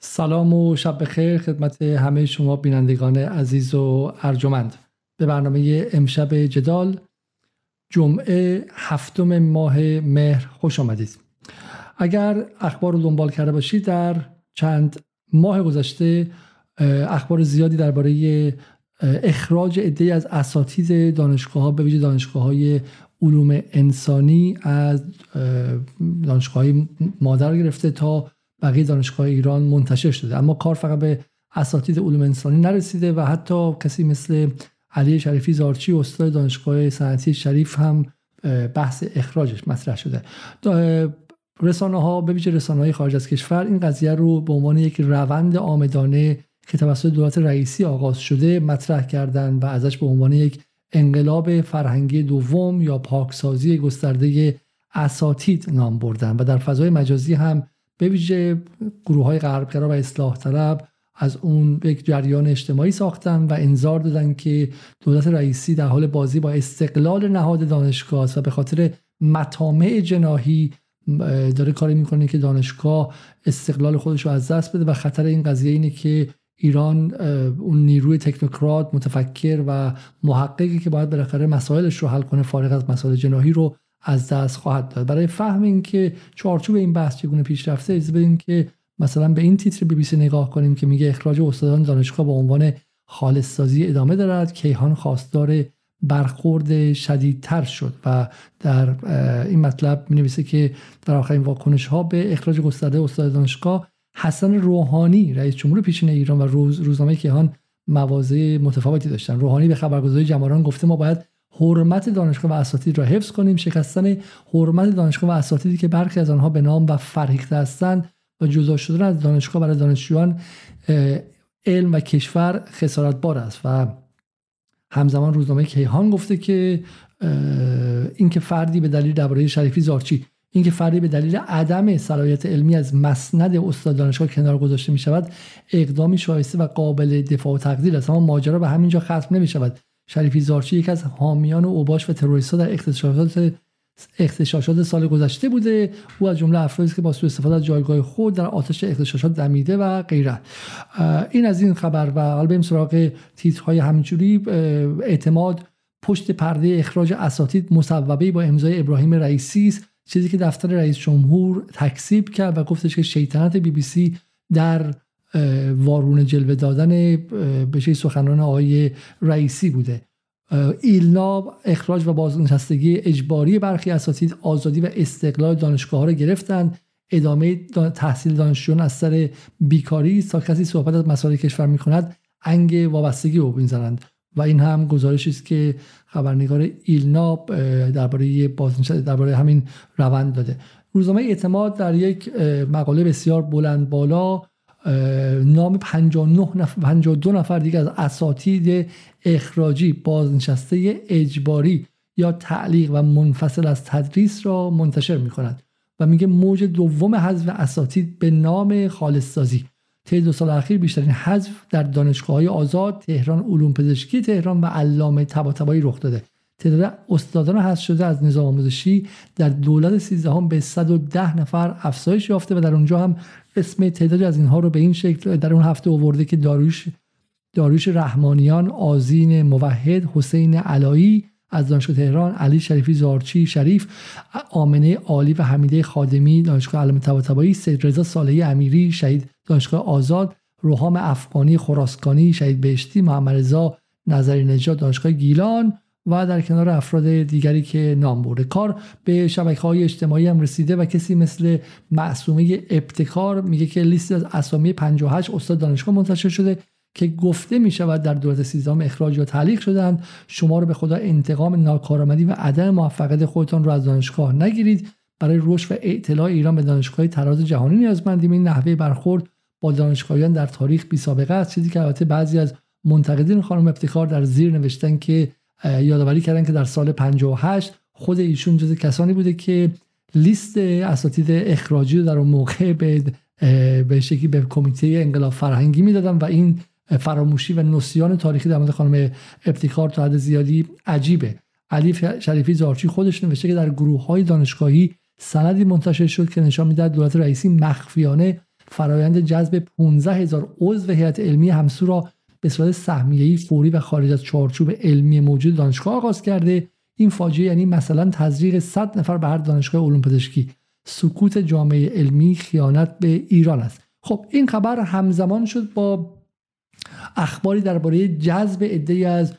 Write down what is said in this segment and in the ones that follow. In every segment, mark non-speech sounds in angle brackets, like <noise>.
سلام و شب بخیر خدمت همه شما بینندگان عزیز و ارجمند. به برنامه امشب جدال جمعه هفتم ماه مهر خوش آمدید. اگر اخبار رو دنبال کرده باشید در چند ماه گذشته اخبار زیادی درباره اخراج عده از اساتید دانشگاه ها به ویژه دانشگاه های علوم انسانی از دانشگاه های مادر گرفته تا بقیه دانشگاه ایران منتشر شده. اما کار فقط به اساتید علوم انسانی نرسیده و حتی کسی مثل علی شریفی زارچی استاد دانشگاه صنعتی شریف هم بحث اخراجش مطرح شده. رسانه ها به ویژه رسانه های خارج از کشور این قضیه رو به عنوان یک روند آمدانه که توسط دولت رئیسی آغاز شده مطرح کردن و ازش به عنوان یک انقلاب فرهنگی دوم یا پاکسازی گسترده اساتید نام بردن و در فضای مجازی هم به ویژه گروه های غربگرا و اصلاح طلب از اون یک جریان اجتماعی ساختن و انظار دادن که دولت رئیسی در حال بازی با استقلال نهاد دانشگاه و به خاطر مطامع جناهی داره کاری می‌کنه که دانشگاه استقلال خودش رو از دست بده و خطر این قضیه اینه که ایران اون نیروی تکنوکرات متفکر و محققی که باید بالاخره مسائلش رو حل کنه فارغ از مسائل جناهی رو از دست خواهد داد. برای فهم این که چارچوب این بحث چگونه پیش رفته از بدیم که مثلا به این تیتر بی بی سی نگاه کنیم که میگه اخراج استادان دانشگاه با عنوان خالص سازی ادامه دارد. کیهان خواستار برخورد شدیدتر شد و در این مطلب می نویسه که در آخرین واکنش ها به اخراج گسترده استاد دانشگاه حسن روحانی رئیس جمهور پیشین ایران و روز روزنامه کیهان مواضع متفاوتی داشتن. روحانی به خبرگزاری جماران گفته ما باید حرمت دانشگاه و اساتید را حفظ کنیم. شکستن حرمت دانشگاه و اساتیدی که برخی از آنها به نام و فرهیخته هستند و جدا شدن از دانشگاه برای دانشجویان علم و کشور خسارت بار است. و همزمان روزنامه کیهان گفته که اینکه فردی به دلیل درباره شریفی زارچی اینکه فردی به دلیل عدم صلاحیت علمی از مسند استاد دانشگاه کنار گذاشته می شود اقدامی شایسته و قابل دفاع و تقدیر است. اما ماجرا به همینجا ختم نمی شود شریفی زارچی یک از حامیان و اوباش و تروریست در اختشاشات اختشاشات سال گذشته بوده. او از جمله افرادی که با سوء استفاده از جایگاه خود در آتش اختشاشات دمیده و غیره. این از این خبر و حالا بریم سراغ تیترهای همینجوری. اعتماد پشت پرده اخراج اساتید مصوبه با امضای ابراهیم رئیسی است. چیزی که دفتر رئیس جمهور تکسیب کرد و گفتش که شیطنت بی بی سی در وارون جلوه دادن به سخنان آقای رئیسی بوده. ایلنا اخراج و بازنشستگی اجباری برخی اساتید آزادی و استقلال دانشگاه ها را گرفتند ادامه تحصیل دانشجویان از سر بیکاری تا کسی صحبت از مسائل کشور می کند انگ وابستگی رو می‌زنند و این هم گزارشی است که خبرنگار ایلنا درباره درباره همین روند داده. روزنامه اعتماد در یک مقاله بسیار بلند بالا نام 59 نفر 52 نفر دیگه از اساتید اخراجی بازنشسته اجباری یا تعلیق و منفصل از تدریس را منتشر می کند و میگه موج دوم حذف اساتید به نام خالص سازی طی دو سال اخیر بیشترین حذف در دانشگاه های آزاد تهران علوم پزشکی تهران و علامه طباطبایی رخ داده. تعداد استادان حذف شده از نظام آموزشی در دولت 13 هم به 110 نفر افزایش یافته و در اونجا هم اسم تعدادی از اینها رو به این شکل در اون هفته آورده که داروش داروش رحمانیان آزین موحد حسین علایی از دانشگاه تهران علی شریفی زارچی شریف آمنه عالی و حمیده خادمی دانشگاه علم طباطبایی سید رضا صالحی امیری شهید دانشگاه آزاد روحام افغانی خراسکانی شهید بهشتی محمد رضا نظری نجات دانشگاه گیلان و در کنار افراد دیگری که نام برده. کار به شبکه های اجتماعی هم رسیده و کسی مثل معصومه ابتکار میگه که لیست از اسامی 58 استاد دانشگاه منتشر شده که گفته می شود در دولت سیزدهم اخراج یا تعلیق شدند شما رو به خدا انتقام ناکارآمدی و عدم موفقیت خودتان رو از دانشگاه نگیرید. برای رشد و اطلاع ایران به دانشگاه تراز جهانی نیازمندیم این نحوه برخورد با دانشگاهیان در تاریخ بی سابقه است. چیزی که البته بعضی از منتقدین خانم ابتکار در زیر نوشتن که یادآوری کردن که در سال 58 خود ایشون جز کسانی بوده که لیست اساتید اخراجی رو در اون موقع به به شکلی به کمیته انقلاب فرهنگی می‌دادن و این فراموشی و نسیان تاریخی در مورد خانم ابتکار تا حد زیادی عجیبه. علی شریفی زارچی خودش نوشته که در گروه های دانشگاهی سندی منتشر شد که نشان می‌دهد دولت رئیسی مخفیانه فرایند جذب 15 هزار عضو هیئت علمی همسو را به صورت سهمیه‌ای فوری و خارج از چارچوب علمی موجود دانشگاه آغاز کرده. این فاجعه یعنی مثلا تزریق 100 نفر به هر دانشگاه علوم پزشکی. سکوت جامعه علمی خیانت به ایران است. خب این خبر همزمان شد با اخباری درباره جذب عده‌ای از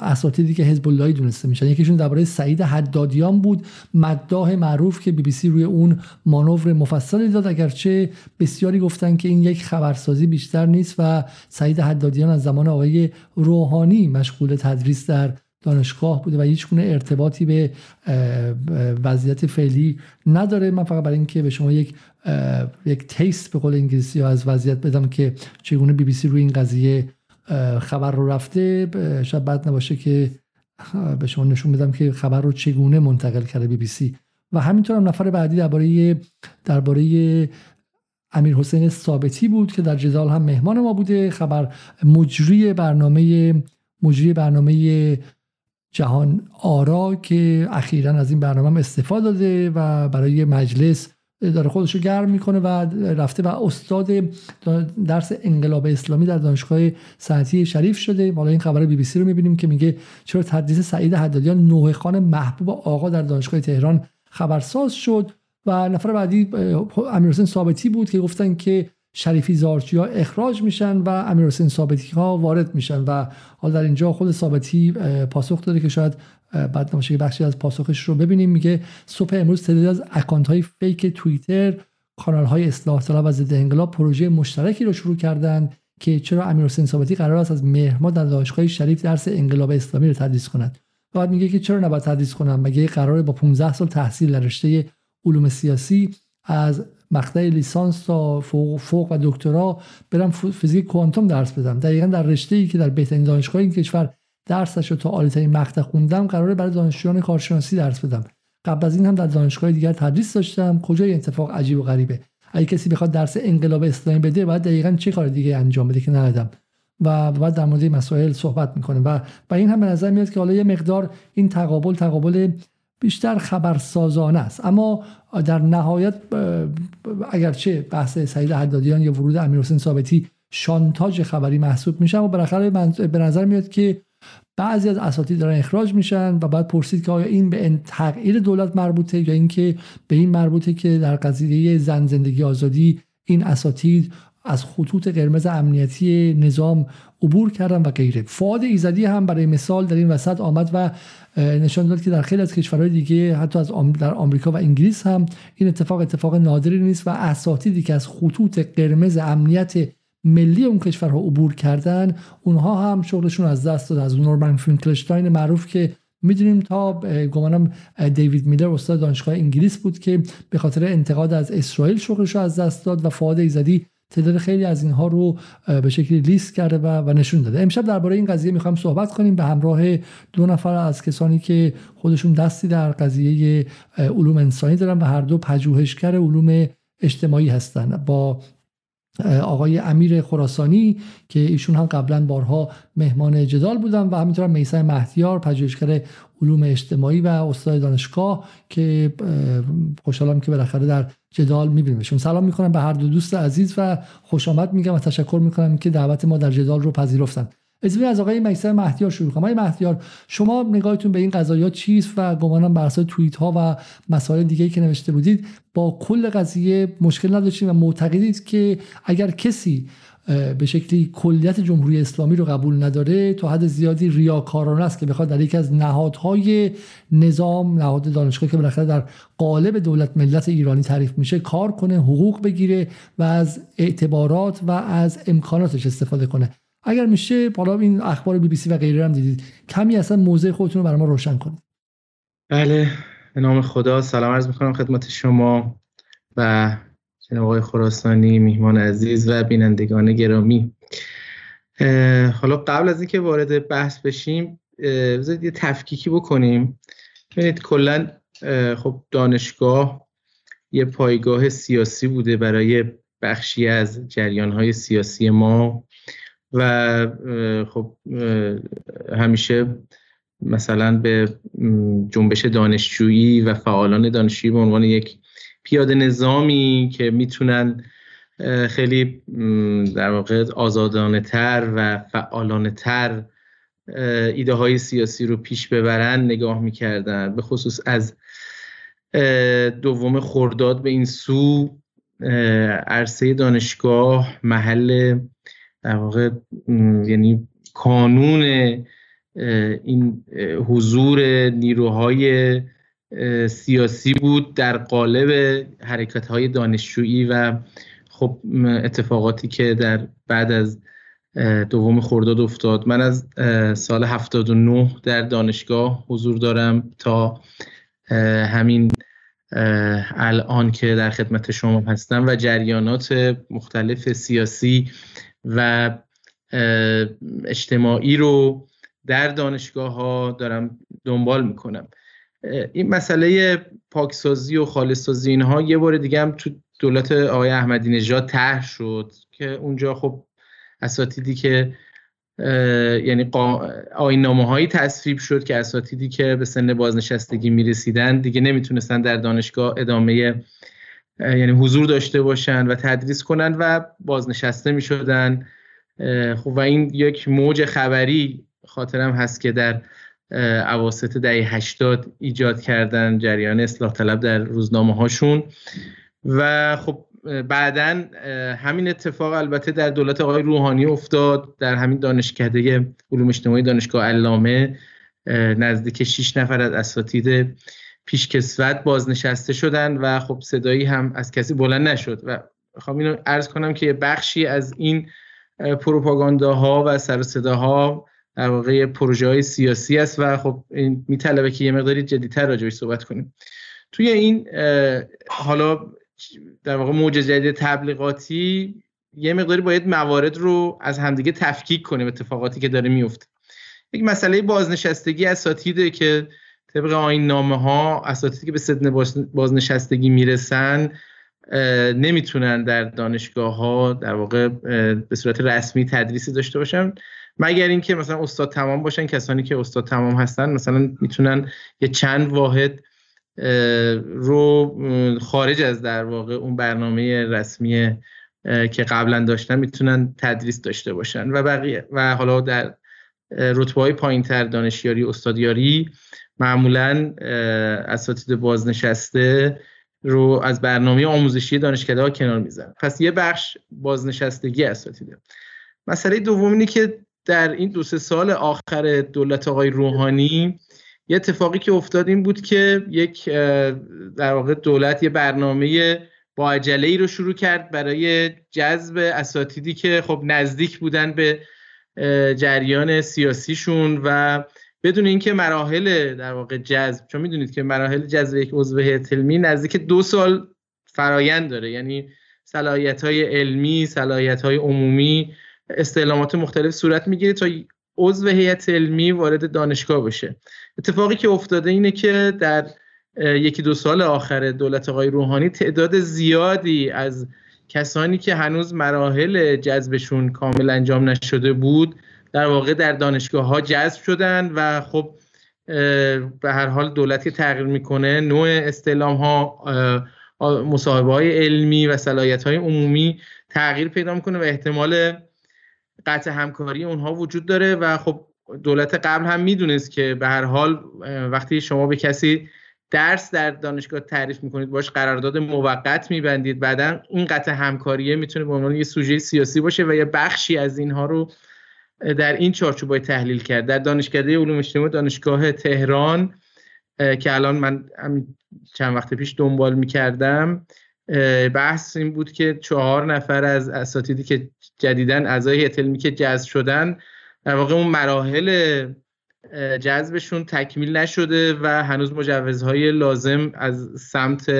اساتیدی که حزب اللهی دونسته میشن. یکیشون درباره سعید حدادیان بود مداح معروف که بی بی سی روی اون مانور مفصلی داد. اگرچه بسیاری گفتن که این یک خبرسازی بیشتر نیست و سعید حدادیان از زمان آقای روحانی مشغول تدریس در دانشگاه بوده و هیچ گونه ارتباطی به وضعیت فعلی نداره. من فقط برای اینکه به شما یک یک taste به قول انگلیسی از وضعیت بدم که چگونه بی بی سی روی این قضیه خبر رو رفته شاید بد نباشه که به شما نشون بدم که خبر رو چگونه منتقل کرده بی بی سی. و همینطور هم نفر بعدی درباره درباره امیر حسین ثابتی بود که در جدال هم مهمان ما بوده. خبر مجری برنامه مجری برنامه جهان آرا که اخیرا از این برنامه استفاده داده و برای مجلس داره خودش رو گرم می‌کنه و رفته و استاد درس انقلاب اسلامی در دانشگاه صنعتی شریف شده. حالا این خبر بی بی سی رو می‌بینیم که میگه چرا تدریس سعید حدادیان نوح خان محبوب آقا در دانشگاه تهران خبرساز شد و نفر بعدی امیرحسین ثابتی بود که گفتن که شریفی زارچی ها اخراج میشن و امیر حسین ثابتی ها وارد میشن و حالا در اینجا خود ثابتی پاسخ داده که شاید بعد نباشه که بخشی از پاسخش رو ببینیم. میگه صبح امروز تعدادی از اکانت های فیک توییتر کانال های اصلاح طلب و ضد انقلاب پروژه مشترکی رو شروع کردن که چرا امیر حسین ثابتی قرار است از مهر در دانشگاه شریف درس انقلاب اسلامی رو تدریس کند. بعد میگه که چرا نباید تدریس کنم؟ مگه قرار با 15 سال تحصیل در رشته علوم سیاسی از مقطع لیسانس تا فوق, فوق و دکترا برم فیزیک کوانتوم درس بدم. دقیقا در رشته ای که در بهترین دانشگاه این کشور درسش رو تا عالیترین مقطع خوندم قراره برای دانشجویان کارشناسی درس بدم. قبل از این هم در دانشگاه دیگر تدریس داشتم. کجای اتفاق عجیب و غریبه؟ اگه کسی بخواد درس انقلاب اسلامی بده باید دقیقا چه کار دیگه انجام بده که ندادم؟ و بعد در مورد مسائل صحبت می‌کنه. و و این هم به نظر میاد که حالا یه مقدار این تقابل تقابل بیشتر خبرسازانه است. اما در نهایت اگرچه بحث سعید حدادیان یا ورود امیرحسین ثابتی شانتاج خبری محسوب میشه اما بالاخره به نظر میاد که بعضی از اساتید دارن اخراج میشن و بعد پرسید که آیا این به تغییر دولت مربوطه یا اینکه به این مربوطه که در قضیه زن زندگی آزادی این اساتید از خطوط قرمز امنیتی نظام عبور کردن و غیره. فعاد ایزدی هم برای مثال در این وسط آمد و نشان داد که در خیلی از کشورهای دیگه حتی از در آمریکا و انگلیس هم این اتفاق اتفاق نادری نیست و اساتیدی که از خطوط قرمز امنیت ملی اون کشورها عبور کردن اونها هم شغلشون از دست داد. از نورمن فینکلشتاین معروف که می‌دونیم تا گمانم دیوید میلر استاد دانشگاه انگلیس بود که به خاطر انتقاد از اسرائیل شغلش رو از دست داد و فعاد ایزدی تعداد خیلی از اینها رو به شکلی لیست کرده و, و نشون داده. امشب درباره این قضیه می‌خوایم صحبت کنیم به همراه دو نفر از کسانی که خودشون دستی در قضیه علوم انسانی دارن و هر دو پژوهشگر علوم اجتماعی هستند با آقای امیر خراسانی که ایشون هم قبلا بارها مهمان جدال بودن و همینطور میسر مهدیار پژوهشگر علوم اجتماعی و استاد دانشگاه که خوشحالم که بالاخره در جدال میبینیمشون. سلام می‌کنم به هر دو دوست عزیز و خوش آمد میگم و تشکر می‌کنم که دعوت ما در جدال رو پذیرفتن. اجازه از آقای میسر مهدیار شروع کنم. آقای مهدیار شما نگاهتون به این قضایا چیست و گمانم بر اساس توییت ها و مسائل دیگه که نوشته بودید با کل قضیه مشکل نداشتید و معتقدید که اگر کسی به شکلی کلیت جمهوری اسلامی رو قبول نداره تا حد زیادی ریاکارانه است که بخواد در یکی از نهادهای نظام نهاد دانشگاه که بالاخره در قالب دولت ملت ایرانی تعریف میشه کار کنه حقوق بگیره و از اعتبارات و از امکاناتش استفاده کنه. اگر میشه بالا این اخبار بی بی سی و غیره هم دیدید. کمی اصلا موضع خودتون رو برای ما روشن کنید. بله به نام خدا. سلام عرض می‌کنم خدمت شما و آقای خراسانی میهمان عزیز و بینندگان گرامی. حالا قبل از اینکه وارد بحث بشیم بذارید یه تفکیکی بکنیم. ببینید کلا خب دانشگاه یه پایگاه سیاسی بوده برای بخشی از جریان های سیاسی ما و خب همیشه مثلا به جنبش دانشجویی و فعالان دانشجویی به عنوان یک پیاده نظامی که می‌تونن خیلی در واقع آزادانه تر و فعالانه تر ایده های سیاسی رو پیش ببرن نگاه می‌کردن. به خصوص از دوم خورداد به این سو عرصه دانشگاه محل در واقع یعنی کانون این حضور نیروهای سیاسی بود در قالب حرکت های دانشجویی و خب اتفاقاتی که در بعد از دوم خرداد افتاد. من از سال 79 در دانشگاه حضور دارم تا همین الان که در خدمت شما هستم و جریانات مختلف سیاسی و اجتماعی رو در دانشگاه ها دارم دنبال می‌کنم. این مسئله پاکسازی و خالصسازی اینها یه بار دیگه هم تو دولت آقای احمدی نژاد طرح شد که اونجا خب اساتیدی که یعنی آین نامه هایی تصویب شد که اساتیدی که به سن بازنشستگی می‌رسیدن دیگه نمی‌تونستن در دانشگاه ادامه یعنی حضور داشته باشن و تدریس کنن و بازنشسته می‌شدن. خب و این یک موج خبری خاطرم هست که در عواسط دهه 80 ایجاد کردن جریان اصلاح طلب در روزنامه هاشون و خب بعدا همین اتفاق البته در دولت آقای روحانی افتاد در همین دانشکده علوم اجتماعی دانشگاه علامه نزدیک 6 نفر از اساتید پیشکسوت بازنشسته شدن و خب صدایی هم از کسی بلند نشد. و خواهم اینو عرض کنم که بخشی از این پروپاگانداها و سر صداها در واقع پروژه های سیاسی است و خب این میطلبه که یه مقداری جدیتر راجعش صحبت کنیم. توی این حالا در واقع موج جدید تبلیغاتی یه مقداری باید موارد رو از همدیگه تفکیک کنیم اتفاقاتی که داره میفته یک مسئله بازنشستگی اساتیده که طبق آین نامه ها اساتیدی که به سن بازنشستگی می‌رسن نمی‌تونن در دانشگاه ها در واقع به صورت رسمی تدریسی داشته باشن. مگر اینکه مثلا استاد تمام باشن کسانی که استاد تمام هستن مثلا می‌تونن یه چند واحد رو خارج از در واقع اون برنامه رسمی که قبلا داشتن می‌تونن تدریس داشته باشن. و بقیه و حالا در رتبه های پایین تر دانشیاری استادیاری معمولا اساتید بازنشسته رو از برنامه آموزشی دانشکده ها کنار میزن پس یه بخش بازنشستگی اساتیده. مسئله دوم اینه که در این دو سه سال آخر دولت آقای روحانی یه اتفاقی که افتاد این بود که یک در واقع دولت یه برنامه با عجله ای رو شروع کرد برای جذب اساتیدی که خب نزدیک بودن به جریان سیاسیشون و بدون اینکه مراحل در واقع جذب چون می‌دونید که مراحل جذب یک عضو هیئت علمی نزدیک دو سال فرایند داره یعنی صلاحیت های علمی صلاحیت های عمومی استعلامات مختلف صورت می‌گیره تا عضو هیئت علمی وارد دانشگاه بشه. اتفاقی که افتاده اینه که در یکی دو سال آخر دولت آقای روحانی تعداد زیادی از کسانی که هنوز مراحل جذبشون کامل انجام نشده بود در واقع در دانشگاه ها جذب شدن و خب به هر حال دولتی تغییر می‌کنه نوع استعلام ها مصاحبه های علمی و صلاحیت های عمومی تغییر پیدا می‌کنه و احتمال قطع همکاری اونها وجود داره و خب دولت قبل هم می‌دونست که به هر حال وقتی شما به کسی درس در دانشگاه تعریف می‌کنید باش قرارداد موقت میبندید بعدا این قطع همکاریه می‌تونه به عنوان یه سوژه سیاسی باشه و یه بخشی از اینها رو در این چارچوب تحلیل کرد. در دانشکده علوم اجتماعی دانشگاه تهران که الان من چند وقت پیش دنبال می‌کردم بحث این بود که چهار نفر از اساتیدی که جدیدن اعضای هیئت که جذب شدن در واقع اون مراحل جذبشون تکمیل نشده و هنوز مجوزهای لازم از سمت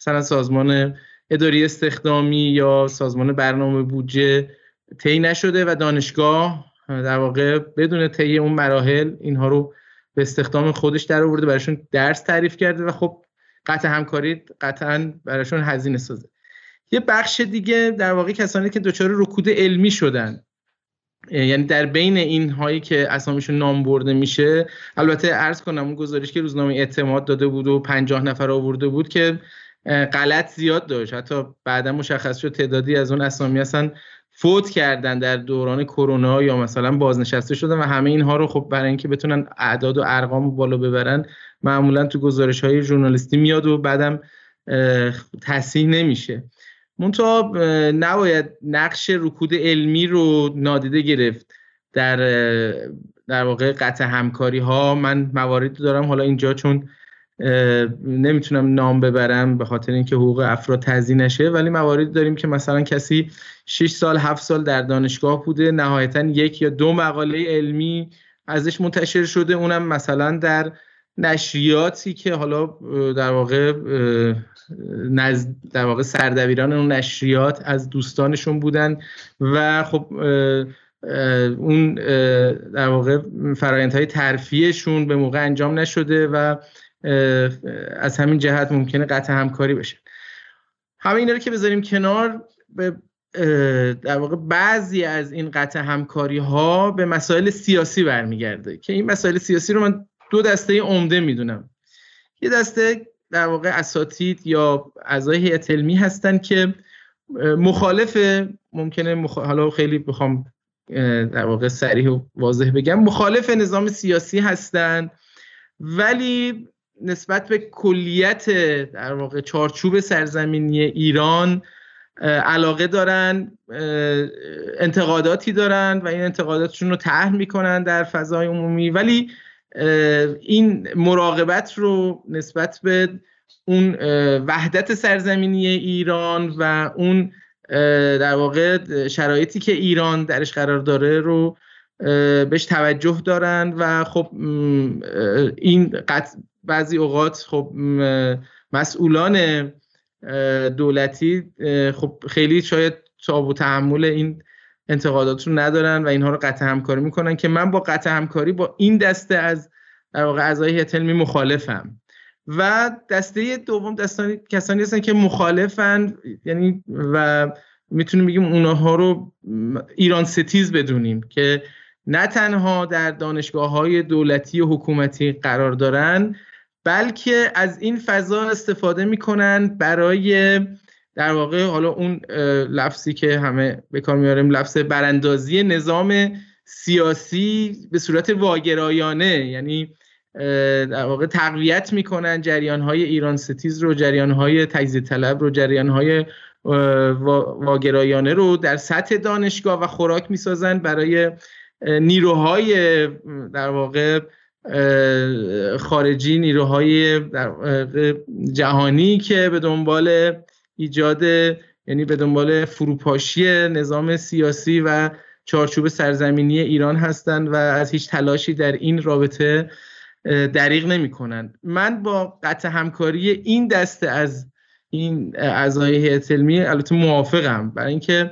مثلا سازمان اداری استخدامی یا سازمان برنامه بودجه طی نشده و دانشگاه در واقع بدون طی اون مراحل اینها رو به استخدام خودش در آورده براشون درس تعریف کرده و خب قطع همکاری قطعا براشون هزینه سازه. یه بخش دیگه در واقع کسانی که دچار رکود علمی شدن. یعنی در بین این هایی که اسامیشون نام برده میشه البته عرض کنم اون گزارش که روزنامه اعتماد داده بود و پنجاه نفر آورده بود که غلط زیاد داشت. حتی بعدا مشخص شد تعدادی از اون اسامی هستن فوت کردن در دوران کرونا یا مثلا بازنشسته شدن و همه اینها رو خب برای اینکه بتونن اعداد و ارقام بالا ببرن معمولا تو گزارش های ژورنالیستی میاد و بعدم تصحیح نمیشه. منتها نباید نقش رکود علمی رو نادیده گرفت در در واقع قطع همکاری ها من مواردی دارم حالا اینجا چون نمی‌تونم نام ببرم به خاطر اینکه حقوق افراد تضییع نشه ولی مواردی داریم که مثلا کسی 6 سال 7 سال در دانشگاه بوده نهایتا یک یا دو مقاله علمی ازش منتشر شده اونم مثلا در نشریاتی که حالا در واقع نزد در واقع سردبیران اون نشریات از دوستانشون بودن و خب اون در واقع فرایندهای ترفیهشون به موقع انجام نشده و از همین جهت ممکنه قطع همکاری بشه. همه اینا رو که بذاریم کنار به در واقع بعضی از این قطع همکاری ها به مسائل سیاسی برمیگرده که این مسائل سیاسی رو من دو دسته عمده می‌دونم. یه دسته در واقع اساتید یا اعضای هیئت علمی هستن که مخالف ممکنه مخ... حالا خیلی بخوام در واقع سریح و واضح بگم مخالف نظام سیاسی هستن ولی نسبت به کلیت در واقع چارچوب سرزمینی ایران علاقه دارن انتقاداتی دارن و این انتقاداتشون رو طرح می‌کنن در فضای عمومی. ولی این مراقبت رو نسبت به اون وحدت سرزمینی ایران و اون در واقع شرایطی که ایران درش قرار داره رو بهش توجه دارن و خب این بعضی اوقات خب مسئولان دولتی خب خیلی شاید تاب و تحمل این انتقادات رو ندارن و اینها رو قطع همکاری می‌کنن که من با قطع همکاری با این دسته از در واقع اعضای هیئت علمی مخالفم. و دسته دوم دستانی کسانی هستن که مخالفن یعنی و می‌تونیم بگیم اونها رو ایران ستیز بدونیم که نه تنها در دانشگاه های دولتی و حکومتی قرار دارن بلکه از این فضا استفاده می‌کنن برای در واقع حالا اون لفظی که همه به کار میاریم لفظ براندازی نظام سیاسی به صورت واگرایانه یعنی در واقع تقویت می‌کنن جریان های ایران ستیز رو جریان های تجزیه طلب رو جریان های واگرایانه رو در سطح دانشگاه و خوراک می‌سازن برای نیروهای در واقع خارجی نیروهای جهانی که به دنبال ایجاد یعنی به دنبال فروپاشی نظام سیاسی و چارچوب سرزمینی ایران هستند و از هیچ تلاشی در این رابطه دریغ نمی کنند من با قطع همکاری این دسته از این اعضای هیئت علمی البته موافقم. برای اینکه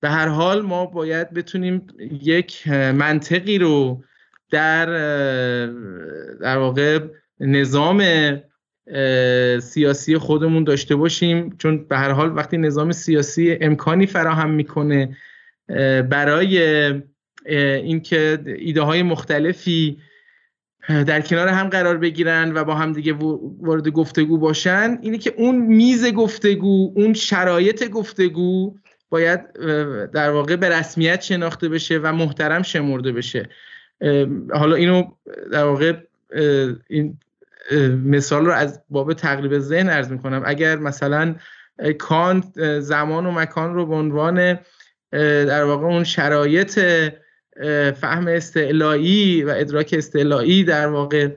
به هر حال ما باید بتونیم یک منطقی رو در در واقع نظام سیاسی خودمون داشته باشیم. چون به هر حال وقتی نظام سیاسی امکانی فراهم می‌کنه برای اینکه ایده های مختلفی در کنار هم قرار بگیرن و با هم دیگه وارد گفتگو باشن اینه که اون میز گفتگو اون شرایط گفتگو باید در واقع به رسمیت شناخته بشه و محترم شمرده بشه. حالا اینو در واقع این مثال رو از باب تقریب ذهن ارز می‌کنم. اگر مثلا کانت زمان و مکان رو به عنوان در واقع اون شرایط فهم استعلایی و ادراک استعلایی در واقع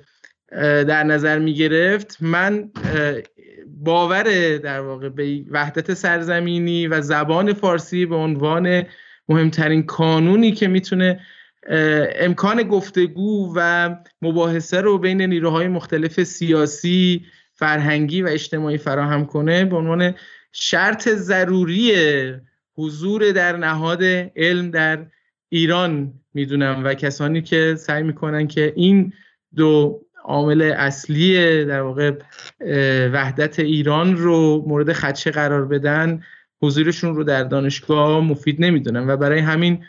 در نظر می گرفت من باور در واقع به وحدت سرزمینی و زبان فارسی به عنوان مهمترین کانونی که می‌تونه امکان گفتگو و مباحثه رو بین نیروهای مختلف سیاسی فرهنگی و اجتماعی فراهم کنه به عنوان شرط ضروری حضور در نهاد علم در ایران می‌دونم. و کسانی که سعی می‌کنن که این دو عامل اصلی در واقع وحدت ایران رو مورد خدشه قرار بدن حضورشون رو در دانشگاه مفید نمی‌دونن. و برای همین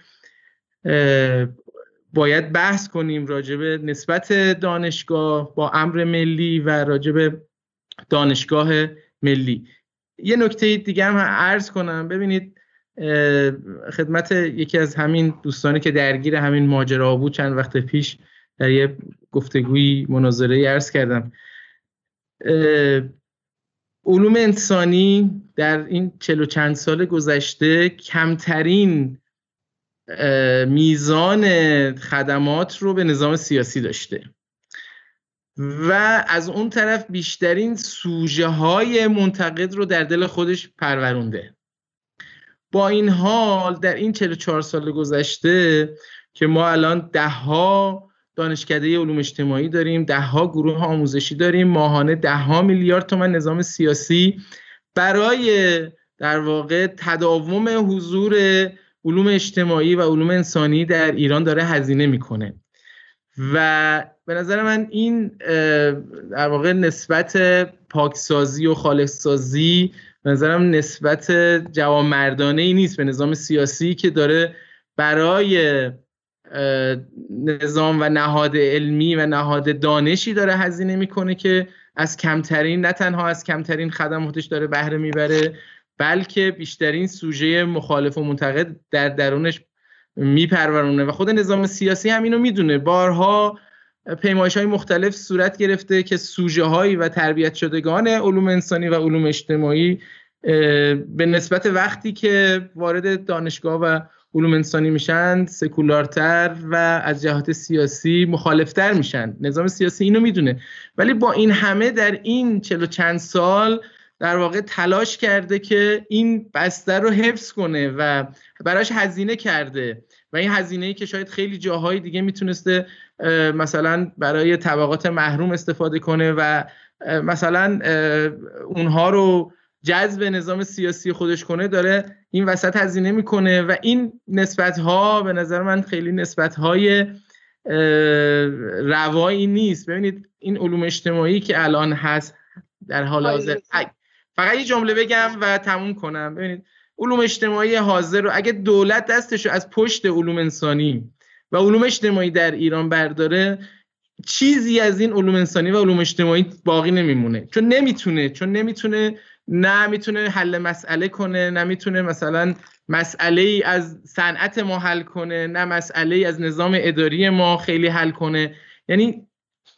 باید بحث کنیم راجب نسبت دانشگاه با امر ملی و راجب دانشگاه ملی. یه نکته دیگه هم عرض کنم. ببینید خدمت یکی از همین دوستانی که درگیر همین ماجرا بود چند وقت پیش در یه گفتگوی مناظره عرض کردم. علوم انسانی در این چلو چند سال گذشته کمترین میزان خدمات رو به نظام سیاسی داشته. و از اون طرف بیشترین سوژه های منتقد رو در دل خودش پرورونده. با این حال در این 44 سال گذشته که ما الان ده ها دانشکده علوم اجتماعی داریم ده ها گروه آموزشی داریم ماهانه ده ها میلیارد تومن نظام سیاسی برای در واقع تداوم حضور علوم اجتماعی و علوم انسانی در ایران داره هزینه می‌کنه. و به نظر من این در واقع نسبت پاکسازی و خالصسازی به نظرم نسبت جوامردانه ای نیست. به نظام سیاسی که داره برای نظام و نهاد علمی و نهاد دانشی داره هزینه می‌کنه که از کمترین نه تنها از کمترین خدماتش داره بهره می‌بره بلکه بیشترین سوژه مخالف و منتقد در درونش میپرورونه و خود نظام سیاسی هم اینو می‌دونه. بارها پیمایش های مختلف صورت گرفته که سوژه هایی و تربیت شدگان علوم انسانی و علوم اجتماعی به نسبت وقتی که وارد دانشگاه و علوم انسانی میشن سکولارتر و از جهات سیاسی مخالفتر میشن. نظام سیاسی اینو می‌دونه. ولی با این همه در این چلو چند سال در واقع تلاش کرده که این بستر رو حفظ کنه و براش هزینه کرده. و این هزینه ای که شاید خیلی جاهای دیگه می‌تونسته مثلا برای طبقات محروم استفاده کنه و مثلا اونها رو جذب نظام سیاسی خودش کنه داره این وسط هزینه می‌کنه و این نسبت ها به نظر من خیلی نسبت های روایی نیست. ببینید این علوم اجتماعی که الان هست در حال حاضر فقط یه جمله بگم و تموم کنم. ببینید علوم اجتماعی حاضر رو اگه دولت دستش رو از پشت علوم انسانی و علوم اجتماعی در ایران برداره چیزی از این علوم انسانی و علوم اجتماعی باقی نمیمونه. چون نمی‌تونه چون نمی‌تونه نه می‌تونه حل مسئله کنه نه می‌تونه مثلا مسئله ای از صنعت ما حل کنه نه مسئله ای از نظام اداری ما خیلی حل کنه. یعنی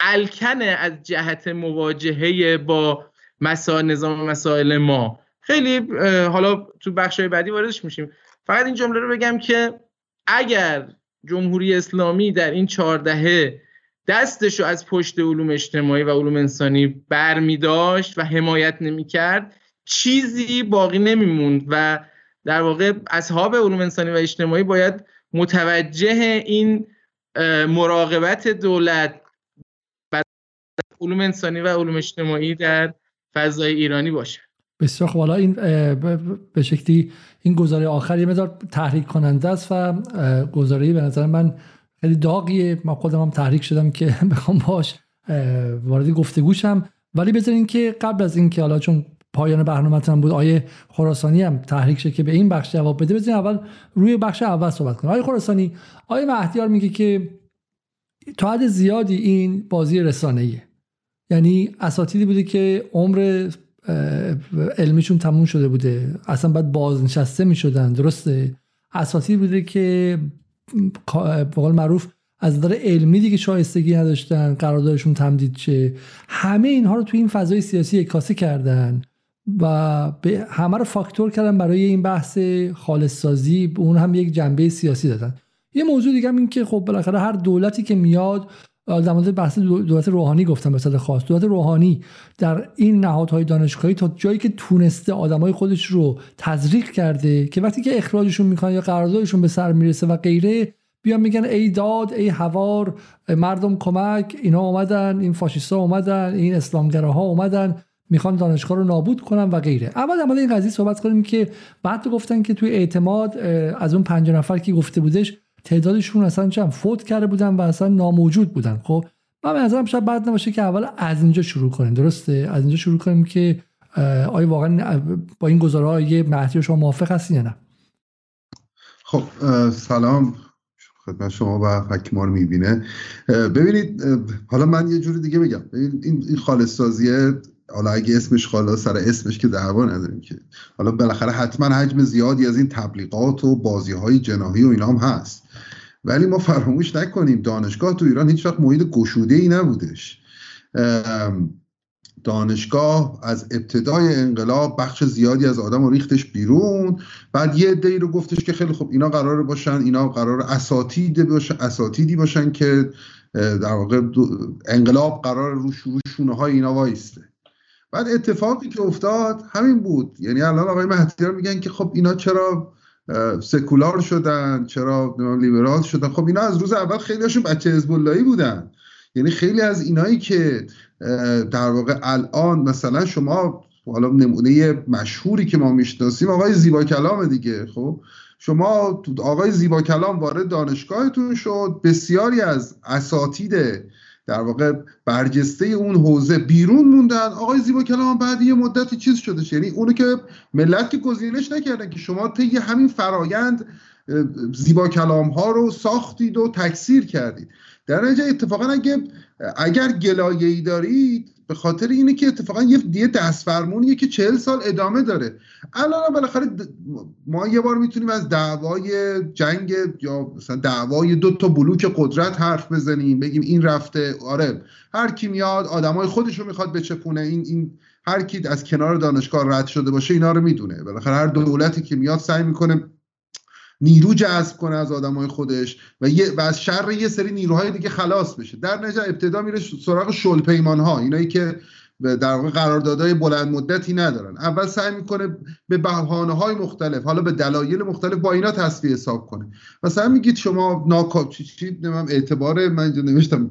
الکنه از جهت مواجهه با مسائل نظام مسائل ما. خیلی حالا تو بخشای بعدی واردش میشیم. فقط این جمله رو بگم که اگر جمهوری اسلامی در این چهار دهه دستش رو از پشت علوم اجتماعی و علوم انسانی بر می و حمایت نمی کرد چیزی باقی نمیموند و در واقع اصحاب علوم انسانی و اجتماعی باید متوجه این مراقبت دولت علوم انسانی و علوم اجتماعی در فضای ایرانی باشه. بسیار خب حالا این به شکلی این گزاره آخر یه مدار تحریک کننده است و گزاره به نظر من خیلی داغیه. من خودم هم تحریک شدم که <laughs> بخوام باش وارد گفتگوشم ولی بذارین که قبل از اینکه حالا چون پایان برنامه‌تون بود آیه خراسانی هم تحریک شه که به این بخش جواب بده بزنین اول روی بخش اول صحبت کنیم. آیه خراسانی آیه مهدیار میگه که تا حد زیادی این بازی رسانه‌ایه. یعنی اساتیدی بوده که عمر علمیشون تموم شده بوده. اصلا باید بازنشسته می‌شدن درسته؟ اساتید بوده که به قول معروف از نظر علمی دیگه شایستگی نداشتن قراردادشون تمدید شه. همه اینها رو توی این فضای سیاسی کاسه کردن و به همه رو فاکتور کردن برای این بحث خالص سازی اون هم یک جنبه سیاسی دادن. یه موضوع دیگه هم این که خب بالاخره هر دولتی که میاد در مورد بحث دولت روحانی گفتم به صد خاص. دولت روحانی در این نهادهای دانشگاهی تا جایی که تونسته آدمای خودش رو تزریق کرده که وقتی که اخراجشون می‌کنن یا قراردادشون به سر می‌رسه و غیره بیان میگن ای داد ای هوار مردم کمک اینا اومدن این فاشیستا اومدن این اسلامگراها اومدن می‌خوان دانشگاه رو نابود کنن و غیره. اول در این قضیه صحبت کنیم که بعد گفتن که توی اعتماد از اون پنج نفر که گفته بودش تعدادشون اصلا چند فوت کرده بودن و اصلا ناموجود بودن. خب من به نظرم شاید بد نباشه که اول از اینجا شروع کنیم. درسته؟ از اینجا شروع کنیم که آیا واقعا با این گزاره یه مهدی شما موافق هستین یا نه؟ خب سلام. خدمت شما و حکیم رو می‌بینه. ببینید حالا من یه جوری دیگه بگم. این این خالص حالا اگه اسمش خالا سر اسمش که دعوا نداریم که. حالا بالاخره حتما حجم زیادی از این تبلیغات و بازی های جناهی و اینا هم هست. ولی ما فراموش نکنیم دانشگاه تو ایران هیچ وقت محیط گشوده ای نبودش دانشگاه از ابتدای انقلاب بخش زیادی از آدم رو ریختش بیرون. بعد یه عده رو گفتش که خیلی خوب اینا قرار باشن اینا قرار اساتید باشن اساتیدی باشن که در واقع انقلاب قرار رو شونه های اینا وایسته. بعد اتفاقی که افتاد همین بود. یعنی الان آقای مهدی میگن که خب اینا چرا سکولار شدن چرا لیبرال شدن؟ خب اینا از روز اول خیلی هاشون بچه حزب بودن. یعنی خیلی از اینایی که در واقع الان مثلا شما حالا نمونه مشهوری که ما می‌شناسیم آقای زیبا کلام دیگه خب؟ شما آقای زیبا کلام وارد دانشگاهتون شد بسیاری از اساتید در واقع برجسته اون حوزه بیرون موندن. آقای زیبا کلام بعد یه مدتی چیز شده یعنی اونو که ملت که گزینش نکردن که شما طی همین فرایند زیبا کلام ها رو ساختید و تکثیر کردید. در نتیجه اتفاقا اگه اگر گلایه ای دارید به خاطر اینه که اتفاقا یه دیگه دست فرمونیه که چهل سال ادامه داره. الان بالاخره ما یه بار می‌تونیم از دعوای جنگ یا مثلا دعوای دو تا بلوک قدرت حرف بزنیم بگیم این رفته آره هر کی میاد آدمای خودش رو می‌خواد بچپونه این این هر کی از کنار دانشگاه رد شده باشه اینا رو می‌دونه. بالاخره هر دولتی که میاد سعی می‌کنه نیرو جذب کنه از آدمای خودش و, و از شر یه سری نیروهای دیگه خلاص بشه. در نجا ابتدا میره سراغ شلپیمان ها اینایی که در واقع قراردادهای بلند مدتی ندارن. اول سعی می‌کنه به بهانه های مختلف حالا به دلایل مختلف با اینا تصفیه حساب کنه. مثلا میگید شما ناکا چی اعتبار من اینجا نوشتم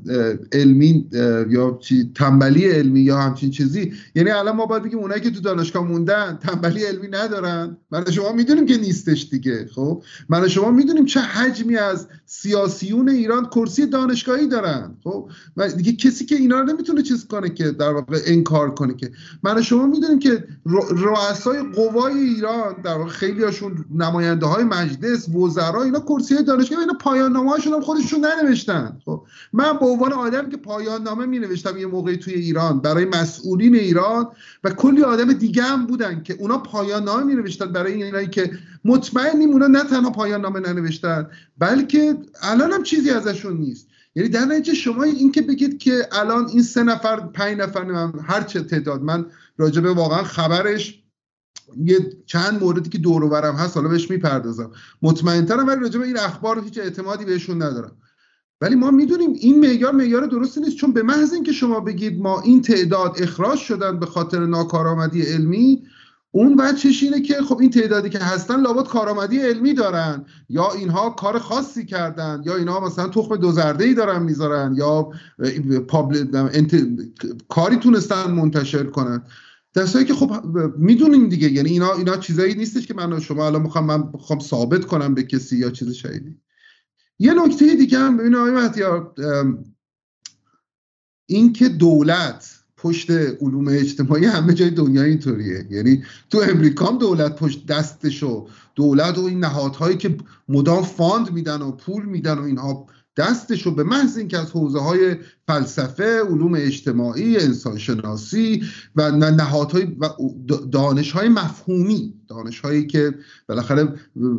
علمی یا چی تنبلی علمی یا همچین چیزی. یعنی الان ما باید بگیم اونایی که تو دانشگاه موندن تنبلی علمی ندارن. من شما می‌دونیم که نیستش دیگه خب؟ من شما می‌دونیم چه حجمی از سیاسیون ایران کرسی دانشگاهی دارن. خب؟ و دیگه کسی که اینا رو نمی‌تونه چیز کنه که در واقع کار کنه که. من شما می‌دونیم که رؤسای قوای ایران در واقع خیلی هاشون نماینده های مجلس وزرا اینا کرسی دانشگاه اینا پایان نامه هاشون هم خودشون ننوشتن. خب؟ من به عنوان آدم که پایان نامه می نوشتم یه موقعی توی ایران برای مسئولین ایران و کلی آدم دیگه هم بودن که اونا پایان نامه می نوشتن برای اینایی که مطمئنیم اونا نه تنها پایان نامه ننوشتن بلکه الان هم چیزی ازشون نیست. یعنی در نتیجه شما این که بگید که الان این سه نفر پنج نفر هر چه تعداد من راجبه واقعا خبرش یه چند موردی که دور برم هست حالا بهش می‌پردازم. مطمئنترم ولی راجبه این اخبار هیچ اعتمادی بهشون ندارم. ولی ما می‌دونیم این معیار معیار درستی نیست چون به محض اینکه شما بگید ما این تعداد اخراج شدن به خاطر ناکارآمدی علمی اون بچش اینه که خب این تعدادی که هستن لابد کارآمدی علمی دارن. یا اینها کار خاصی کردن. یا اینها مثلا تخم دو زرده ای دارن می‌ذارن. یا انت... کاری تونستن منتشر کنن. دستایی که خب می‌دونیم دیگه. یعنی اینا اینا چیزایی نیستش که من شما الان می‌خوام من بخوام ثابت کنم به کسی یا چیز شایدی. یه نکته دیگه هم ببین آقای این که دولت پشت علوم اجتماعی همه جای دنیا اینطوریه. یعنی تو امریکا هم دولت پشت دستشو دولت و این نهادهایی که مدام فاند میدن و پول میدن و اینها دستشو به محض اینکه از حوزه های فلسفه علوم اجتماعی انسانشناسی و نهادهای و دانش های مفهومی دانش هایی که بالاخره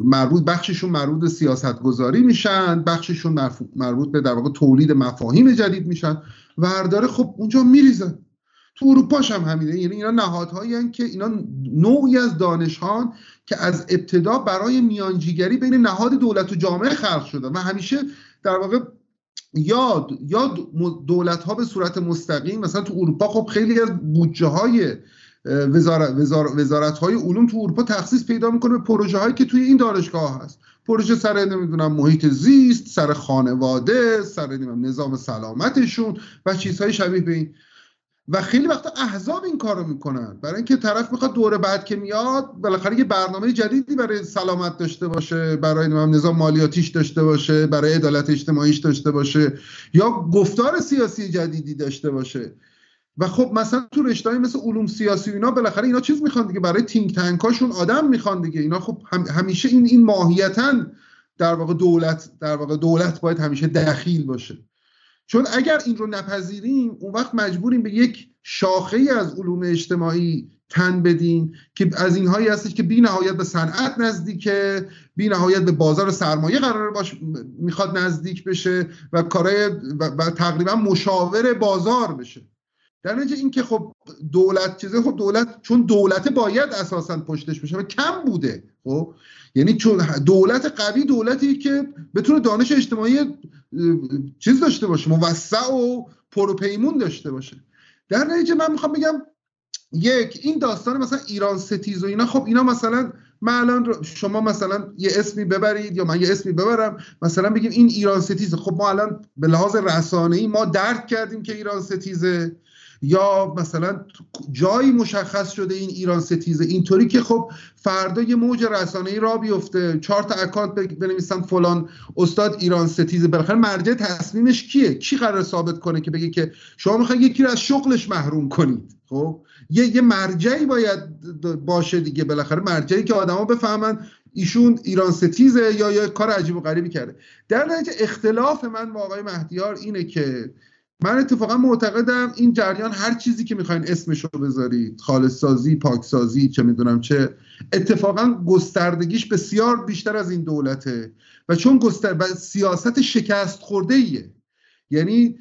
مربوط بخششون مربوط سیاست گذاری میشن بخششون مربوط به در واقع تولید مفاهیم جدید میشن ورداره خب اونجا میریزن. تو اروپاش هم همینه. یعنی اینا نهادهایی که اینا نوعی از دانشهان که از ابتدا برای میانجیگری بین نهاد دولت و جامعه خلق شده و همیشه در واقع یا یا دولت ها به صورت مستقیم مثلا تو اروپا خب خیلی از بودجه های وزارت, وزارت های علوم تو اروپا تخصیص پیدا می‌کنه به پروژه هایی که توی این دانشگاه هست. پروژه سر نمی‌دونم محیط زیست سر خانواده سر نظام سلامتشون و چیزهای شبیه به این. و خیلی وقتا احزاب این کارو می‌کنن. برای اینکه طرف می‌خواد دوره بعد که میاد بالاخره یه برنامه جدیدی برای سلامت داشته باشه برای نظام مالیاتیش داشته باشه برای عدالت اجتماعیش داشته باشه یا گفتار سیاسی جدیدی داشته باشه. و خب مثلا تو رشته‌ای مثل علوم سیاسی اینا بالاخره اینا چیز می‌خوان دیگه برای تینک تنکاشون آدم می‌خوان دیگه. اینا خب همیشه این این ماهیتا در واقع دولت در واقع دولت باید همیشه دخیل باشه. چون اگر این رو نپذیریم اون وقت مجبوریم به یک شاخه از علوم اجتماعی تن بدین که از اینهایی هستش که بی نهایت به صنعت نزدیکه بی نهایت به بازار سرمایه قرار باش می‌خواد نزدیک بشه و کارهای و, تقریبا مشاور بازار بشه. در نتیجه اینکه خب دولت چیزه خب دولت چون دولت باید اساسا پشتش بشه و کم بوده خب؟ یعنی چون دولت قوی دولتی که بتونه دانش اجتماعی چیز داشته باشه موسع و پروپیمون داشته باشه. در نتیجه من می‌خوام بگم یک این داستان مثلا ایران ستیز و اینا خب اینا مثلا من الان شما مثلا یه اسمی ببرید یا من یه اسمی ببرم مثلا بگیم این ایران ستیزه. خب ما الان به لحاظ رسانه ای ما درک کردیم که ایران ستیزه. یا مثلا جایی مشخص شده این ایران ستیزه. اینطوری که خب فردا یه موج رسانه ای را بیفته. چهار تا اکانت بنویسن فلان استاد ایران ستیزه. بالاخره مرجع تصمیمش کیه؟ کی قرار ثابت کنه که بگه که شما می‌خواید یکی رو از شغلش محروم کنید؟ خب؟ یه یه مرجعی باید باشه دیگه. بالاخره مرجعی که آدما بفهمن ایشون ایران ستیزه یا یه کار عجیب و غریبی کرده. در نتیجه اختلاف من با آقای مهدیار اینه که من اتفاقا معتقدم این جریان هر چیزی که می‌خواین اسمشو بذارید خالص سازی پاک سازی چه می‌دونم چه اتفاقا گستردگیش بسیار بیشتر از این دولته و چون گستر و سیاست شکست خورده ایه یعنی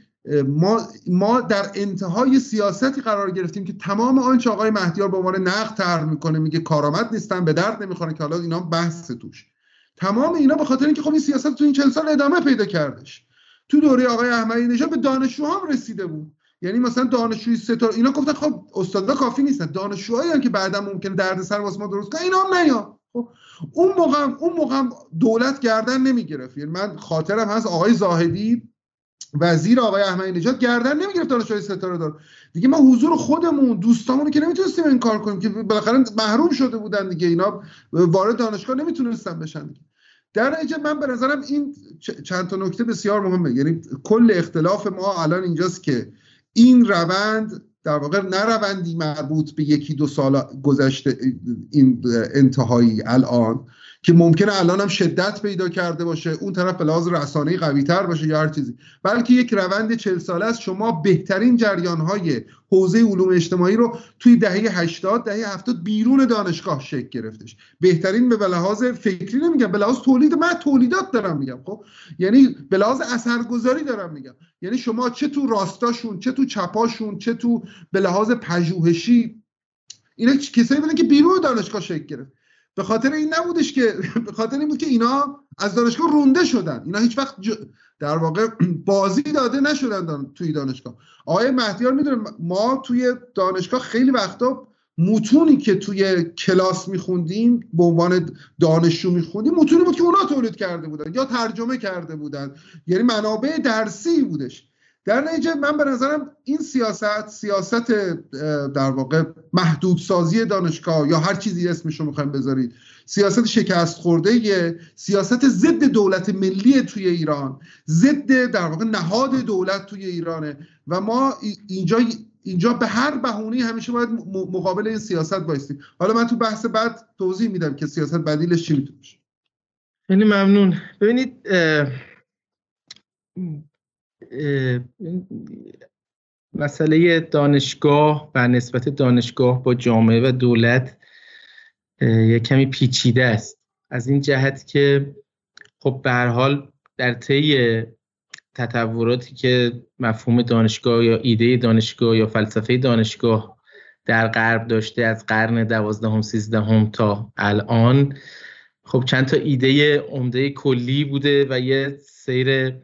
ما ما در انتهای سیاستی قرار گرفتیم که تمام آنچه آقای مهدیار به عنوان نقد طرح می‌کنه میگه کارآمد نیستن به درد نمی‌خوره که حالا اینا بحث توش. تمام اینا به خاطر اینکه خب این سیاست تو این چند سال ادامه پیدا کردش. تو دوره آقای احمدی نژاد به دانشجوها هم رسیده بود. یعنی مثلا دانشجوی ستاره اینا گفتن خب استادا کافی نیستن. دانشجوهایی که بعدا ممکنه دردسر واسه ما درست کنن اینا هم نیا خب اون موقع اون موقع دولت گردن نمی‌گرفت. یعنی من خاطرم هست آقای زاهدی وزیر آقای احمدی نژاد گردن نمی‌گرفت دانشجوی ستاره دار دیگه ما حضور خودمون دوستامون که نمی‌تونستیم این کار کنیم که بالاخره محروم شده بودن دیگه. اینا وارد دانشگاه نمی‌تونستن بشن دیگه. در نتیجه من به نظرم این چند تا نکته بسیار مهمه. یعنی کل اختلاف ما الان اینجاست که این روند در واقع نه روندی مربوط به یکی دو سال گذشته این انتهایی الان که ممکنه الان هم شدت پیدا کرده باشه اون طرف به لحاظ رسانه‌ای قوی تر باشه یا هر چیزی. بلکه یک روند چل ساله است. شما بهترین جریان های حوزه علوم اجتماعی رو توی دهه 80 دهه 70 بیرون دانشگاه شکل گرفتش. بهترین به لحاظ فکری نمیگم به لحاظ تولید من تولیدات دارم میگم خب؟ یعنی به لحاظ اثرگذاری دارم میگم. یعنی شما چه تو راستاشون چه تو چپاشون چه تو به لحاظ پژوهشی اینا کسایی بودن که بیرون دانشگاه شکل گرفت. به خاطر این نبودش که به خاطر این بود که اینا از دانشگاه رونده شدن. اینا هیچ وقت در واقع بازی داده نشدن دان... توی دانشگاه. آقای مهدیار می‌دونه ما توی دانشگاه خیلی وقتا متونی که توی کلاس میخوندیم به عنوان دانشجو میخوندیم متونی بود که اونا تولید کرده بودن یا ترجمه کرده بودن. یعنی منابع درسی بودش. در نتیجه من به نظرم این سیاست سیاست در واقع محدودسازی دانشگاه یا هر چیزی اسمش رو می‌خوایم بذارید سیاست شکست خورده سیاست ضد دولت ملی توی ایران ضد در واقع نهاد دولت توی ایرانه و ما اینجا اینجا به هر بهونه همیشه باید مقابل این سیاست بایستیم. حالا من تو بحث بعد توضیح میدم که سیاست بدیلش چی می‌تونه خیلی ممنون. ببینید مسئله دانشگاه و نسبت دانشگاه با جامعه و دولت یه کمی پیچیده است. از این جهت که خب به حال در طی تطوراتی که مفهوم دانشگاه یا ایده دانشگاه یا فلسفه دانشگاه در غرب داشته از قرن دوازدهم سیزدهم تا الان خب چند تا ایده عمده کلی بوده و یه سیر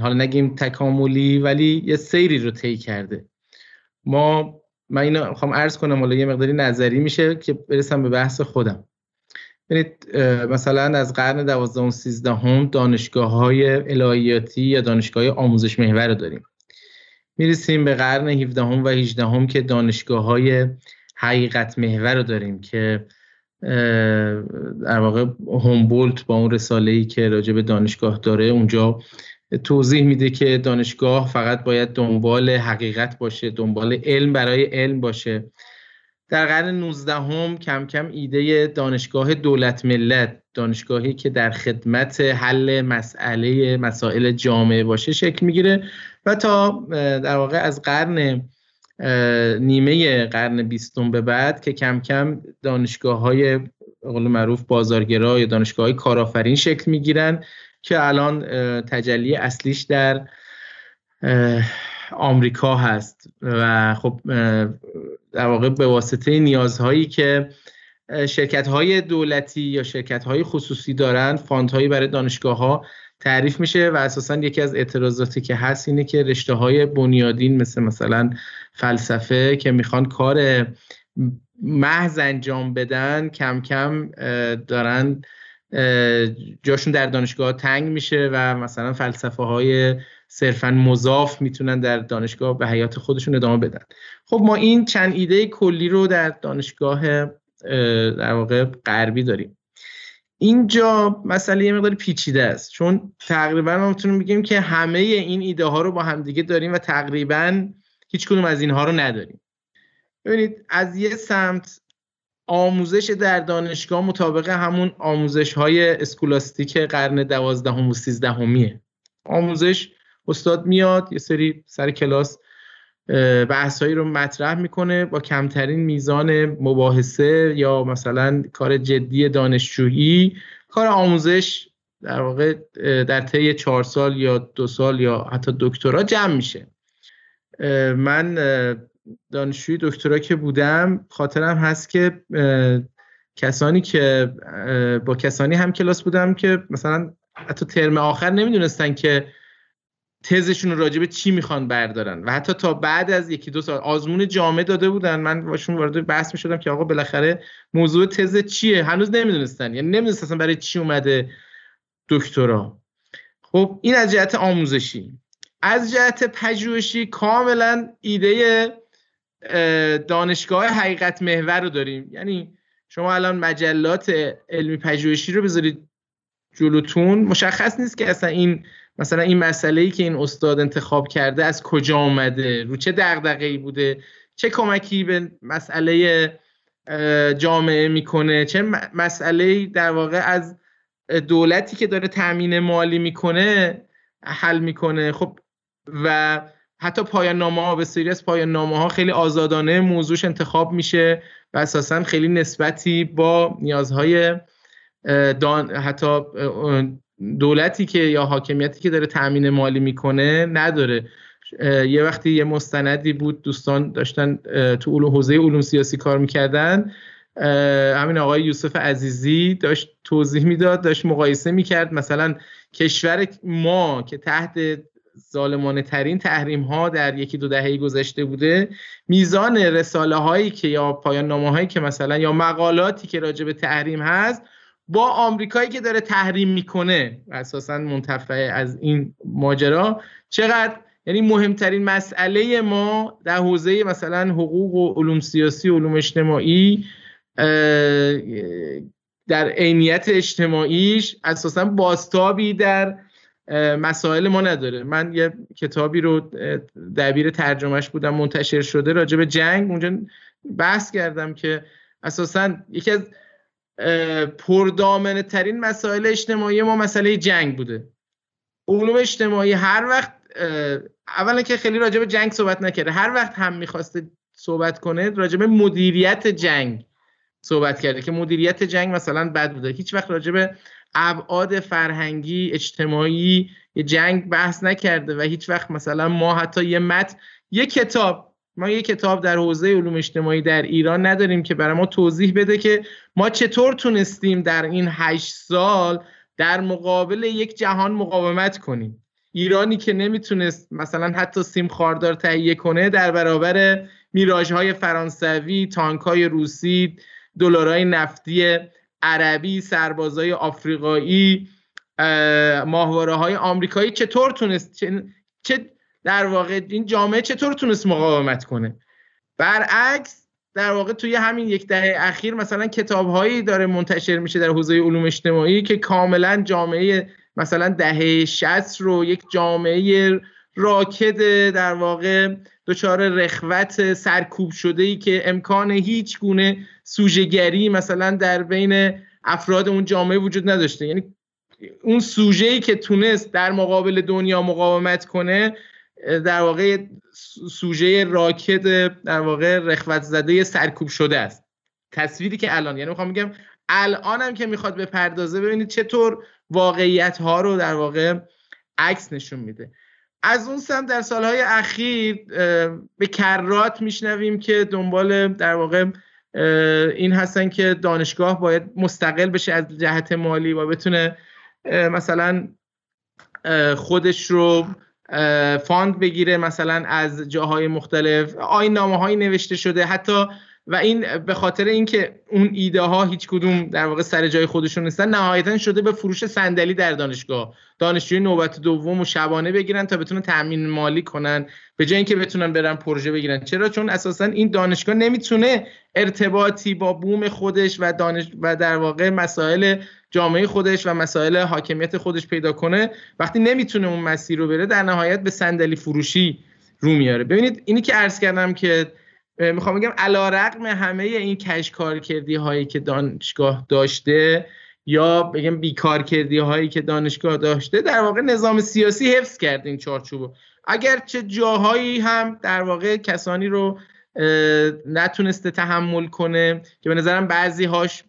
حالا نگیم تکاملی ولی یه سیری رو طی کرده. ما من اینو می‌خوام عرض کنم حالا یه مقداری نظری میشه که برسم به بحث خودم. ببینید مثلا از قرن 12 و 13 هم دانشگاه های الهیاتی یا دانشگاه آموزش محور رو داریم. می‌رسیم به قرن 17 هم و 18 هم که دانشگاه های حقیقت محور رو داریم که در واقع هومبولت با اون رساله ای که راجع به دانشگاه داره اونجا توضیح میده که دانشگاه فقط باید دنبال حقیقت باشه دنبال علم برای علم باشه. در قرن 19 هم کم کم ایده دانشگاه دولت ملت دانشگاهی که در خدمت حل مسئله مسائل جامعه باشه شکل می‌گیره. و تا در واقع از قرن نیمه قرن بیستم به بعد که کم کم دانشگاه های قول معروف بازارگرا یا دانشگاه های کارآفرین شکل می‌گیرن که الان تجلی اصلیش در آمریکا هست. و خب در واقع به واسطه نیازهایی که شرکت های دولتی یا شرکت های خصوصی دارن فاند هایی برای دانشگاه ها تعریف میشه و اساسا یکی از اعتراضاتی که هست اینه که رشته های بنیادین مثل مثلا فلسفه که می‌خوان کار محض انجام بدن کم کم دارن جاشون در دانشگاه تنگ میشه و مثلا فلسفه های صرفا مضاف می‌تونن در دانشگاه به حیات خودشون ادامه بدن. خب ما این چند ایده کلی رو در دانشگاه در واقع غربی داریم. اینجا مسئله یه مقدار پیچیده است. چون تقریبا ما می‌تونیم بگیم که همه این ایده ها رو با همدیگه داریم و تقریبا هیچ کدوم از اینها رو نداریم. ببینید از یه سمت آموزش در دانشگاه مطابق همون آموزش های اسکولاستیک قرن دوازدهم و سیزدهمیه. آموزش استاد میاد یه سری سر کلاس بحثایی رو مطرح می‌کنه با کمترین میزان مباحثه یا مثلا کار جدی دانشجویی. کار آموزش در واقع در طی چهار سال یا دو سال یا حتی دکترا جمع میشه. من دانشجوی دکترا که بودم خاطرم هست که کسانی که با کسانی هم کلاس بودم که مثلا حتی ترم آخر نمی‌دونستن که تزشون راجع به چی می‌خوان بردارن. و حتی تا بعد از یکی دو سال آزمون جامعه داده بودن. من باشون وارد بحث می‌شدم که آقا بالاخره موضوع تز چیه؟ هنوز نمی‌دونستن. یعنی نمی‌دونستن برای چی اومده دکترا. خب این از جهت آموزشی. از جهت پژوهشی کاملا ایده دانشگاه حقیقت محور رو داریم. یعنی شما الان مجلات علمی پژوهشی رو بذارید جلوتون. مشخص نیست که اصلا این مثلا این مسئله ای که این استاد انتخاب کرده از کجا آمده رو چه دغدغه‌ای بوده؟ چه کمکی به مسئله جامعه می‌کنه؟ چه مسئله در واقع از دولتی که داره تامین مالی می‌کنه حل می‌کنه؟ خب و حتی پایان نامه ها به سری پایان نامه ها خیلی آزادانه موضوعش انتخاب میشه و اساسا خیلی نسبتی با نیازهای دان حتی دولتی که یا حاکمیتی که داره تامین مالی می‌کنه نداره. یه وقتی یه مستندی بود دوستان داشتن تو علوم حوزه علوم سیاسی کار می‌کردن. همین آقای یوسف عزیزی داشت توضیح می‌داد داشت مقایسه می‌کرد. مثلا کشور ما که تحت ظالمانه ترین تحریم ها در یکی دو دهه گذشته بوده. میزان رساله هایی که یا پایان نامه هایی که مثلا یا مقالاتی که راجع به تحریم هست با آمریکایی که داره تحریم می‌کنه اساسا منتفع از این ماجرا. چقدر؟ یعنی مهمترین مسئله ما در حوزه مثلا حقوق و علوم سیاسی و علوم اجتماعی در عینیت اجتماعیش اساسا باستابی در مسائل ما نداره. من یه کتابی رو دبیر ترجمهش بودم منتشر شده راجع به جنگ. اونجا بحث کردم که اساسا یکی از پردامنه ترین مسائل اجتماعی ما مسئله جنگ بوده. علوم اجتماعی هر وقت اولا که خیلی راجع به جنگ صحبت نکرده هر وقت هم می‌خواسته صحبت کنه راجع به مدیریت جنگ صحبت کرده که مدیریت جنگ مثلا بد بوده. هیچ وقت راجع به ابعاد فرهنگی اجتماعی یه جنگ بحث نکرده و هیچ وقت مثلا ما حتی یه مت یه کتاب ما یه کتاب در حوزه علوم اجتماعی در ایران نداریم که برای ما توضیح بده که ما چطور تونستیم در این هشت سال در مقابل یک جهان مقاومت کنیم. ایرانی که نمی‌تونست مثلا حتی سیم خاردار تهیه کنه در برابر میراژ های فرانسوی، تانک های روسی، دلارای نفتی عربی، سربازای آفریقایی، ماهواره های آمریکایی چطور تونست چه در واقع این جامعه چطور تونست مقاومت کنه؟ برعکس در واقع توی همین یک دهه اخیر مثلا کتابهایی داره منتشر میشه در حوزه علوم اجتماعی که کاملا جامعه مثلا دهه 60 رو یک جامعه راکد در واقع دچار رخوت سرکوب شده ای که امکان هیچ گونه سوژهگری مثلا در بین افراد اون جامعه وجود نداشته. یعنی اون سوژه‌ای که تونست در مقابل دنیا مقاومت کنه در واقع سوژه راکت در واقع رخوت زده سرکوب شده است. تصویری که الان یعنی می‌خوام میگم الان هم که می‌خواد به پردازه ببینید چطور واقعیت ها رو در واقع عکس نشون میده. از اون سم در سالهای اخیر به کرات میشنویم که دنبال در واقع این هستن که دانشگاه باید مستقل بشه از جهت مالی و بتونه مثلا خودش رو فاند بگیره مثلا از جاهای مختلف. آین نامه هایی نوشته شده. حتی و این به خاطر اینکه اون ایده ها هیچ کدوم در واقع سر جای خودشون نیستن نهایتا شده به فروش صندلی در دانشگاه. دانشجوی نوبت دوم و شبانه بگیرن تا بتونن تامین مالی کنن به جای اینکه بتونن برن پروژه بگیرن. چرا؟ چون اساسا این دانشگاه نمی‌تونه ارتباطی با بوم خودش و دانش و در واقع مسائل جامعه خودش و مسائل حاکمیت خودش پیدا کنه. وقتی نمی‌تونه اون مسیر رو بره در نهایت به صندلی فروشی رو میاره. ببینید اینی که عرض کردم که می‌خوام بگم علا رقم همه این کش کردی هایی که دانشگاه داشته یا بگم بیکار کردی هایی که دانشگاه داشته در واقع نظام سیاسی حفظ کرد این چارچوبو. اگر چه جاهایی هم در واقع کسانی رو نتونسته تحمل کنه که به نظرم بعضی هاش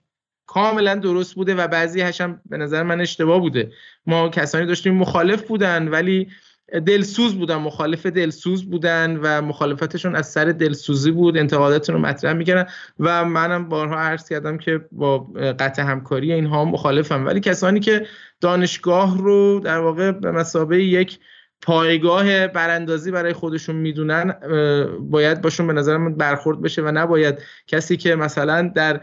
کاملا درست بوده و بعضی هاش هم به نظر من اشتباه بوده. ما کسانی داشتیم مخالف بودن ولی دلسوز بودن مخالف دلسوز بودن و مخالفتشون از سر دلسوزی بود انتقاداتون رو مطرح می‌کردن و منم بارها عرض کردم که با قطع همکاری اینها مخالفم. ولی کسانی که دانشگاه رو در واقع به مسابه یک پایگاه براندازی برای خودشون می‌دونن باید باشون به نظرم برخورد بشه و نباید کسی که مثلا در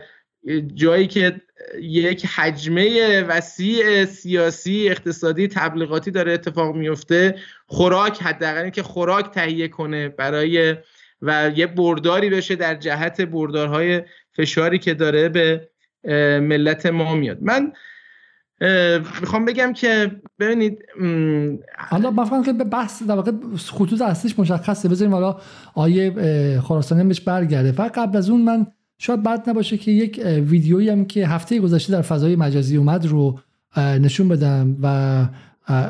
جایی که یک حجمه وسیع سیاسی اقتصادی تبلیغاتی داره اتفاق میفته خوراک حداقل که خوراک تهیه کنه برای و یه برداری بشه در جهت بردارهای فشاری که داره به ملت ما میاد. من می‌خوام بگم که ببینید حالا من که به بحث در واقع خطوط اصلیش مشخصه. بذاریم حالا آیه خراسانی بهش برگرده. فقط قبل از اون من شاید بد نباشه که یک ویدیویی هم که هفته گذشته در فضای مجازی اومد رو نشون بدم و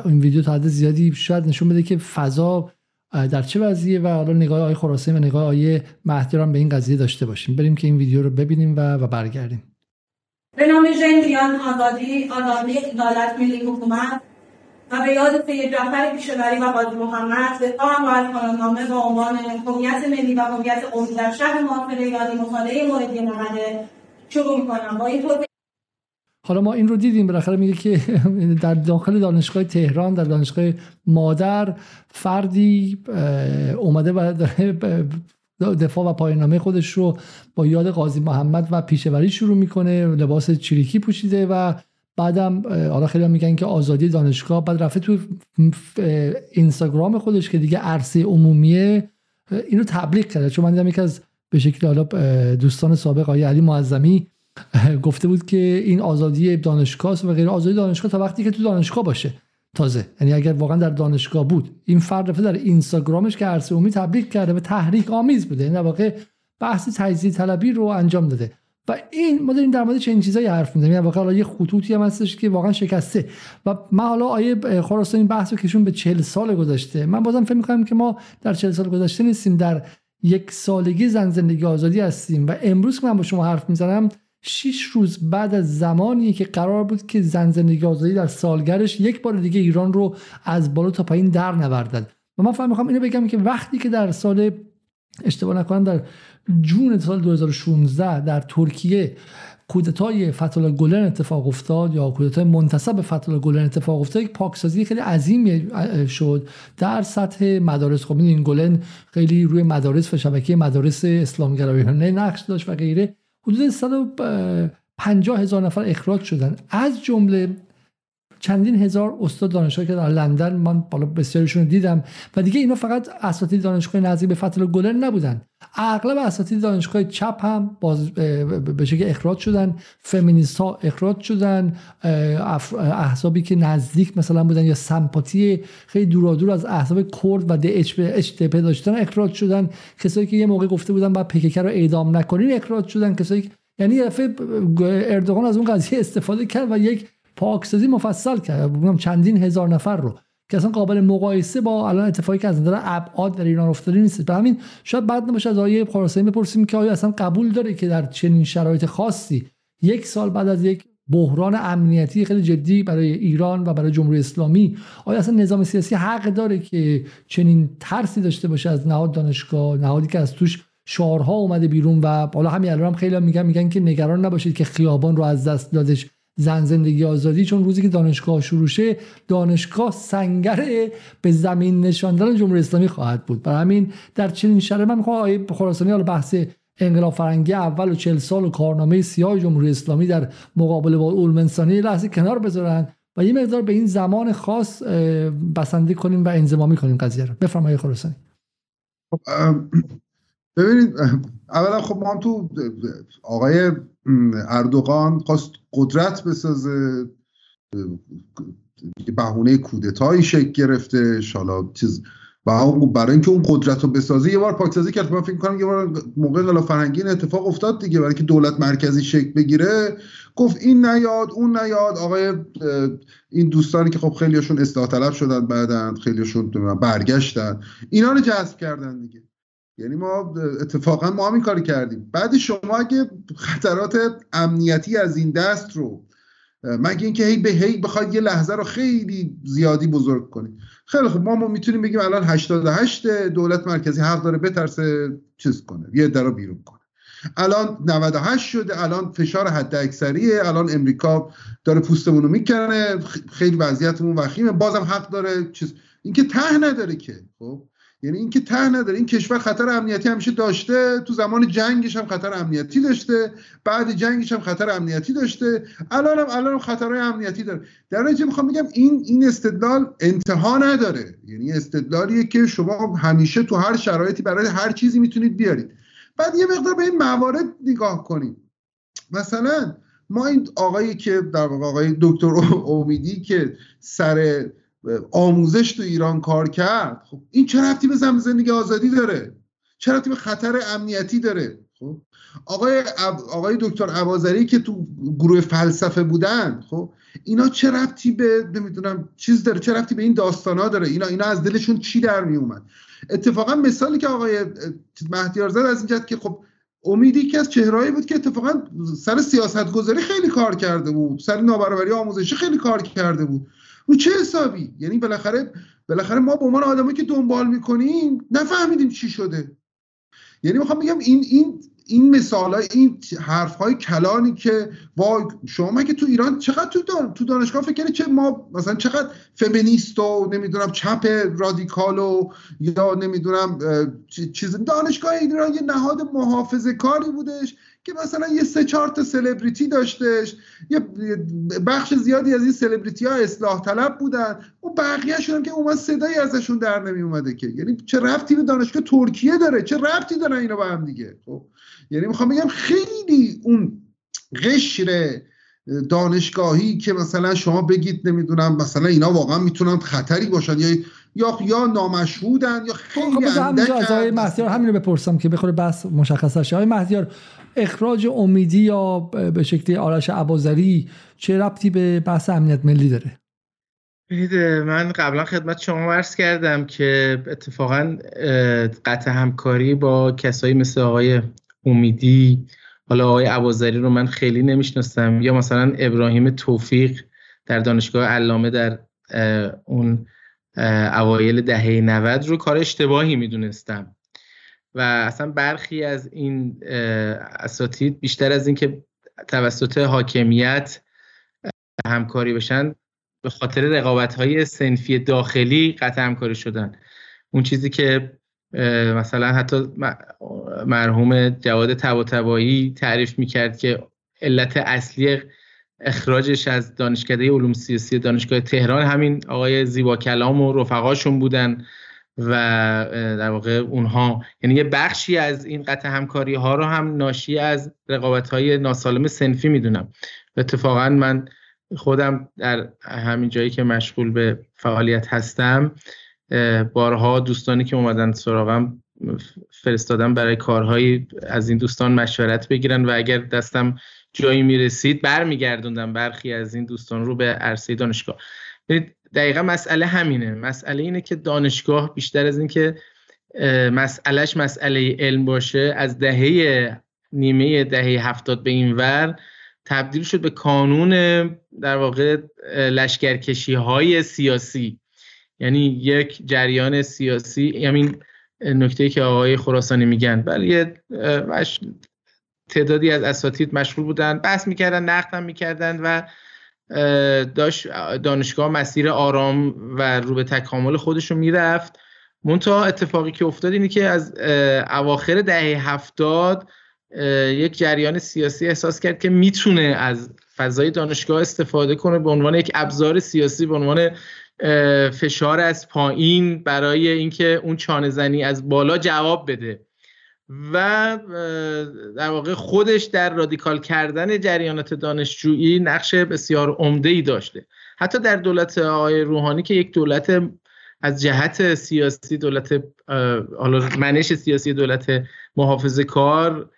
این ویدیو تا حد زیادی شاید نشون بده که فضا در چه وضعیه و حالا نگاه آقای خراسانی و نگاه آقای مهدی به این قضیه داشته باشیم. بریم که این ویدیو رو ببینیم و, و برگردیم. به نام ژن آزادی آزادی عدالت ملی حکومت. و به یاد سید جعفر پیشوری و قاضی محمد از پایاننامه با عنوان هویت ملی و هویت قومی در شهر معاصر ایرانی مطالعه موردی محمد شروع می‌کنم. با این حالا ما این رو دیدیم بالاخره میگه که <laughs> در داخل دانشگاه تهران در دانشگاه مادر فردی اومده و دفاع و پایانامه خودش رو با یاد قاضی محمد و پیشوری شروع می‌کنه لباس چریکی پوشیده و بعدم حالا خیلی میگن که آزادی دانشگاه بعد رفته تو اینستاگرام خودش که دیگه عرصه عمومیه. اینو تبلیغ کرده. چون من دیدم یکی از به شکل حالا دوستان سابق آقای علی معظمی گفته بود که این آزادی دانشگاه و غیر آزادی دانشگاه تا وقتی که تو دانشگاه باشه تازه. یعنی اگر واقعا در دانشگاه بود. این فرد رفته در اینستاگرامش که عرصه عمومی تبلیغ کرده و تحریک آمیز بوده. این یعنی واقع بحث تجزیه طلبی رو انجام داده. و این ما داریم در مورد چنین چیزایی حرف می‌زنیم. یعنی واقعا یه خطوطی هم هستش که واقعا شکسته. و من حالا آیه خراسانی بحث رو کشون به 40 سال گذشته من بازم فکر می‌کنم که ما در 40 سال گذشته نیستیم در یک سالگی زن زندگی آزادی هستیم. و امروز که من با شما حرف می‌زنم 6 روز بعد از زمانی که قرار بود که زن زندگی آزادی در سالگرش یک بار دیگه ایران رو از بالا تا پایین در نوردد و من فهم می‌خوام اینو بگم که وقتی که در سال اشتباه نکنم در جون سال 2016 در ترکیه کودتای فتولا گلن اتفاق افتاد یا کودتای منتصب فتولا گلن اتفاق افتاد یک پاکسازی خیلی عظیمی شد در سطح مدارس. خب این گلن خیلی روی مدارس و شبکه مدارس اسلامگرایانه نقش داشت و غیره. حدود 150 هزار نفر اخراج شدن. از جمله چندین هزار استاد دانشگاه که در لندن من بالا بسیارشون رو دیدم و دیگه اینا فقط اساتید دانشگاه نزدیک به فتل گلن نبودن. اغلب اساتید دانشگاه چپ هم باز به شکل اخراج شدن فمینیست ها اخراج شدن احزابی که نزدیک مثلا بودن یا سمپاتی خیلی دورادور از احزاب کرد و DHP داشتن اخراج شدن. کسایی که یه موقع گفته بودن بعد پککر رو اعدام نکنین اخراج شدن. کسایی یعنی اردوغان از اون قضیه استفاده کرد و یک پاکسازی مفصل کرد. چندین هزار نفر رو که اصلا قابل مقایسه با الان اتفاقی که از نظر ابعاد در ایران افتاده نیست. به همین شاید بعد نباشه از آقای خراسانی بپرسیم که آیا اصلا قبول داره که در چنین شرایط خاصی یک سال بعد از یک بحران امنیتی خیلی جدی برای ایران و برای جمهوری اسلامی آیا اصلا نظام سیاسی حق داره که چنین ترسی داشته باشه از نهاد دانشگاه نهادی که از توش شعارها اومده بیرون و حالا همین الان هم خیلی میگن میگن که نگران نباشید که خیابان رو از دست دادش. زن زندگی آزادی چون روزی که دانشگاه شروع شه دانشگاه سنگر به زمین نشاندن جمهوری اسلامی خواهد بود. برای همین در چنین شرایطی من می‌خوام آیه خراسانی حالا بحث انقلاب فرنگی اول و چل سال و کارنامه سیاه جمهوری اسلامی در مقابله با علوم انسانی لحظه کنار بذارن و یه مقدار به این زمان خاص بسنده کنیم و انضمامی کنیم قضیه رو. بفرمایید خراسانی. خب ببینید اولا خب ما هم تو آقای اردوغان خواست قدرت بسازه بهونه کودتایی شکل گرفته حالا چیز و برای اینکه اون قدرت رو بسازه یه بار پاکسازی کرد. من فکر کنم یه بار موقع انقلاب فرهنگی این اتفاق افتاد دیگه برای اینکه دولت مرکزی شکل بگیره. گفت این نیاد اون نیاد. آقای این دوستانی که خب خیلیشون اصلاح طلب شدن بعدن خیلیشون برگشتن. اینا رو جذب کردن دیگه. یعنی ما اتفاقا ما هم این کاری کردیم. بعد شما اگه خطرات امنیتی از این دست رو مگه اینکه هی به هی بخواید یه لحظه رو خیلی زیادی بزرگ کنید. خیلی خب ما, ما می‌تونیم بگیم الان 88 دولت مرکزی حق داره بترسه چیز کنه یه درو بیرون کنه. الان 98 شده الان فشار حد اکثریه الان امریکا داره پوستمون رو می‌کنه خیلی وضعیتمون وخیمه بازم حق داره چیز. اینکه ته نداره که خب؟ یعنی اینکه ته نداره. این کشور خطر امنیتی همیشه داشته تو زمان جنگش هم خطر امنیتی داشته بعد جنگش هم خطر امنیتی داشته. الان هم الان هم خطرهای امنیتی داره. در نتیجه می‌خوام بگم این این استدلال انتها نداره. یعنی استدلالیه که شما همیشه تو هر شرایطی برای هر چیزی می‌تونید بیارید. بعد یه مقدار به این موارد نگاه کنید مثلا ما این آقایی که در واقع آقای دکتر امیدی که سر آموزش تو ایران کار کرد. خب این چه رفتی به زندگی آزادی داره؟ چه رفتی به خطر امنیتی داره؟ خب آقای آقای دکتر عوازری که تو گروه فلسفه بودن خب اینا چه رفتی به نمی‌دونم چیز داره چه رفتی به این داستانا داره؟ اینا اینا از دلشون چی در می اومد اتفاقا مثالی که آقای مهدیار زد از این که خب امیدی که از چهرهایی بود که اتفاقا سر سیاست گذاری خیلی کار کرده بود سر نابرابری آموزشی خیلی کار کرده بود. رو چه حسابی؟ یعنی بالاخره بالاخره ما به عنوان آدمایی که دنبال می‌کنیم نفهمیدیم چی شده. یعنی می‌خوام بگم این این این مثال های این حرف های کلانی که وای شما که تو ایران چقدر تو, تو دانشگاه فکر چه ما مثلا چقدر فمینیست و نمی‌دونم چپ رادیکال و یا نمی‌دونم چیز دانشگاه ایران یه نهاد محافظه کاری بودش. که مثلا یه سه چهار تا سلبریتی داشتش یه بخش زیادی از این سلبریتی ها اصلاح طلب بودن. و بقیه شدن که اومد صدایی ازشون در نمی اومده که. یعنی چه رفتی به دانشگاه ترکیه داره؟ چه رفتی دارن اینا با هم دیگه؟ خب یعنی می‌خوام بگم خیلی اون قشر دانشگاهی که مثلا شما بگید نمی‌دونم مثلا اینا واقعا می‌تونن خطری باشن یا یا یا نامشهودن یا خیلی خب اندک از آقای مهدیار همین رو بپرسم که بخوره بس مشخص شه آقای مهدیار اخراج امیدی یا به شکلی آرش عبازری چه ربطی به بحث امنیت ملی داره؟ من قبلا خدمت شما ورس کردم که اتفاقا قطع همکاری با کسایی مثل آقای امیدی حالا آقای عبازری رو من خیلی نمی‌شناسم. یا مثلا ابراهیم توفیق در دانشگاه علامه در اون اوایل دهه 90 رو کار اشتباهی می‌دونستم. و اصلا برخی از این اساتید بیشتر از اینکه توسط حاکمیت همکاری بشن به خاطر رقابت های سنفی داخلی قطع همکاری شدن. اون چیزی که مثلا حتی مرحوم جواد تبا تعریف می‌کرد که علت اصلی اخراجش از دانشکده علوم سیاسی دانشگاه تهران همین آقای زیبا کلام و رفقاشون بودن. و در واقع اونها یعنی یه بخشی از این قطع همکاری ها رو هم ناشی از رقابت های ناسالم سنفی می‌دونم. اتفاقا من خودم در همین جایی که مشغول به فعالیت هستم بارها دوستانی که اومدن سراغم فرستادم برای کارهایی از این دوستان مشورت بگیرن و اگر دستم جایی می‌رسید برمیگردوندم برخی از این دوستان رو به عرصه دانشگاه. دقیقا مسئله همینه. مسئله اینه که دانشگاه بیشتر از اینکه مسئلهش مسئله علم باشه از دهه نیمه دهه هفتاد به این ور تبدیل شد به کانون در واقع لشکرکشی های سیاسی. یعنی یک جریان سیاسی. همین نکته که آقای خراسانی میگن. ولی تعدادی از اساتید مشغول بودن. بحث می‌کردن نقد هم می‌کردن و داشت دانشگاه مسیر آرام و رو به تکامل خودش رو می‌رفت. منتها اتفاقی که افتاد اینه که از اواخر دهه هفتاد یک جریان سیاسی احساس کرد که می‌تونه از فضای دانشگاه استفاده کنه به عنوان یک ابزار سیاسی به عنوان فشار از پایین برای اینکه اون چانه زنی از بالا جواب بده. و در واقع خودش در رادیکال کردن جریانات دانشجویی نقش بسیار عمده ای داشته. حتی در دولت آقای روحانی که یک دولت از جهت سیاسی دولت حالا منش سیاسی دولت محافظه کار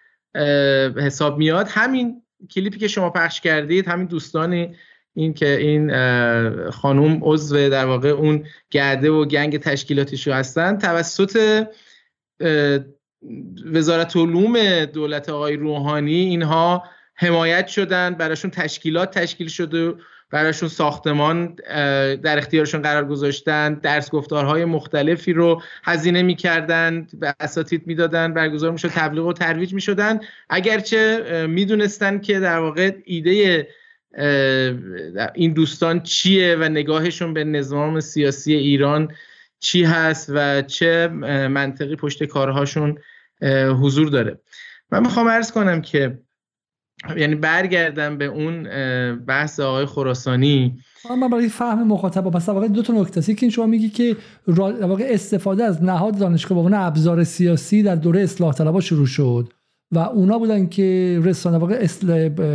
حساب میاد. همین کلیپی که شما پخش کردید همین دوستانی این که این خانوم عضو در واقع اون گرده و گنگ تشکیلاتیشو هستن توسط وزارت علوم دولت آقای روحانی اینها حمایت شدن براشون تشکیلات تشکیل شده براشون ساختمان در اختیارشون قرار گذاشتن درس گفتارهای مختلفی رو هزینه می‌کردن به اساتید می‌دادن برگزار می‌شد تبلیغ و ترویج می‌شدن. اگرچه می‌دونستن که در واقع ایده این دوستان چیه و نگاهشون به نظام سیاسی ایران چی هست و چه منطقی پشت کارهاشون حضور داره. من می‌خوام ارز کنم که یعنی برگردم به اون بحث آقای خراسانی. من برای فهم مخاطب پس واقع دو تا نکته که شما میگی که واقع استفاده از نهاد دانشگاه به ابزار سیاسی در دوره اصلاح طلبها شروع شد و اونا بودن که رسانه واقع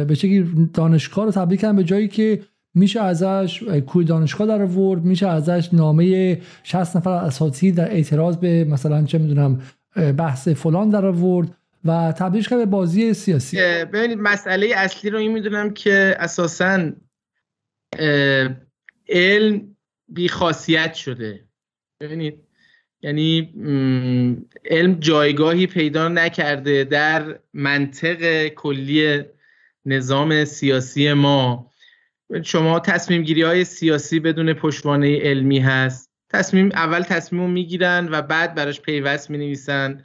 به شکلی دانشگاه رو تبدیل کردن به جایی که میشه ازش کوی دانشگاه در آورد میشه ازش نامه 60 نفر اساتید در اعتراض به مثلا چه می‌دونم بحث فلان در آورد و تبدیلش کرد به بازی سیاسی. ببینید مسئله اصلی رو این می‌دونم که اساسا علم بیخاصیت شده. ببینید یعنی علم جایگاهی پیدا نکرده در منطق کلی نظام سیاسی ما. شما تصمیم گیری های سیاسی بدون پشتوانه علمی هست. تصمیم اول تصمیم می‌گیرن و بعد براش پیوست می نویسن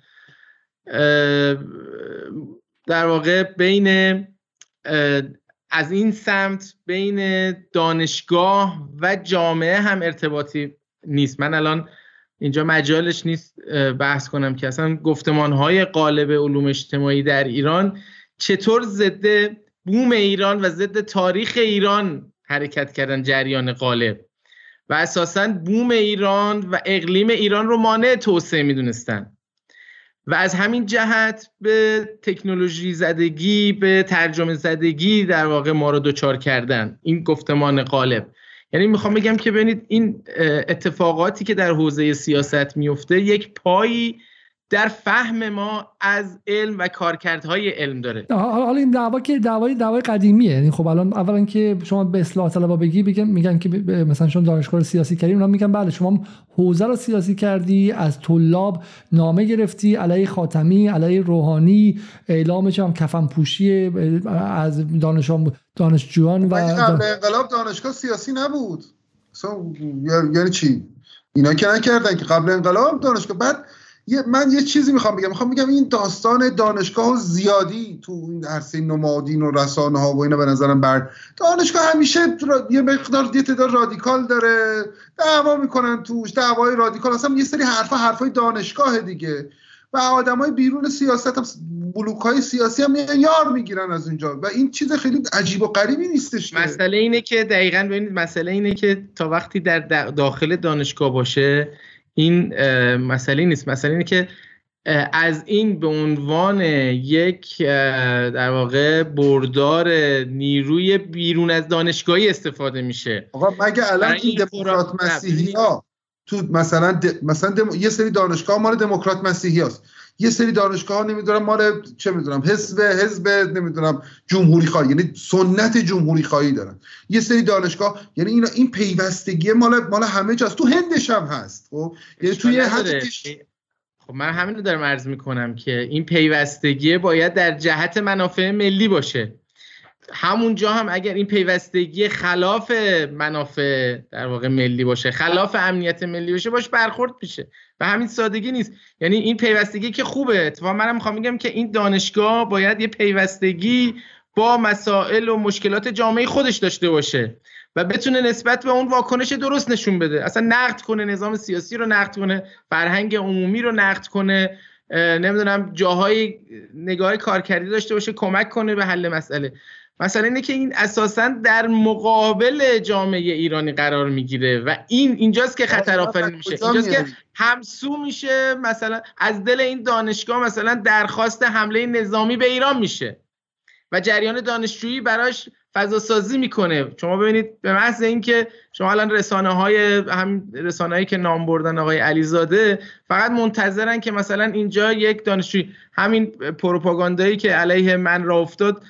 در واقع بین از این سمت بین دانشگاه و جامعه هم ارتباطی نیست. من الان اینجا مجالش نیست بحث کنم که اصلا گفتمان های قالب علوم اجتماعی در ایران چطور ضد بوم ایران و ضد تاریخ ایران حرکت کردن جریان قالب. و اساسا بوم ایران و اقلیم ایران رو مانع توسعه می‌دونستن. و از همین جهت به تکنولوژی زدگی به ترجمه زدگی در واقع ما رو دوچار کردن. این گفتمان قالب یعنی می‌خوام بگم که ببینید این اتفاقاتی که در حوزه سیاست میفته یک پایی در فهم ما از علم و کارکردهای علم داره. حالا این دعوا که دعوای دعوای قدیمیه. یعنی خب الان اولا که شما به اصلاح طلبا بگی بگن میگن که مثلا شما دانشگاه سیاسی کردی اونا میگن بله شما حوزه رو سیاسی کردی از طلاب نامه گرفتی علیه خاتمی علیه روحانی اعلام چم کفن پوشی از دانش دانشجویان و قبل انقلاب دانشگاه سیاسی نبود. یعنی چی؟ اینا که نکردن که قبل انقلاب دانشگاه. بعد من یه چیزی می‌خوام بگم. می‌خوام بگم این داستان دانشگاه زیادی تو این عرصه نمادین و رسانه ها و اینا به نظرم بر دانشگاه همیشه یه مقدار یه تعداد رادیکال داره. دعوا می‌کنن توش دعوای رادیکال. اصلا یه سری حرفا حرفای دانشگاه دیگه. و آدمای بیرون سیاست هم بلوک های سیاسی هم یار می‌گیرن از اونجا و این چیز خیلی عجیب و غریبی نیستش مسئله اینه که دقیقا ببینید مسئله اینه که تا وقتی در داخل دانشگاه باشه این مسئله نیست. مسئله اینه که از این به عنوان یک در واقع بردار نیروی بیرون از دانشگاهی استفاده میشه. آقا مگه الان این دموکرات مسیحی ها تو مثلا مثلا یه سری دانشگاه مال دموکرات مسیحی هست. یه سری دانشگاه نمی‌دونم مال چه می‌دونم حزب حزب نمی‌دونم جمهوری خواهی. یعنی سنت جمهوری خواهی دارن. یه سری دانشگاه یعنی این این پیوستگی مال مال همه جاست. تو هندش هم هست خب؟ یعنی توی خب من همین رو دارم عرض می‌کنم که این پیوستگی باید در جهت منافع ملی باشه. همونجا هم اگر این پیوستگی خلاف منافع در واقع ملی باشه خلاف امنیت ملی باشه باش برخورد میشه. و همین سادگی نیست. یعنی این پیوستگی که خوبه. اتفاقا منم می‌خوام میگم که این دانشگاه باید یه پیوستگی با مسائل و مشکلات جامعه خودش داشته باشه و بتونه نسبت به اون واکنش درست نشون بده. اصلا نقد کنه نظام سیاسی رو نقد کنه فرهنگ عمومی رو نقد کنه نمی‌دونم جاهای نگاه کارکردی داشته باشه کمک کنه به حل مسئله. مثلا اینه که این اساسا در مقابل جامعه ایرانی قرار می‌گیره و این اینجاست که خطر آفرین میشه. اینجاست که همسو میشه مثلا از دل این دانشگاه مثلا درخواست حمله نظامی به ایران میشه و جریان دانشجویی براش فضا سازی می‌کنه. شما ببینید به محض اینکه شما الان رسانه های هم رسانه هایی که نام بردن آقای علیزاده فقط منتظرن که مثلا اینجا یک دانشجوی همین پروپاگاندایی که علیه من را افتاد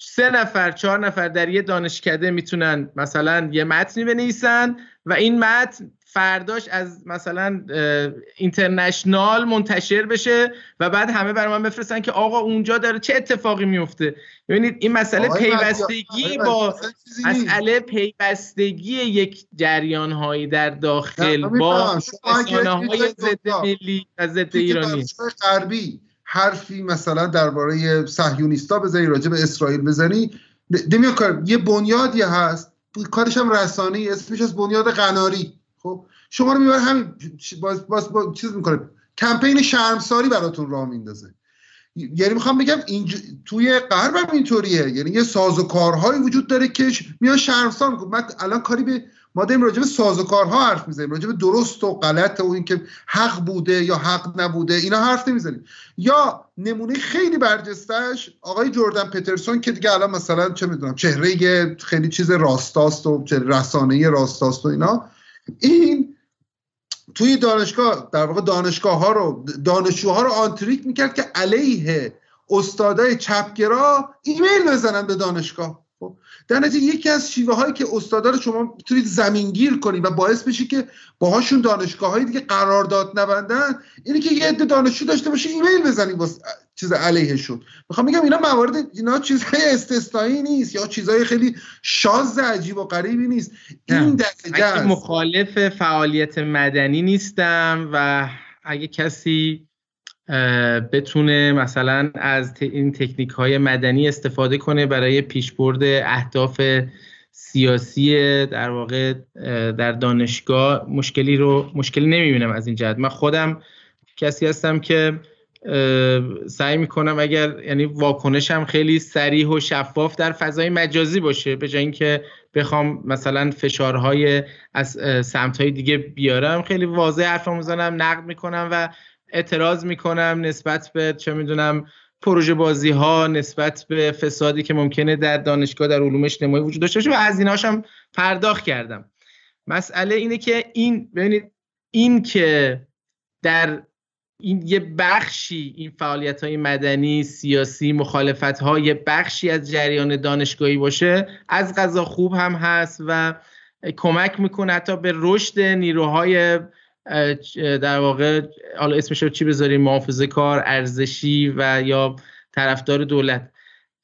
سه نفر چهار نفر در یه دانشکده می‌تونن مثلا یه متنی بنویسن و این متن فرداش از مثلا اینترنشنال منتشر بشه و بعد همه برای من بفرستن که آقا اونجا داره چه اتفاقی میفته. ببینید این مسئله پیوستگی با مسئله پیوستگی یک جریان هایی در داخل با رسانه های ضد ملی و ضد ایرانی. غربی. حرفی مثلا درباره صهیونیستا بزنی راجع به اسرائیل بزنی. نمیاد کار یه بنیادی هست. کارش هم رسانه اسمش از بنیاد قناری. خب؟ شما رو می‌بره همین باز, باز, باز چیز می‌کنه. کمپین شرمساری براتون راه میندازه. یعنی می‌خوام بگم اینج... توی غرب هم اینطوریه. یعنی یه سازوکارهایی وجود داره که میان شرمسار می‌کنه من الان کاری به ما داریم راجع به سازوکارها حرف می‌زنیم راجع به درست و غلط و اینکه حق بوده یا حق نبوده اینا حرف نمی‌زنیم. یا نمونه خیلی برجستش آقای جردن پترسون که دیگه الان مثلا چه می‌دونم چهره خیلی چیز راستاست و رسانه راستاست و اینا. این توی دانشگاه در واقع دانشگاه ها رو دانشجوها رو آنتریک می‌کرد که علیه استادای چپگرا ایمیل بزنن به دانشگاه. در نتیجه یکی از شیوه هایی که استادا رو شما می‌تونید زمینگیر کنید و باعث بشه که باهاشون دانشگاه هایی دیگه قرارداد نبندن اینه که یه عده دانشجو داشته باشه ایمیل بزنید واسه چیز علیهشون. می‌خوام میگم اینا موارد اینا چیزهای استثنایی نیست یا چیزهای خیلی شاز عجیب و غریبی نیست. این درجه مخالف فعالیت مدنی نیستم و اگه کسی بتونه مثلا از این تکنیک های مدنی استفاده کنه برای پیشبرد اهداف سیاسی در واقع در دانشگاه. مشکلی رو مشکلی نمی‌بینم از این جهت. من خودم کسی هستم که سعی می‌کنم اگر یعنی واکنشم خیلی سریح و شفاف در فضای مجازی باشه به جای اینکه بخوام مثلا فشارهای از سمتهای دیگه بیارم. خیلی واضح حرفم می‌زنم نقد می‌کنم و اعتراض می‌کنم نسبت به چه می‌دونم پروژه بازی ها نسبت به فسادی که ممکنه در دانشگاه در علوم اجتماعی وجود داشته باشه و از ایناش هم پرداخت کردم. مسئله اینه که این ببینید این که در این یه بخشی این فعالیت های مدنی سیاسی مخالفت های بخشی از جریان دانشگاهی باشه از غذا خوب هم هست و کمک می‌کنه حتی به رشد نیروهای در واقع حالا اسمش رو چی بذاریم؟ محافظه کار ارزشی و یا طرفدار دولت.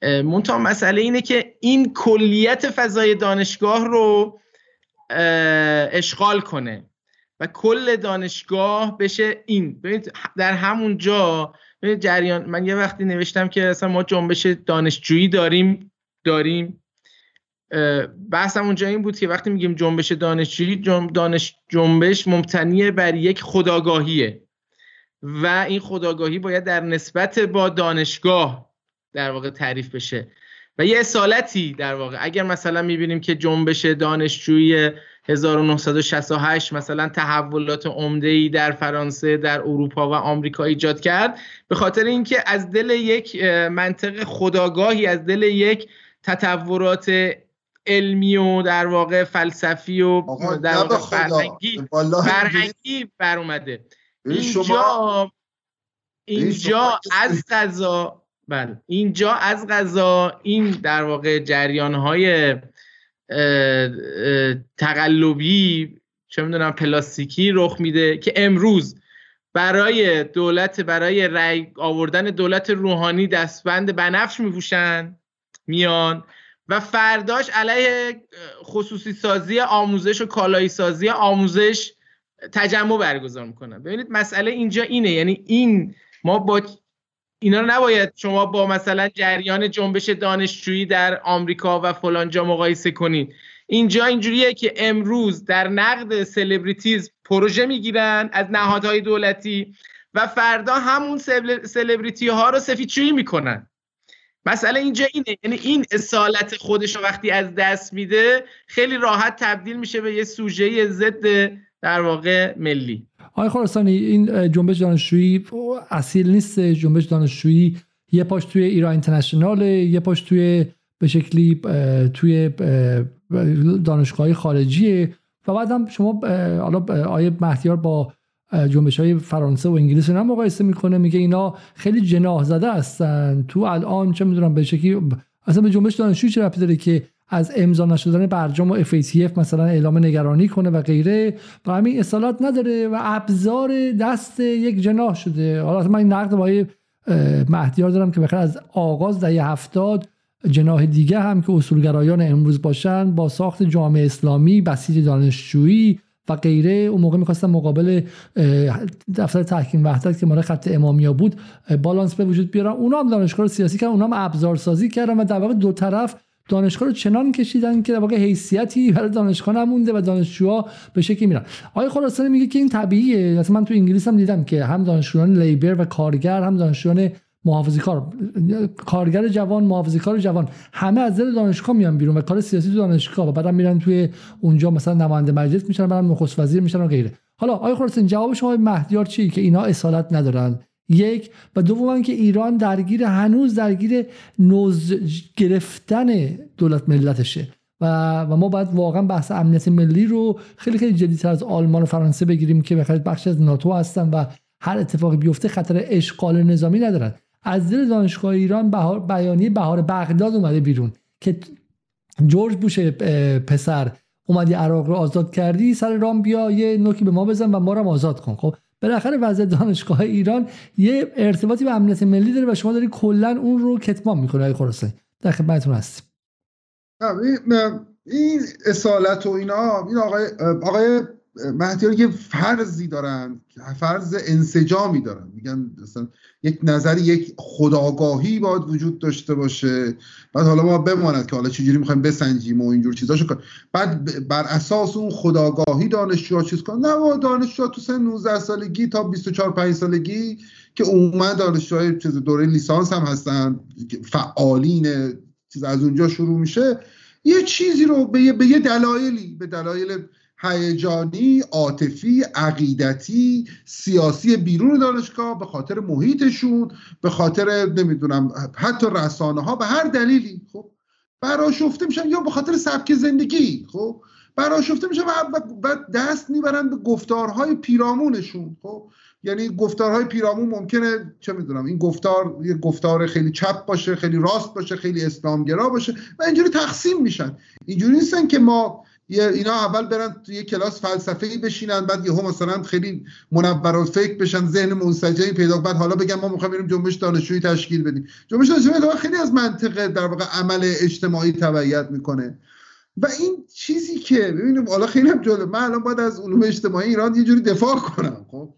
منتها مسئله اینه که این کلیت فضای دانشگاه رو اشغال کنه و کل دانشگاه بشه این. ببینید در همون جا جریان من یه وقتی نوشتم که اصلا ما جنبش دانشجویی داریم داریم. بحثم اونجا این بود که وقتی میگیم جنبش دانشجویی دانش جنبش ممتنی بر یک خداگاهیه. و این خداگاهی باید در نسبت با دانشگاه در واقع تعریف بشه. و یه اصالتی در واقع. اگر مثلا می‌بینیم که جنبش دانشجویی 1968 مثلا تحولات عمده ای در فرانسه در اروپا و آمریکا ایجاد کرد به خاطر اینکه از دل یک منطق خداگاهی از دل یک تطورات علمی و در واقع فلسفی و در واقع فرهنگی فرهنگی بر اومده. اینجا اینجا از غذا بله. اینجا از غذا این در واقع جریان های تقلبی چه می‌دونم پلاستیکی رخ میده که امروز برای دولت برای رای آوردن دولت روحانی دستبند بنفش میپوشن میان. و فرداش علیه خصوصی سازی آموزش و کالایی سازی آموزش تجمع برگزار می‌کنن ببینید مسئله اینجا اینه یعنی این ما با اینا رو نباید شما با مثلا جریان جنبش دانشجویی در آمریکا و فلان جا مقایسه کنید. اینجا اینجوریه که امروز در نقد سلبریتیز پروژه می‌گیرن از نهادهای دولتی و فردا همون سلبریتی ها رو سفیدشویی می‌کنن. مسئله اینجا اینه یعنی این اصالت خودش وقتی از دست میده خیلی راحت تبدیل میشه به یه سوژه ضد در واقع ملی. آقای خراسانی این جنبش دانشجویی اصیل نیست. جنبش دانشجویی یه پاش توی ایران اینترنشنال یه پاش توی به شکلی توی دانشگاه خارجیه. و بعد شما حالا آیه مهدیار با جنبش های فرانسه و انگلیس اینا مقایسه می‌کنه میگه اینا خیلی جناح زده هستن. تو الان چه می‌دونم به شکلی اصلا به جنبش دانشجویی چه رفتی داره که از امضا نشدن برجام و FATF مثلا اعلام نگرانی کنه و غیره. و همین اصالات نداره و ابزار دست یک جناح شده. حالا من این نقد با مهدیار دارم که بخیر از آغاز دهه هفتاد جناح دیگه هم که اصولگرایان امروز باشن با ساخت جامعه اسلامی بسیج دانشجویی و غیره. اون موقع می‌خواستن مقابل دفتر تحکیم وحدت که مال خط امامیا بود بالانس به وجود بیارن اونا هم دانشگاه رو سیاسی کردن اونا هم ابزار سازی کردن و در واقع دو طرف دانشگاه رو چنان کشیدن که در واقع حیثیتی برای دانشگاه نمونده و دانشجوها به شکلی میرن. آقای خراسانی میگه که این طبیعیه. مثلا من تو انگلیس هم دیدم که هم دانشجویان لیبر و کارگر هم دانشجویان محافظه کار کارگر جوان محافظه کار جوان. همه از دل دانشگاه میان بیرون و کار سیاسی تو دانشگاه و بعدم میرن توی اونجا مثلا نماینده مجلس میشن برن نخست وزیر میشن و غیره. حالا آقای خراسان جواب شما مهدیار چی که اینا اصالت ندارن؟ یک و دوم که ایران درگیر هنوز درگیر نوز گرفتن دولت ملتشه. و, و ما باید واقعا بحث امنیت ملی رو خیلی خیلی جدیتر از آلمان و فرانسه بگیریم که بخاطر بخش از ناتو هستن و هر اتفاقی بیفته خطر اشغال نظامی ندارن. از دل دانشگاه ایران بهار بیانیه بهار بغداد اومده بیرون که جورج بوش پسر اومدی عراق رو آزاد کردی سر رام بیا یه نوکی به ما بزن و ما رو آزاد کن. خب بالاخره وضع دانشگاه ایران یه ارتباطی به امنیت ملی داره و شما داری کلا اون رو کتمان می‌کنه ای خراسانی در خدمتتون هستیم این اصالت و اینا این آقای آقای مهدیاری که فرضی دارن فرض انسجامی دارن. میگن مثلا یک نظری یک خداگاهی باید وجود داشته باشه. بعد حالا ما بماند که حالا چجوری می‌خوایم بسنجیم و اینجور چیزاشو کن بعد بر اساس اون خداگاهی دانشجوها چیز کن نه دانشجوها تو سن 19 سالگی تا 24 5 سالگی که عموما دانشجوهای چیز دوره لیسانس هم هستن فعالین چیز از اونجا شروع میشه یه چیزی رو به یه, به یه دلایلی به دلایل هیجانی عاطفی عقیدتی سیاسی بیرون دانشگاه به خاطر محیطشون به خاطر نمی‌دونم حتی رسانه ها به هر دلیلی خب؟ براشفته میشن یا به خاطر سبک زندگی خب؟ براشفته میشن و دست می‌برن به گفتارهای پیرامونشون خب؟ یعنی گفتارهای پیرامون ممکنه چه می‌دونم این گفتار یه گفتار خیلی چپ باشه خیلی راست باشه خیلی اسلامگرا باشه و اینجوری تقسیم میشن. اینجوری نیستن که ما اینا اول برن توی یه کلاس فلسفه ای بشینن بعد یهو مثلا خیلی منور فکر بشن ذهن منسجمی پیدا بعد حالا بگم ما می‌خوایم بریم جنبش دانشجویی تشکیل بدیم. جنبش دانشجویی خیلی از منطقه در واقع عمل اجتماعی تبعیت می‌کنه. و این چیزی که ببینیم حالا خیلی هم جالب من الان باید از علوم اجتماعی ایران یه جوری دفاع کنم خب؟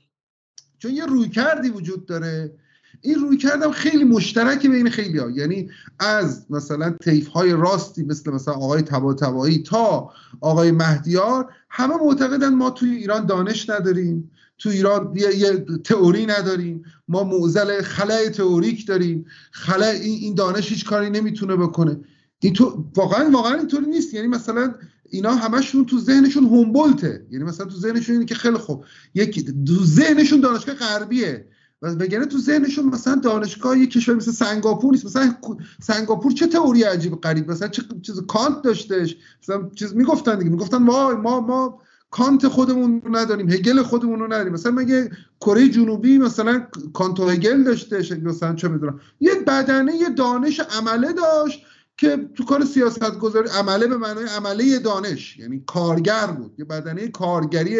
چون یه روی کردی وجود داره. این روی کردم خیلی مشترک بین خیلی ها. یعنی از مثلا تیف های راستی مثل مثلا آقای تبا تبایی تا آقای مهدیار همه معتقدن ما توی ایران دانش نداریم تو ایران یه, یه تئوری نداریم ما معزل خلای تئوریک داریم خلای این دانش هیچ کاری نمی‌تونه بکنه. این تو واقعا واقعا اینطوری نیست. یعنی مثلا اینا همشون تو ذهنشون هومبولته. یعنی مثلا تو ذهنشون اینه که خیلی خوب. یک تو ذهنشون دانشگاه غربیه. و بگنه تو ذهنشون مثلا دانشگاه یک کشور مثل سنگاپور نیست. مثلا سنگاپور چه تئوری عجیب غریب؟ مثلا چه چیز کانت داشتش؟ مثلا چیز می‌گفتن دیگه. می‌گفتن وای ما ما کانت خودمون رو نداریم. هگل خودمون رو نداریم. مثلا مگه کره جنوبی مثلا کانت و هگل داشته مثلا چه می‌دونم. یه بدنه یه دانش عمله داشت که تو کار سیاست گذاری عمله به معنای عمله دانش. یعنی کارگر بود. یه بدنه کارگری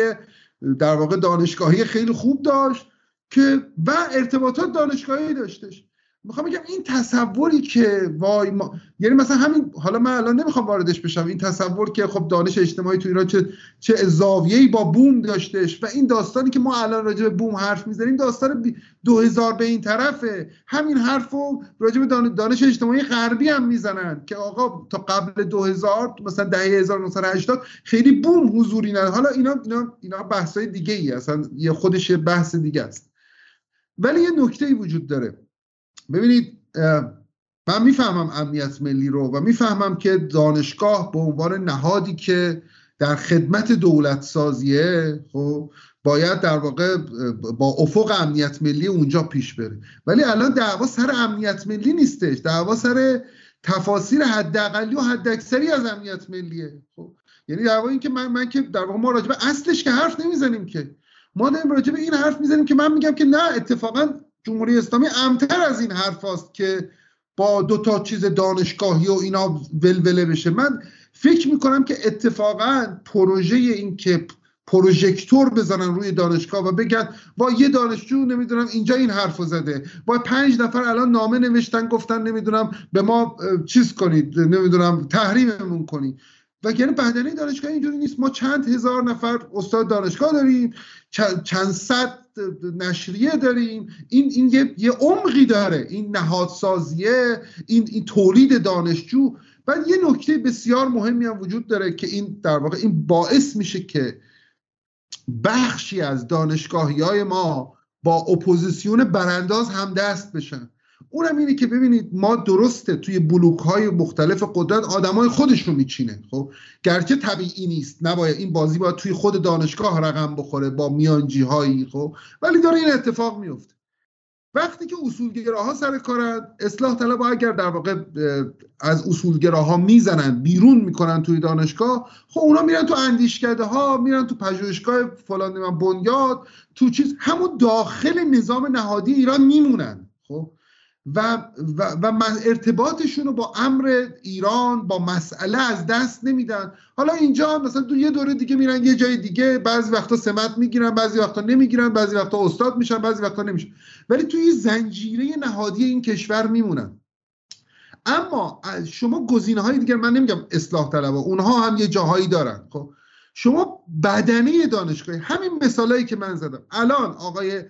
در واقع دانشگاهی خیلی خوب داشت. که و ارتباطات دانشگاهی داشتش. می‌خوام بگم این تصوری که وای ما یعنی مثلا همین حالا من الان نمی‌خوام واردش بشم. این تصور که خب دانش اجتماعی تو ایران چه چه زاویه‌ای با بوم داشتش و این داستانی که ما الان راجع به بوم حرف می‌زنیم داستان 2000 به این طرفه. همین حرفو راجع به دانش اجتماعی غربی هم می‌زنن که آقا تا قبل 2000 مثلا دهه 1980 خیلی بوم حضوری نداره. حالا اینا اینا اینا بحثای دیگه ای اصلا یه خودش بحث دیگه است. ولی یه نکته ای وجود داره. ببینید من می‌فهمم امنیت ملی رو و می‌فهمم که دانشگاه به عنوان نهادی که در خدمت دولت سازیه خب باید در واقع با افق امنیت ملی اونجا پیش بره. ولی الان دعوا سر امنیت ملی نیستش. دعوا سر تفاسیر حداقلی و حداکثری از امنیت ملیه. خب یعنی دعوا این که من من که در واقع ما راجع به اصلش که حرف نمی‌زنیم که. ما داریم راجع به این حرف می‌زنیم که من میگم که نه اتفاقا جمهوری اسلامی امتر از این حرف است که با دو تا چیز دانشگاهی و اینا ولوله بشه. من فکر می‌کنم که اتفاقا پروژه این که پروژکتور بزنن روی دانشگاه و بگن با یه دانشجو نمی‌دونم اینجا این حرف زده. با پنج نفر الان نامه نوشتن گفتن نمی‌دونم به ما چیز کنید نمی‌دونم تحریممون کنید. و یعنی بدنه دانشگاه اینجوری نیست. ما چند هزار نفر استاد دانشگاه داریم چند صد نشریه داریم. این این یه, یه عمقی داره. این نهادسازیه این این تولید دانشجو. بعد یه نکته بسیار مهمی هم وجود داره که این در واقع این باعث میشه که بخشی از دانشگاهی های ما با اپوزیسیون برانداز هم دست بشن. اونم اینه که ببینید ما درسته توی بلوک های مختلف قدرت آدمای خودش رو میچینه خب؟ گرچه طبیعی نیست نباید این بازی باید توی خود دانشگاه رقم بخوره با میانجی هایی خب؟ ولی داره این اتفاق میفته وقتی که اصولگراها سر کارن اصلاح طلب اگر در واقع از اصولگراها می‌زنن بیرون می‌کنن توی دانشگاه خب اونا میرن تو اندیشکده ها میرن تو پژوهشگاه فلان من بنیاد تو چیز همون داخل نظام نهادی ایران میمونن خب؟ و, و, و ارتباطشون رو با امر ایران با مسئله از دست نمیدن. حالا اینجا مثلا دو یه دوره دیگه میرن یه جای دیگه بعضی وقتا سمت می‌گیرن بعضی وقتا نمی‌گیرن بعضی وقتا استاد میشن بعضی وقتا نمیشن. ولی توی زنجیره نهادی این کشور میمونن. اما شما گزینه های دیگر من نمیگم اصلاح طلبا اونها هم یه جاهایی دارن خب. شما بدنه دانشگاهی همین مثالایی که من زدم. الان آقای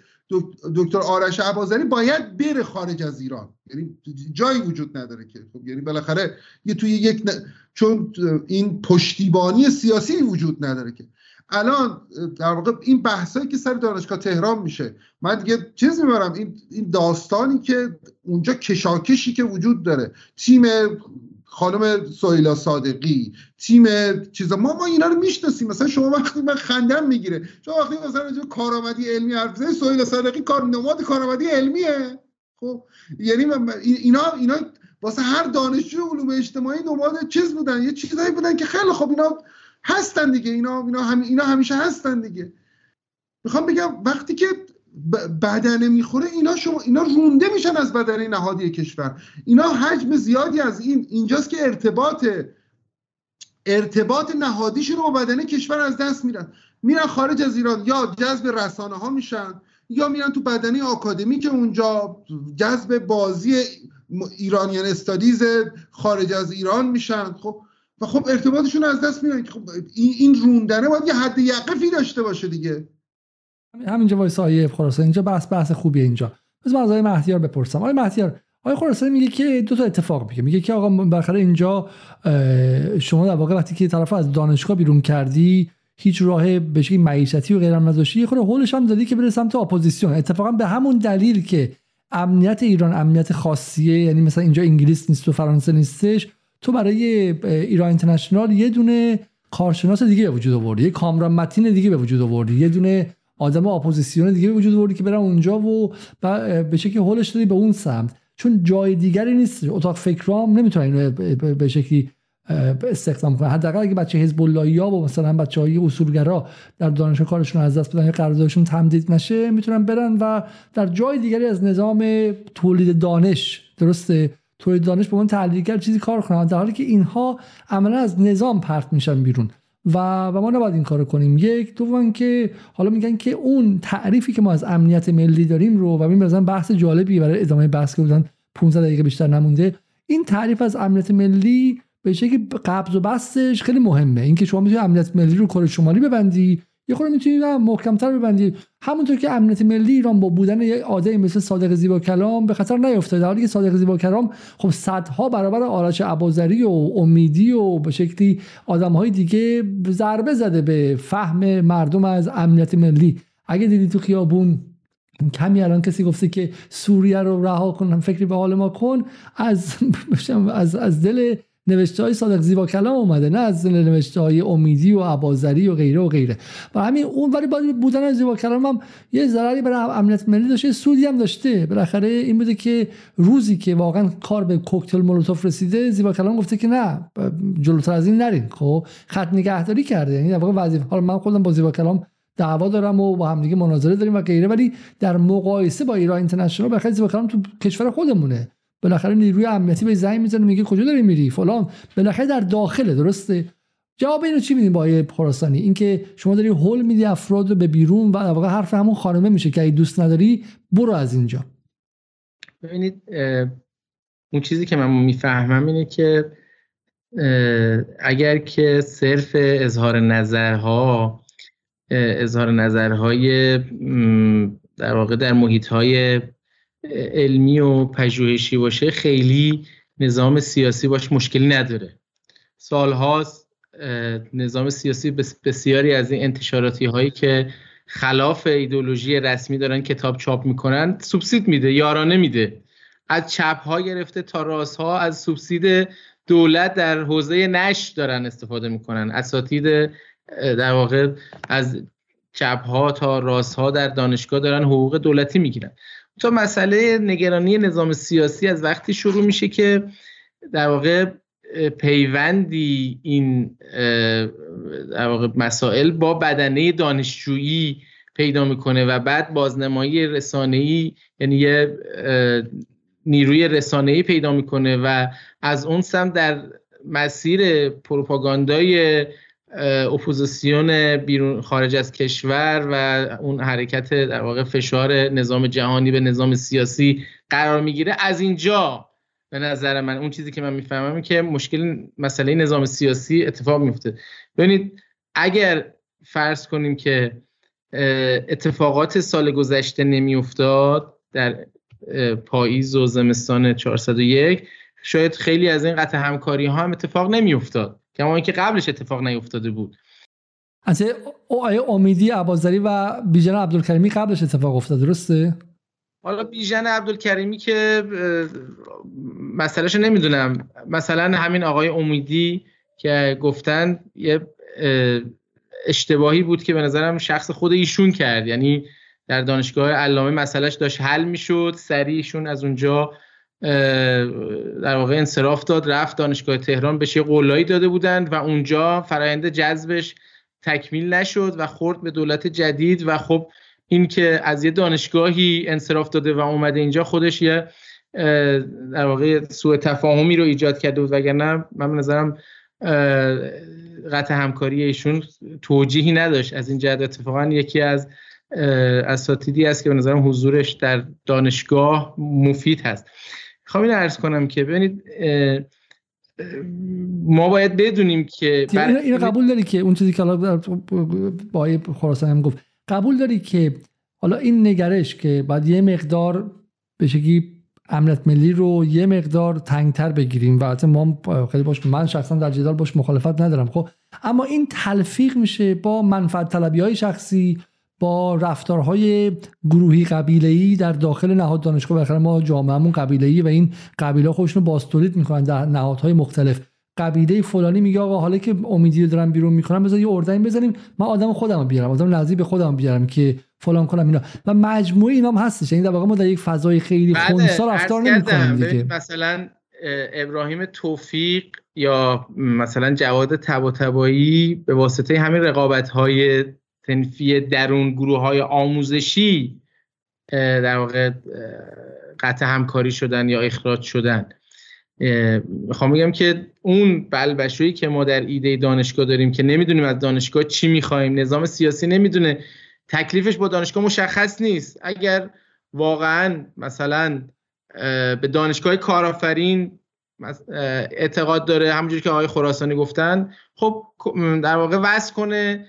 دکتر آرش عبازری باید بره خارج از ایران. یعنی جایی وجود نداره که. خب یعنی بالاخره یه توی یک چون این پشتیبانی سیاسی وجود نداره که. الان در واقع این بحثایی که سر دانشگاه تهران میشه من دیگه چیز می‌برم. این این داستانی که اونجا کشاکشی که وجود داره تیم خانم سویلا صادقی تیم چیزا ما ما اینا رو می‌شناسیم. مثلا شما وقتی من خندم می‌گیره. شما وقتی مثلا راجع کارآمدی علمی حرف بزنید سویلا صادقی کار نماد کارآمدی علمیه. خب یعنی اینا اینا واسه هر دانشجو علوم اجتماعی نماد چیز بودن. یه چیزایی بودن که خیلی خب اینا هستن دیگه. اینا اینا, هم اینا همیشه هستن دیگه. می‌خوام بگم وقتی که بدنه می‌خوره اینا شما اینا رونده میشن از بدنه نهادی کشور. اینا حجم زیادی از این اینجاست که ارتباط ارتباط نهادیشون رو با بدنه کشور از دست میرن. میرن خارج از ایران یا جذب رسانه ها میشن یا میرن تو بدنه آکادمی که اونجا جذب بازی ایرانیان استادیز خارج از ایران میشن. خب و خب ارتباطشون از دست میرن خب این رونده باید یه حد یقفی داشته باشه دیگه. همینجا وایسا آقای خراسانی. اینجا بحث بحث خوبیه اینجا. بس از آقای مهدیار بپرسم. آقای مهدیار آقای خراسانی میگه که دو تا اتفاق میگه. میگه که آقا بالاخره اینجا شما در واقع وقتی که طرف از دانشگاه بیرون کردی هیچ راه به شکلی معیشتی و غیره نذاشتی یه خورده هولش هم دادی که بره سمت اپوزیسیون. اتفاقا به همون دلیل که امنیت ایران امنیت خاصیه یعنی مثلا اینجا انگلیس نیست و فرانسه نیستش تو برای ایران اینترنشنال یه دونه کارشناس دیگه به وجود آوردی. یه کامران متین دیگه به وجود آوردی. یه دونه آدم اپوزیسیون دیگه وجود آوردی که برن اونجا و به شکلی هولش دادی به اون سمت. چون جای دیگری نیست. اتاق فکرام نمی‌تونن به شکلی استخدام کنن. حداقل اگه بچه حزب الله و مثلا بچه های اصولگرا در دانشگاه کارشون از دست بدن یا قراردادشون تمدید نشه می‌تونن برن و در جای دیگری از نظام تولید دانش درسته؟ تولید دانش به اون تحلیلگر چیزی کار کنن. در حالی که اینها عملا از نظام پرت میشن بیرون. و و ما نباید این کارو کنیم. یک دوم که حالا میگن که اون تعریفی که ما از امنیت ملی داریم رو و این مثلا بحث جالبی برای ادامه بحث که بودن 15 دقیقه بیشتر نمونده این تعریف از امنیت ملی به شکلی قبض و بستش خیلی مهمه. اینکه شما می‌تونید امنیت ملی رو کره شمالی ببندی یه خورده می‌تونید محکمتر ببندی. همونطور که امنیت ملی ایران با بودن یک آدمی مثل صادق زیبا کلام به خطر نیفتاد در حالی که صادق زیبا کلام خب صدها برابر آرش ابوذری و امیدی و به شکلی آدمهای دیگه ضربه زده به فهم مردم از امنیت ملی. اگه دیدی تو خیابون کمی الان کسی گفته که سوریه رو رها کن فکری به حال ما کن از <laughs> از از دل نوشته های صادق زیبا کلام اومده نه از نوشته های امیدی و عبازری و غیره و غیره. و همین اون ولی بودن زیبا کلام هم یه ضرری برای امنیت ملی داشته سودی هم داشته. بالاخره این بوده که روزی که واقعا کار به کوکتل مولوتوف رسیده زیبا کلام گفته که نه جلوتر از این نرین. خب خط نگهداری کرده. یعنی در واقع وظیفه حالا من خودم با زیبا کلام دعوا دارم و با هم دیگه مناظره داریم و غیره. ولی در مقایسه با ایران اینترنشنال بخاطر زیبا کلام تو کشور خودمونه. بالاخره نیروی امنیتی به زنگ می‌زنه میگه کجا داری میری؟ فلان. بالاخره در داخله درسته؟ جواب اینو چی میدین با آیه خراسانی؟ اینکه شما داری هول میدی افراد رو به بیرون و واقعا حرف همون خانمه میشه که اگه دوست نداری برو از اینجا. ببینید اون چیزی که من می‌فهمم اینه که اگر که صرف اظهار نظرها اظهار نظرهای در واقع در محیط های علمی و پژوهشی باشه خیلی نظام سیاسی باش مشکلی نداره. سالهاست نظام سیاسی بسیاری از این انتشاراتی هایی که خلاف ایدولوژی رسمی دارن کتاب چاپ می‌کنن سوبسید میده یارانه میده. از چپ ها گرفته تا راست ها از سوبسید دولت در حوزه نش دارن استفاده می‌کنن. اساتید در واقع از چپ ها تا راست ها در دانشگاه دارن حقوق دولتی می‌گیرن. تا مسئله نگرانی نظام سیاسی از وقتی شروع میشه که در واقع پیوندی این در واقع مسائل با بدنه دانشجویی پیدا می‌کنه و بعد بازنمایی رسانه‌ای یعنی یه نیروی رسانه‌ای پیدا می‌کنه و از اون سم در مسیر پروپاگاندای اپوزیسیون بیرون خارج از کشور و اون حرکت در واقع فشار نظام جهانی به نظام سیاسی قرار می‌گیره. از اینجا به نظر من اون چیزی که من می‌فهمم که مشکل مسئله نظام سیاسی اتفاق میفته ببینید اگر فرض کنیم که اتفاقات سال گذشته نمیافتاد در پاییز و زمستان 401 شاید خیلی از این قطع همکاری ها هم اتفاق نمیافتاد. کما اینکه قبلش اتفاق نیفتاده بود. از آیه امیدی عبازری و بیژن عبدالکریمی قبلش اتفاق افتاد درسته؟ حالا بیژن عبدالکریمی که مسئلهش نمی‌دونم. مثلا همین آقای امیدی که گفتن یه اشتباهی بود که به نظرم شخص خود ایشون کرد. یعنی در دانشگاه علامه مسئلهش داشت حل می‌شد سریعشون از اونجا در واقع انصراف داد رفت دانشگاه تهران بهش یه قولایی داده بودند و اونجا فرایند جذبش تکمیل نشد و خورد به دولت جدید و خب این که از یه دانشگاهی انصراف داده و اومده اینجا خودش یه در واقع سوء تفاهمی رو ایجاد کرده بود. وگرنه من نظرم قطع همکاری ایشون توجیهی نداشت. از این جهت اتفاقا یکی از اساتیدی است که به نظرم حضورش در دانشگاه مفید هست. خواهم این ارز کنم که ببینید ما باید بدونیم که بر... این قبول داری که اون چیزی که حالا با خراسان هم گفت قبول داری که حالا این نگرش که باید یه مقدار به شکلی امنیت ملی رو یه مقدار تنگتر بگیریم و ما خیلی باش من شخصا در جدال باش مخالفت ندارم خب؟ اما این تلفیق میشه با منفعت طلبی های شخصی با رفتارهای گروهی قبیله‌ای در داخل نهاد دانشگاه بالاخره ما جامعهمون قبیله‌ای و این قبیله خودشون باستولید می‌کنن در نهادهای مختلف. قبیله فلانی میگه آقا حالا که امیدی رو دارم بیرون می‌کنم بذار یه اردنی بزنیم من آدم خودم بیارم آدم نزدیک به خودم بیارم که فلان کنم اینا. و مجموعه اینا هم هستش یعنی در واقع ما در یک فضای خیلی خونسا رفتار نمی‌کنیم دیگه. مثلا ابراهیم توفیق یا مثلا جواد تباتبایی به واسطه همین رقابت های تنفی درون گروه های آموزشی در واقع قطع همکاری شدن یا اخراج شدن. می‌خوام بگم که اون بلبشویی که ما در ایده دانشگاه داریم که نمی‌دونیم از دانشگاه چی می‌خوایم نظام سیاسی نمی‌دونه تکلیفش با دانشگاه مشخص نیست. اگر واقعا مثلا به دانشگاه کارآفرین اعتقاد داره همونجوری که آقای خراسانی گفتن خب در واقع وصل کنه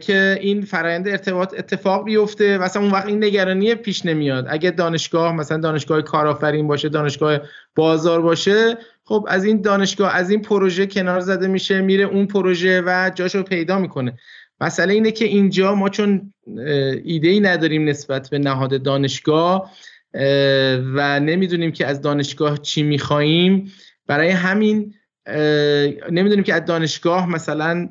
که این فرایند ارتباط اتفاق بیفته. و اون وقت این نگرانی پیش نمیاد. اگه دانشگاه مثلا دانشگاه کارآفرین باشه دانشگاه بازار باشه خب از این دانشگاه از این پروژه کنار زده میشه میره اون پروژه و جاشو پیدا می‌کنه. مسئله اینه که اینجا ما چون ایده ای نداریم نسبت به نهاد دانشگاه و نمی‌دونیم که از دانشگاه چی میخواییم. برای همین نمی‌دونیم که از دانشگاه مثلا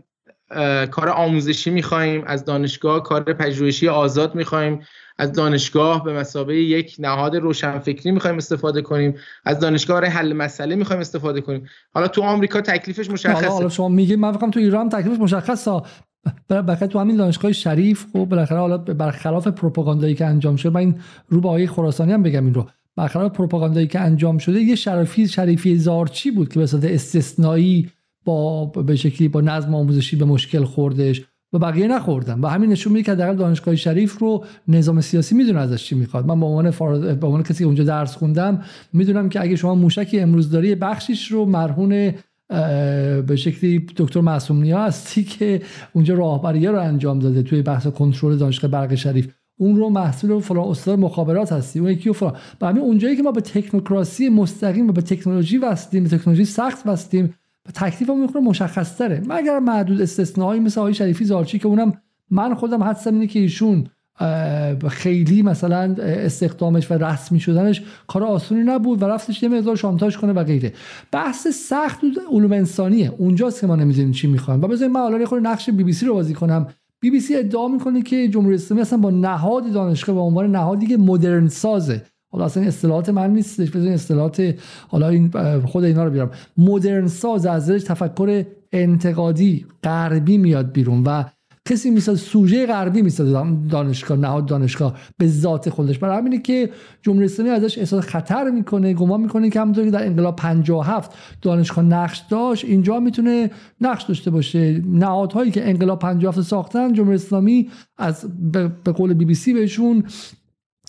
کار آموزشی می‌خوایم. از دانشگاه کار پژوهشی آزاد می‌خوایم. از دانشگاه به مسابقه یک نهاد روشنفکری می‌خوایم استفاده کنیم. از دانشگاه برای حل مسئله می‌خوایم استفاده کنیم. حالا تو آمریکا تکلیفش مشخصه. حالا شما میگید من فکرم تو ایران تکلیفش مشخصه. بالاخره تو همین دانشگاه شریف خب بالاخره حالا برخلاف پروپاگاندایی که انجام شده من این رو به آقای خراسانی هم بگم این رو. برخلاف پروپاگاندایی که انجام شده یه شریفی شریفی زارچی بود که به صورت استثنایی با به شکلی با نظم آموزشی به مشکل خوردش و بقیه نخوردن. و همین نشون میده که در دانشگاه شریف رو نظام سیاسی می‌دونه ازش چی می‌خواد. من به عنوان به عنوان کسی که اونجا درس خوندم می‌دونم که اگه شما موشکی امروز داری بخشیش رو مرهون به شکلی دکتر معصوم نیا هستی که اونجا راهبری رو انجام داده توی بحث کنترل دانشگاه برق شریف. اون رو محصول فلان استاد مخابرات هستی. اون یکی و فلان. و همین اونجایی که ما به تکنوکراسی مستقیم و به تکنولوژی به تکنولوژی سخت وستیم و تکلیف هم می‌خوره مشخص تره مگر معدود استثنایی مثل آقای شریفی زارچی که اونم من خودم حدسم اینه که ایشون خیلی مثلا استخدامش و رسمی شدنش کار آسونی نبود و رفتش یه مقدار شانتاج کنه و غیره. بحث سخت علوم انسانیه. اونجاست که ما نمی‌دونیم چی می‌خوایم. و بذارید من حالا خود نقش بی بی سی رو بازی کنم. بی بی سی ادعا می‌کنه که جمهوری اسلامی اصلا با نهاد دانشگاه به عنوان نهادی که مدرن سازه. حالا اصلا اصطلاحات من نیستش بزنین اصطلاحات حالا این خود اینا رو بیارم. مدرن ساز از تفکر انتقادی غربی میاد بیرون و کسی مثل سوژه غربی مثل دانشگاه نهاد دانشگاه به ذات خودش. برای همینه که جمهوری اسلامی ازش احساس خطر می‌کنه گمان می‌کنه که همونطور که در انقلاب 57 دانشگاه نقش داشت اینجا می‌تونه نقش داشته باشه. نهادهایی که انقلاب 57 ساختن جمهوری اسلامی از به قول بی بی سی بهشون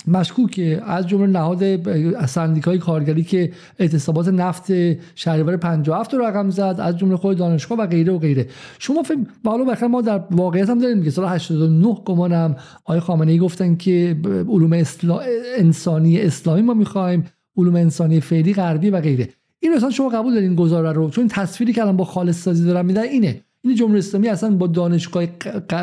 مشکوکه از جمله نهاد سندیکای کارگری که اعتصابات نفت شهریور 57 رو رقم زد از جمله خود دانشگاه و غیره و غیره. شما فکر بالا بخیر ما در واقعیت هم داریم که سال 89 گمانم آقای خامنه ای گفتن که علوم اسلا... انسانی اسلامی ما می‌خوایم علوم انسانی فعلی غربی و غیره. این اصلا شما قبول دارین گزاره رو؟ چون تصویری که الان با خالص سازی دارم میدن اینه. این جمهوری اسلامی اصلا با دانشگاه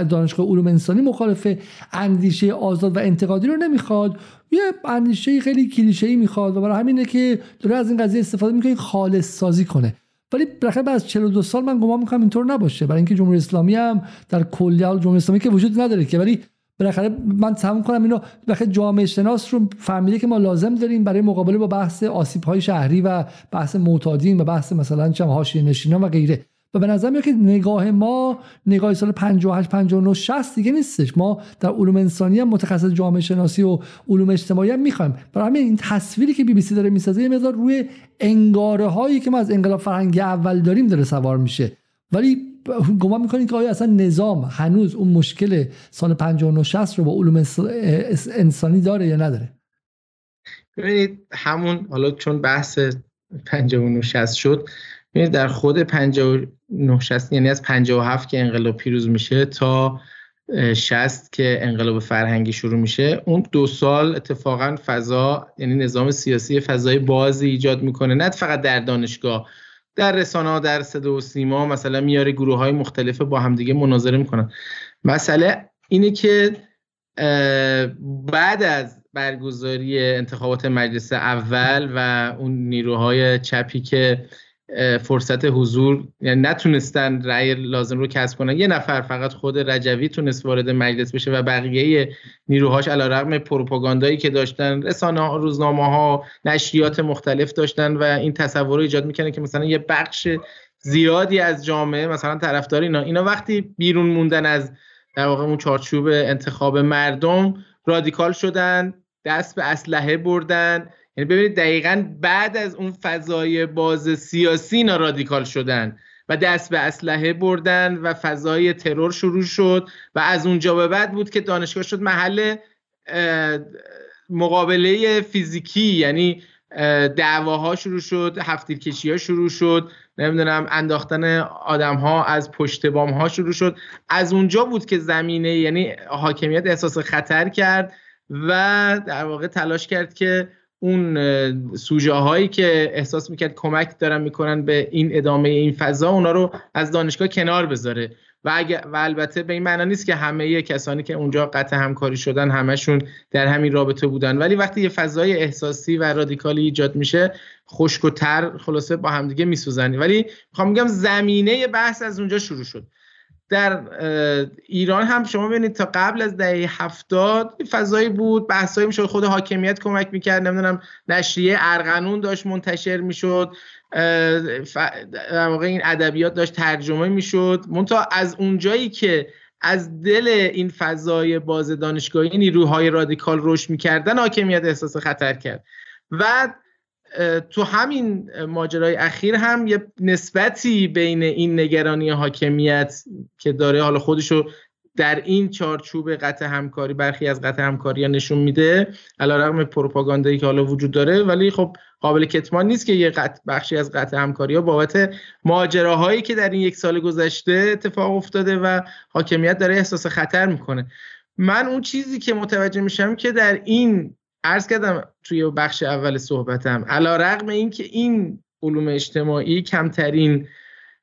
دانشگاه علوم انسانی مخالفه اندیشه آزاد و انتقادی رو نمی‌خواد. یه اندیشه خیلی کلیشه‌ای می‌خواد و برای همینه که داره از این قضیه استفاده می‌کنه خالص سازی کنه. ولی بالاخره بعد از 42 سال من گمان می‌کنم اینطور نباشه. برای اینکه جمهوری اسلامی هم در کلیه جمهوری اسلامی که وجود نداره که. ولی بالاخره من تمام کنم اینو بالاخره جامعه شناس رو فهمیده که ما لازم داریم برای مقابله با بحث آسیب های شهری و بحث معتادین و بحث مثلا چم حاشیه نشینان و غیره. و به نظر میاد که نگاه ما نگاه سال 58 59 60 دیگه نیستش. ما در علوم انسانی هم متخصص جامعه شناسی و علوم اجتماعی هم می‌خوایم. برای همین این تصویری که بی بی سی داره می‌سازه یه مقدار روی انگاره هایی که ما از انقلاب فرهنگی اول داریم داره سوار میشه. ولی گمان می‌کنید که آیا اصلا نظام هنوز اون مشکل سال 59 60 رو با علوم انسانی داره یا نداره؟ ببینید همون حالا چون بحث 59 60 شد در خود 59 60 یعنی از 57 که انقلاب پیروز میشه تا 60 که انقلاب فرهنگی شروع میشه اون دو سال اتفاقا فضا یعنی نظام سیاسی فضای بازی ایجاد می‌کنه نه فقط در دانشگاه. در رسانه در صدا و سیما مثلا میاره گروه های مختلف با همدیگه مناظره می‌کنن. مسئله اینه که بعد از برگزاری انتخابات مجلس اول و اون نیروهای چپی که فرصت حضور یعنی نتونستن رأی لازم رو کسب کنن. یه نفر فقط خود رجوی تونست وارد مجلس بشه و بقیه نیروهاش علیرغم پروپاگاندایی که داشتن رسانه ها روزنامه ها نشریات مختلف داشتن و این تصور رو ایجاد می‌کنه که مثلا یه بخش زیادی از جامعه مثلا طرفدار اینا. اینا وقتی بیرون موندن از در واقع اون چارچوب انتخاب مردم رادیکال شدن دست به اسلحه بردن یعنی ببینید دقیقا بعد از اون فضای باز سیاسی اینا رادیکال شدن و دست به اسلحه بردن و فضای ترور شروع شد و از اونجا به بعد بود که دانشگاه شد محل مقابله فیزیکی یعنی دعواها شروع شد هفتیر کشی ها شروع شد نمی‌دونم انداختن آدم ها از پشت بام ها شروع شد. از اونجا بود که زمینه یعنی حاکمیت احساس خطر کرد و در واقع تلاش کرد که اون سوژه هایی که احساس می‌کرد کمک دارن می‌کنن به این ادامه این فضا اونا رو از دانشگاه کنار بذاره. و, اگه و البته به این معنا نیست که همه کسانی که اونجا قطع همکاری شدن همشون در همین رابطه بودن. ولی وقتی یه فضای احساسی و رادیکالی ایجاد میشه خشک و تر خلاصه با همدیگه میسوزنی. ولی می‌خوام میگم زمینه بحث از اونجا شروع شد. در ایران هم شما ببینید تا قبل از دهه هفتاد فضایی بود بحثایی می‌شد خود حاکمیت کمک می‌کرد نمی‌دونم نشریه ارغنون داشت منتشر می‌شد در واقع این ادبیات داشت ترجمه می‌شد. منتها از اونجایی که از دل این فضای باز دانشگاهی نیروهای رادیکال رشد می‌کردن حاکمیت احساس خطر کرد. و تو همین ماجرای اخیر هم یه نسبتی بین این نگرانی حاکمیت که داره حالا خودشو در این چارچوب قطع همکاری برخی از قطع همکاری نشون میده علیرغم پروپاگاندایی که حالا وجود داره ولی خب قابل کتمان نیست که یه قطع بخشی از قطع همکاری ها بابت ماجراهایی که در این یک سال گذشته اتفاق افتاده و حاکمیت داره احساس خطر می‌کنه. من اون چیزی که متوجه میشم که در این عرض کردم توی بخش اول صحبتم علا رقم این که این علوم اجتماعی کمترین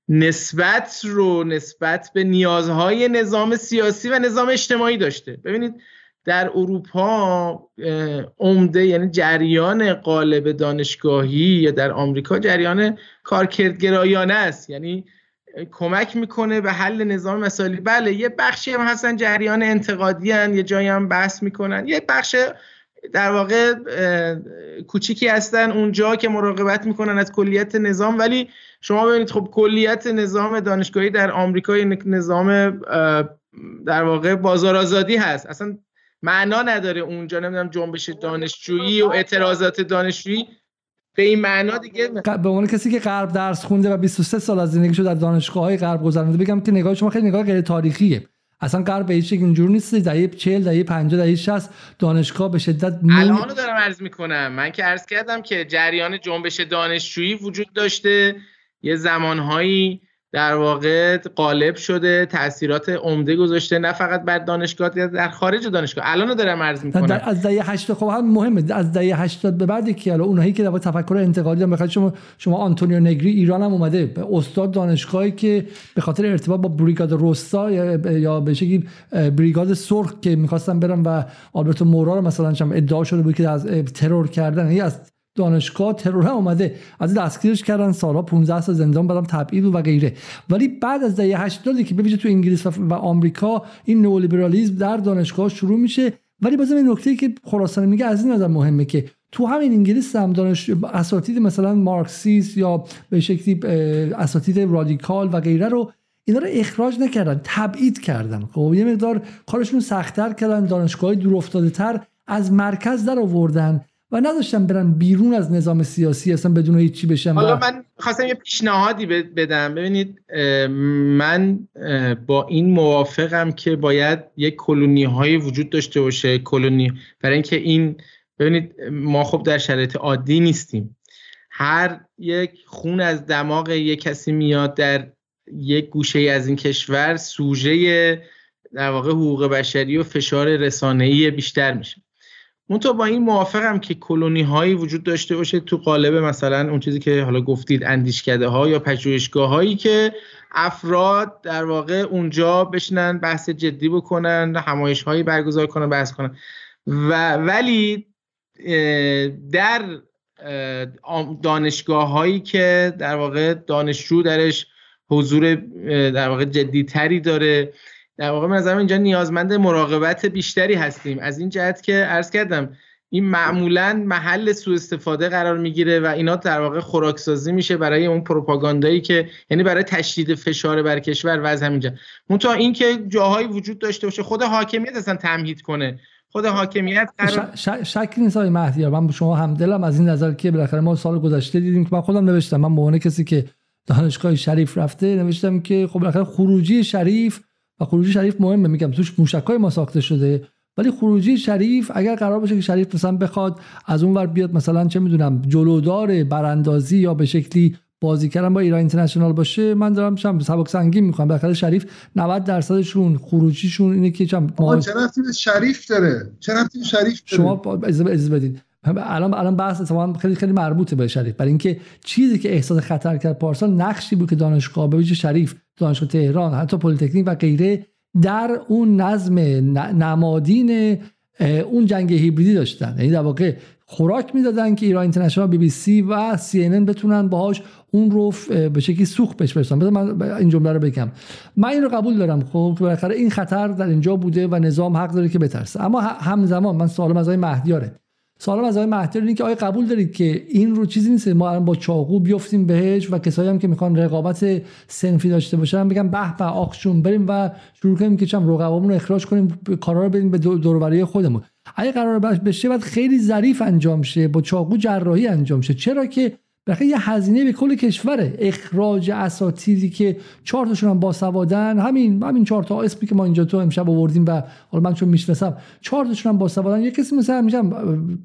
نسبت رو نسبت به نیازهای نظام سیاسی و نظام اجتماعی داشته. ببینید در اروپا عمده یعنی جریان قالب دانشگاهی یا در آمریکا جریان کارکردگرایانه است. یعنی کمک می‌کنه به حل نظام مسائلی. بله یه بخشی هم هستن جریان انتقادی هن. یه جایی هم بحث می‌کنن. یه بخش در واقع کوچیکی هستن اونجا که مراقبت می‌کنن از کلیت نظام. ولی شما ببینید خب کلیت نظام دانشگاهی در آمریکا نظام در واقع بازار آزادی هست. اصلا معنا نداره اونجا نمی‌دونم جنبش دانشجویی و اعتراضات دانشجویی. به این معنا دیگه به عنوان کسی که غرب درس خونده و 23 سال از زندگیشو در دانشگاه های غرب گذرونده بگم که نگاه شما خیلی نگاه غیر تاریخیه. اصلا غرب به هیچ اینجور نیست. دهه 40 دهه 50 دهه 60 دانشگاه به شدت مون... الان دارم عرض می‌کنم. من که عرض کردم که جریان جنبش دانشجویی وجود داشته. یه زمانهایی در واقع قالب شده تاثیرات عمده گذاشته نه فقط بر دانشگاه در خارج دانشگاه. الان دارم عرض می‌کنم. از دهه 80 خب هم مهمه. از دهه 80 به بعد که الان اونایی که در تفکر انتقادی هم بخاطر شما شما آنتونیو نگری ایران هم اومده. به استاد دانشگاهی که به خاطر ارتباط با بریگاد روستا یا به شکلی بریگاد سرخ که می‌خواستن برن و آلبرتو مورا رو مثلا ادعا شده بود که از ترور کردن. یعنی از دانشگاه ترور اومده. از دستگیرش کردن سالها 15 سال زندان بعدم تبعید و غیره ولی بعد از دهه 80 که ببینید تو انگلیس و آمریکا این نئولیبرالیسم در دانشگاه شروع میشه. ولی بازم این نکته که خراسان میگه از این نظر مهمه که تو همین انگلیس هم دانش اساتید مثلا مارکسیست یا به شکلی اساتید رادیکال و غیره رو اینا رو اخراج نکردن تبعید کردن. خب یه مقدار کارشون سختتر کردن دانشگاه دور افتاده تر از مرکز در آوردن. و نداشتم برن بیرون از نظام سیاسی اصلا بدون هیچی بشن حالا من خواستم یه پیشنهادی بدم. ببینید من با این موافقم که باید یک کلونی های وجود داشته باشه. کلونی برای اینکه این ببینید ما خب در شرایط عادی نیستیم. هر یک خون از دماغ یک کسی میاد در یک گوشه از این کشور سوژه در واقع حقوق بشری و فشار رسانه‌ای بیشتر میشه. منتها با این موافقم که کلونی هایی وجود داشته باشه تو قالب مثلا اون چیزی که حالا گفتید اندیشکده ها یا پژوهشگاه هایی که افراد در واقع اونجا بشنن بحث جدی بکنن همایش هایی برگزار کنن بحث کنن. و ولی در دانشگاه هایی که در واقع دانشجو درش حضور در واقع جدی تری داره در واقع من اینجا نیازمند مراقبت بیشتری هستیم. از این جهت که عرض کردم این معمولا محل سوء استفاده قرار می‌گیره و اینا در واقع خوراکسازی میشه برای اون پروپاگاندایی که یعنی برای تشدید فشار بر کشور و از همینجا تا اینکه جاهایی وجود داشته باشه خود حاکمیت اصلا تمهید کنه. خود حاکمیت قرار... ش... شک نیست آقای مهدی. من شما همدلم. از این نظر که بالاخره ما سال گذشته دیدیم که من خودم نوشتم. من به عنوان کسی که دانشگاه شریف رفته نوشتم که خب بالاخره خروجی شریف و خروجی شریف مهمه میگم توش موشکای ما ساخته شده. ولی خروجی شریف اگر قرار باشه که شریف مثلا بخواد از اون ور بیاد مثلا چه می‌دونم جلودار براندازی یا به شکلی بازی کردن با ایران اینترنشنال باشه من دارم شم سبک سنگین می‌خوام. بالاخره شریف 90 درصدشون خروجیشون اینه که چم ما چه شریف داره؟ چه رفتی شریف داره؟ شما اجازه بدید الان الان بحث خیلی خیلی مربوطه به شریف. برای اینکه چیزی که احساس خطر کرد پارسال نقشی بود که دانشگاه به شریف دانشگاه تهران حتی پلیتکنیک و غیره در اون نظم نمادین اون جنگ هیبریدی داشتن. یعنی در واقع خوراک می‌دادن که ایران اینترنشنال بی بی سی و سی ان بتونن باهاش اون رو به شکلی سوخت بهش برسن من این جمله رو بگم. من این رو قبول دارم. خب بالاخره این خطر در اینجا بوده و نظام حق داره که بترسه. اما همزمان من سوالم از مهدیاره. سوالم از آقای مهدی اینه که آیا قبول دارید که این رو چیزی نیست. ما الان با چاقو بیفتیم بهش و کسایی هم که می‌خوان رقابت سنفی داشته باشن بگم به به آخشون بریم و شروع کنیم که چم رقبامون رو اخراج کنیم کارا رو بدیم به دوروبری خودمون. اگه قرار بشه بعد خیلی ظریف انجام شه با چاقو جراحی انجام شه. چرا که بالاخره یه هزینه به کل کشوره اخراج اساتیدی که چهار تاشون هم باسوادن همین همین چهار تا اسمی که ما اینجا تو امشب آوردیم و حالا من چون می‌شناسم چهار تاشون هم باسوادن. یه کسی مثل میشم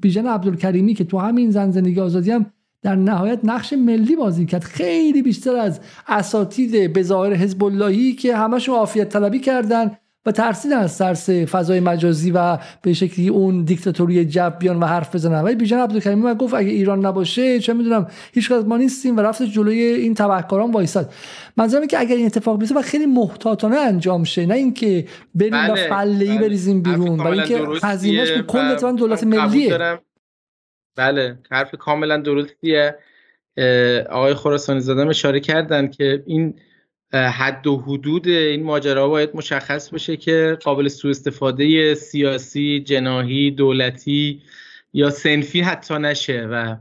بیژن عبدالکریمی که تو همین زن زندگی آزادی هم در نهایت نقش ملی بازی کرد. خیلی بیشتر از اساتید به ظاهر حزب اللهی که همشون عافیت طلبی کردن. و ترسیدن از ترس فضای مجازی و به شکلی اون دیکتاتوری جب بیان و حرف بزنن. ولی بیژن عبدالکریمی من گفت اگه ایران نباشه چه می‌دونم هیچ ما نیستیم و رفت جلوی این تبهکاران وایساد. منظورم که اگر این اتفاق بیفته و خیلی محتاطانه انجام شه نه اینکه بریم بله، و فله بله. بریزیم بیرون برای اینکه هزینه‌اش به کل دولت ملیه. بله حرف کاملا درستیه. آقای خراسانی زاده اشاره کردن که این حد و حدود این ماجرا باید مشخص بشه که قابل سوء استفاده سیاسی جناهی دولتی یا سنفی حتی نشه و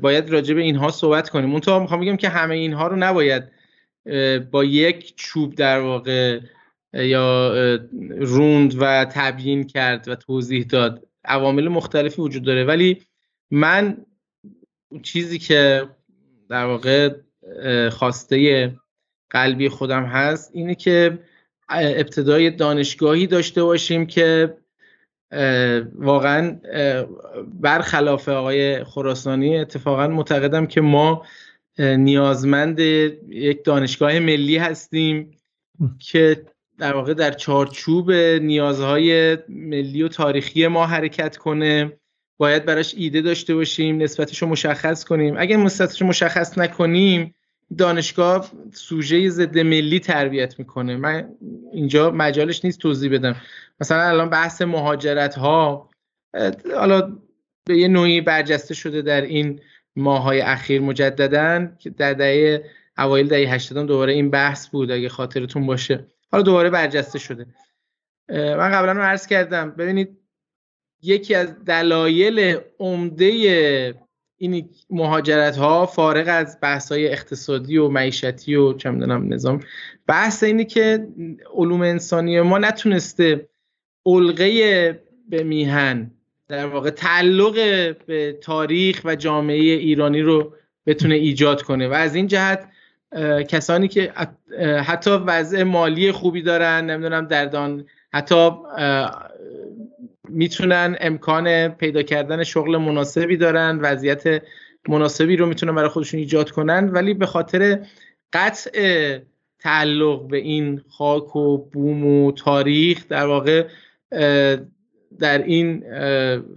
باید راجع به اینها صحبت کنیم. اون تو می‌خوام بگم که همه اینها رو نباید با یک چوب در واقع یا روند و تبیین کرد و توضیح داد. عوامل مختلفی وجود داره. ولی من چیزی که در واقع خواسته قلبی خودم هست اینه که ابتدای دانشگاهی داشته باشیم که واقعا برخلاف آقای خراسانی اتفاقا معتقدم که ما نیازمند یک دانشگاه ملی هستیم که در واقع در چارچوب نیازهای ملی و تاریخی ما حرکت کنه. باید براش ایده داشته باشیم نسبتش رو مشخص کنیم. اگر نسبتش رو مشخص نکنیم دانشگاه سوژه ضد ملی تربیت می‌کنه. من اینجا مجالش نیست توضیح بدم. مثلا الان بحث مهاجرت ها حالا به یه نوعی برجسته شده در این ماهای اخیر مجددا که در دهه اوایل دهه 80 دوباره این بحث بود اگه خاطرتون باشه. حالا دوباره برجسته شده. من قبلا رو عرض کردم. ببینید یکی از دلایل عمده این مهاجرت ها فارغ از بحث های اقتصادی و معیشتی و چه نظام بحث اینه که علوم انسانی ما نتونسته علقه به میهن در واقع تعلق به تاریخ و جامعه ایرانی رو بتونه ایجاد کنه. و از این جهت کسانی که حتی وضع مالی خوبی دارن نمی‌دونم در دان حتی می‌تونن امکان پیدا کردن شغل مناسبی دارن وضعیت مناسبی رو می‌تونن برای خودشون ایجاد کنن ولی به خاطر قطع تعلق به این خاک و بوم و تاریخ در واقع در این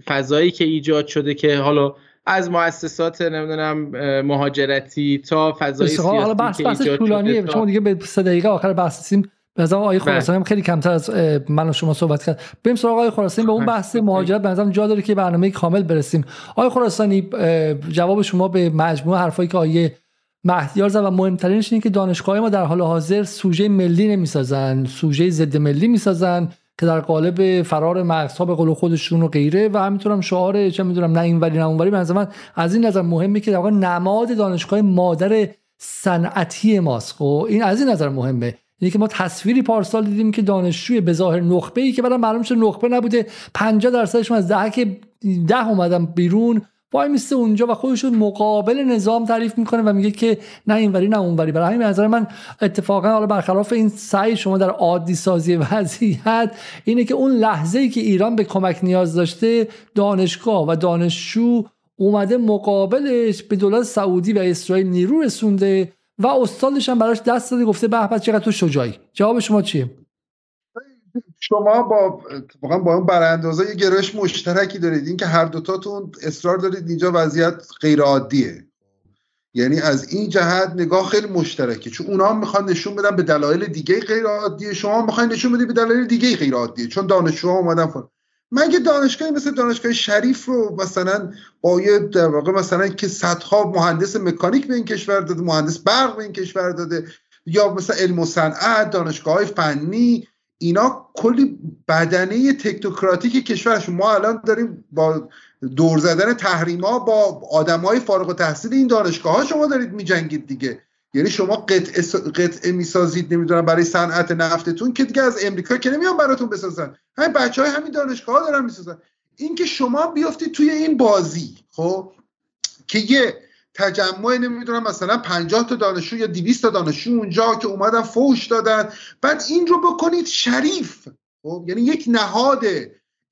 فضایی که ایجاد شده که حالا از مؤسسات نمی‌دونم مهاجرتی تا فضای سیاسی حالا بحث بحث طولانیه شما دیگه به سه دقیقه آخر بحث به آقای خراسانی هم خیلی کمتر از من و شما صحبت کرد. بریم سراغ آقای خراسانی به اون بحث مهاجرت به نظرم جا داره که برنامه کامل برسیم. آقای خراسانی جواب شما به مجموعه حرفایی که آیه مهدیار زد و مهمترینش اینه که دانشگاه ما در حال حاضر سوژه ملی نمی‌سازن. سوژه ضد ملی می‌سازن که در قالب فرار مغزها به قول خودشون و غیره و همینطور هم شعار چه می‌دونم نه اینوری نه اونوری. من از این نظر مهمه که در واقع نماد دانشگاه مادر صنعتی ماست. خب این از این نظر مهمه. اینه که ما تصویری پارسال دیدیم که دانشجوی به ظاهر نخبه ای که بعد معلوم شد نخبه نبوده 50 درصدشون از که ده اومدن بیرون. وای میسته اونجا و خودشون مقابل نظام تعریف می‌کنه و میگه که نه اینوری نه اونوری. برای همین نظر من اتفاقا حالا برخلاف این سعی شما در عادی سازی وضعیت اینه که اون لحظه ای که ایران به کمک نیاز داشته دانشگاه و دانشجو اومده مقابلش به دولت سعودی و اسرائیل نیرو رسونده. و استادش هم براش دست داده گفته به چقدر تو شجاعی. جواب شما چیه؟ شما با واقعا با اون براندازه یه گرایش مشترکی دارید. این که هر دوتاتون اصرار دارید اینجا وضعیت غیر عادیه یعنی از این جهت نگاه خیلی مشترکه. چون اونا می‌خوان نشون بدن به دلایل دیگه غیر عادیه شما می‌خواین نشون بدید به دلایل دیگه غیر عادیه چون دانشجوها اومدن مگه دانشگاهی مثل دانشگاه شریف رو مثلا با یه در واقع مثلا که صدها مهندس مکانیک به این کشور داده مهندس برق به این کشور داده یا مثلا علم و صنعت دانشگاه های فنی اینا کلی بدنه تکنوکراتیک کشورشون ما الان داریم با دور زدن تحریما با آدمای فارغ التحصیل این دانشگاه ها شما دارید میجنگید دیگه. یعنی شما قطعه, قطعه می‌سازید نمی‌دونم برای صنعت نفتتون که دیگه از امریکا که نمیان براتون بسازن. همین بچه های همین دانشگاه ها دارن می‌سازن. اینکه شما بیافتید توی این بازی خب که یه تجمع نمی‌دونم مثلا 50 تا دانشجو یا 200 تا دانشجو اونجا که اومدن فوش دادن بعد این رو بکنید شریف. خب یعنی یک نهاد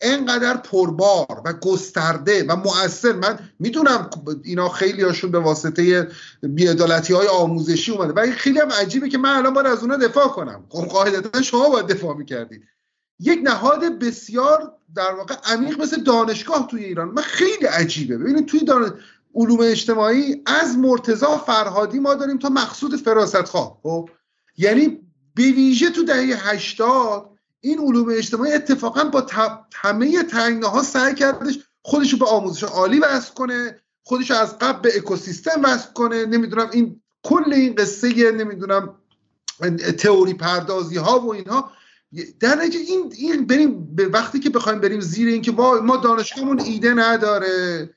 انقدر پربار و گسترده و مؤثر. من می‌دونم اینا خیلی هاشون به واسطه بیعدالتی های آموزشی اومده و خیلی هم عجیبه که من الان باید از اونا دفاع کنم. خب قاعدتا شما باید دفاع می‌کردید. یک نهاد بسیار در واقع عمیق مثل دانشگاه توی ایران. من خیلی عجیبه. ببینید توی دانش... علوم اجتماعی از مرتزا فرهادی ما داریم تا مقصود فراست خواه خب؟ یعنی به ویژه تو دهه 80 این علوم اجتماعی اتفاقا با همه تنگنه ها سعی کردش خودش رو به آموزش عالی وصل کنه خودش از قبل به اکوسیستم وصل کنه. نمی‌دونم این کل این قصه نمی‌دونم تئوری پردازی ها و اینها. در نتیجه این این بریم به وقتی که بخوایم بریم زیر اینکه ما ما دانشگاهمون ایده نداره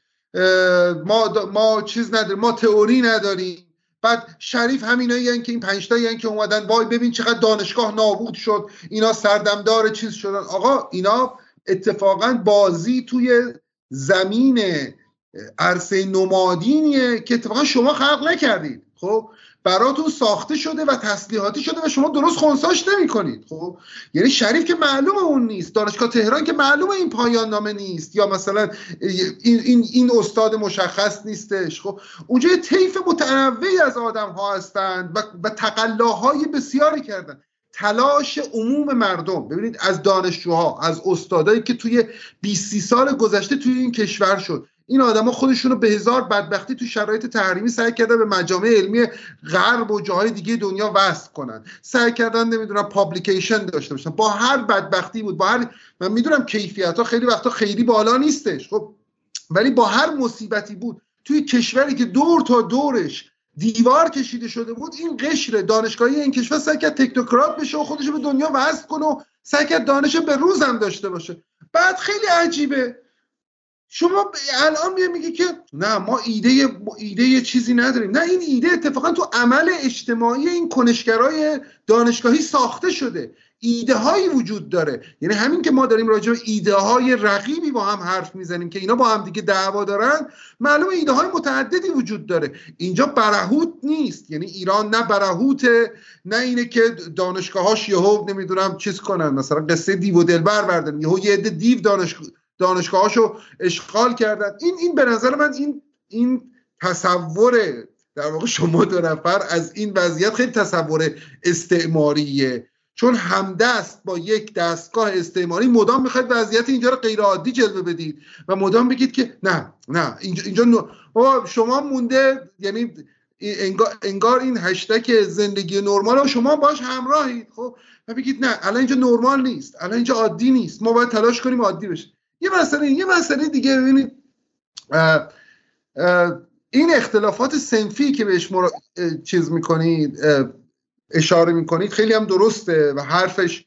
ما ما چیز نداریم ما تئوری نداریم. بعد شریف همینایی که این پنج تایی که اومدن وای ببین چقدر دانشگاه نابود شد اینا سردمدار چیز شدن. آقا اینا اتفاقا بازی توی زمین عرصه نمادینیه که اتفاقا شما خلق نکردید. خب؟ براتون ساخته شده و تسلیحاتی شده و شما درست خونساش نمی کنید خب؟ یعنی شریف که معلوم اون نیست. دانشگاه تهران که معلوم این پایان نامه نیست. یا مثلا این, این, این استاد مشخص نیستش. خب؟ اونجا یه طیف متنوعی از آدم ها هستند و, و تقلاهای بسیاری کردن. تلاش عموم مردم. ببینید از دانشجوها از استادایی که توی 20 سال گذشته توی این کشور شد. این آدما خودشون رو به هزار بدبختی تو شرایط تحریمی سعی کردن به مجامع علمی غرب و جاهای دیگه دنیا وصل کنن. سعی کردن نمی‌دونم پابلیکیشن داشته باشن. با هر بدبختی بود با هر من می‌دونم کیفیت ها خیلی وقتا خیلی بالا نیستش خب. ولی با هر مصیبتی بود توی کشوری که دور تا دورش دیوار کشیده شده بود این قشر دانشگاهی این کشور سعی کرد تکنوکرات بشه و خودش به دنیا وصل کنه و سعی کرد دانش به روز هم داشته باشه. بعد خیلی عجیبه. شما الان میگه میگه که نه ما ایده ایده چیزی نداریم. نه این ایده اتفاقا تو عمل اجتماعی این کنشگرای دانشگاهی ساخته شده. ایده هایی وجود داره. یعنی همین که ما داریم راجع به ایده های رقیبی با هم حرف می‌زنیم که اینا با هم دیگه دعوا دارن معلومه ایده های متعددی وجود داره. اینجا برهوت نیست. یعنی ایران نه برهوته نه اینه که دانشگاهاش یهو نمی‌دونم چیز کنن. مثلا قصه دیو و دلبر بردن یهو یه عده دیو دانشگاه دانشگاهاشو اشغال کردن. این این به نظر من این این تصور در واقع شما دو نفر از این وضعیت خیلی تصور استعماریه. چون همدست با یک دستگاه استعماری مدام می‌خواید وضعیت اینجا رو غیر عادی جلوه بدید و مدام بگید که نه نه اینجا, اینجا شما مونده یعنی انگار, انگار این هشتک زندگی نرمال و شما باش همراهید خب؟ و بگید نه الان اینجا نرمال نیست الان اینجا عادی نیست. ما باید تلاش کنیم عادی بشه یه مسئله یه مسئله دیگه ببینید. این اختلافات سنفی که بهش مرا... چیز می‌کنید اشاره می‌کنید خیلی هم درسته و حرفش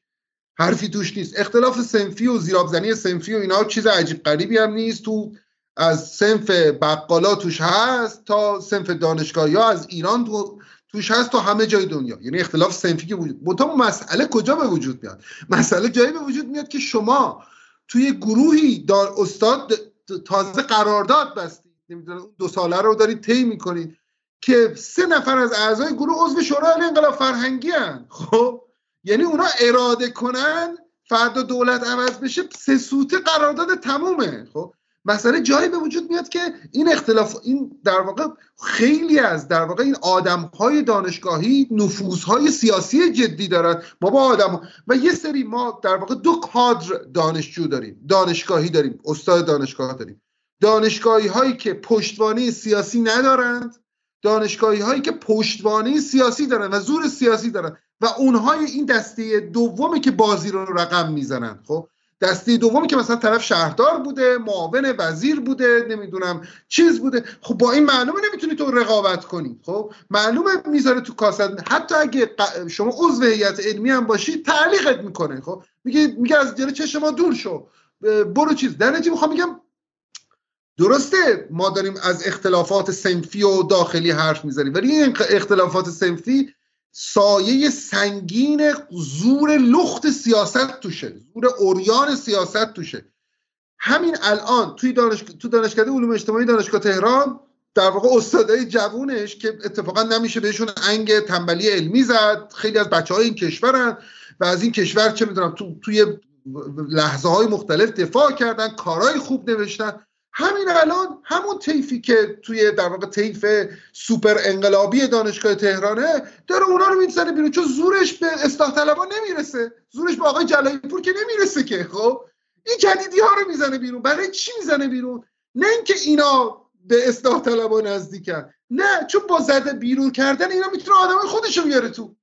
حرفی توش نیست. اختلاف سنفی و زیرابزنی سنفی و اینا چیز عجیب غریبی هم نیست. تو از سنف بقالا توش هست تا سنف دانشگاهی ها از ایران تو توش هست تا همه جای دنیا. یعنی اختلاف سنفی که وجود مسئله کجا به وجود میاد؟ مسئله جایی به وجود میاد که شما توی گروهی دار استاد تازه قرارداد بستید. نمی‌دونم دو ساله رو دارید طی می‌کنید که سه نفر از اعضای گروه عضو شورای انقلاب فرهنگی هن. خب؟ یعنی اونا اراده کنن فردا دولت عوض بشه سه سوته قرارداد تمومه. خب؟ مسئله جایی به وجود میاد که این اختلاف این در واقع خیلی از در واقع این آدم های دانشگاهی نفوذ های سیاسی جدی دارن. ما با آدم و یه سری ما در واقع دو کادر دانشجو داریم دانشگاهی داریم استاد دانشگاه داریم. دانشگاهی هایی که پشتوانه سیاسی ندارند دانشگاهی هایی که پشتوانه سیاسی دارن و زور سیاسی دارن و اونهای این دسته دومی که بازی رو رقم می‌زنن خب؟ دسته دومی که مثلا طرف شهردار بوده معاون وزیر بوده نمی‌دونم چیز بوده. خب با این معلومه نمی‌تونی تو رقابت کنی. خب معلومه می‌ذاره تو کاسد حتی اگه شما عضو هیئت علمی هم باشی تعلیقت می‌کنه. خب میگه میگه از جلوی چه شما دور شو. برو چیز. در نتیجه می‌خوام میگم درسته ما داریم از اختلافات سنفی و داخلی حرف می‌زنیم ولی این اختلافات سنفی سایه سنگین زور لخت سیاست توشه زور اوریان سیاست توشه. همین الان توی دانش... تو دانشکده علوم اجتماعی دانشگاه تهران در واقع استادای جوونش که اتفاقا نمیشه بهشون انگ تنبلی علمی زد خیلی از بچه های این کشورن و از این کشور چه می‌دونم تو... توی لحظه های مختلف دفاع کردن کارهای خوب نوشتن. همین الان همون طیفی که توی در واقع طیف سوپر انقلابی دانشگاه تهرانه داره اونا رو می‌زنه بیرون. چون زورش به اصلاح طلبا نمی‌رسه. زورش به آقای جلایی پور که نمی‌رسه که. خب؟ این جدیدی ها رو می‌زنه بیرون. برای چی می‌زنه بیرون؟ نه اینکه اینا به اصلاح طلبا نزدیکن. نه چون با زده بیرون کردن اینا می‌تونه آدم خودش رو بیاره تو.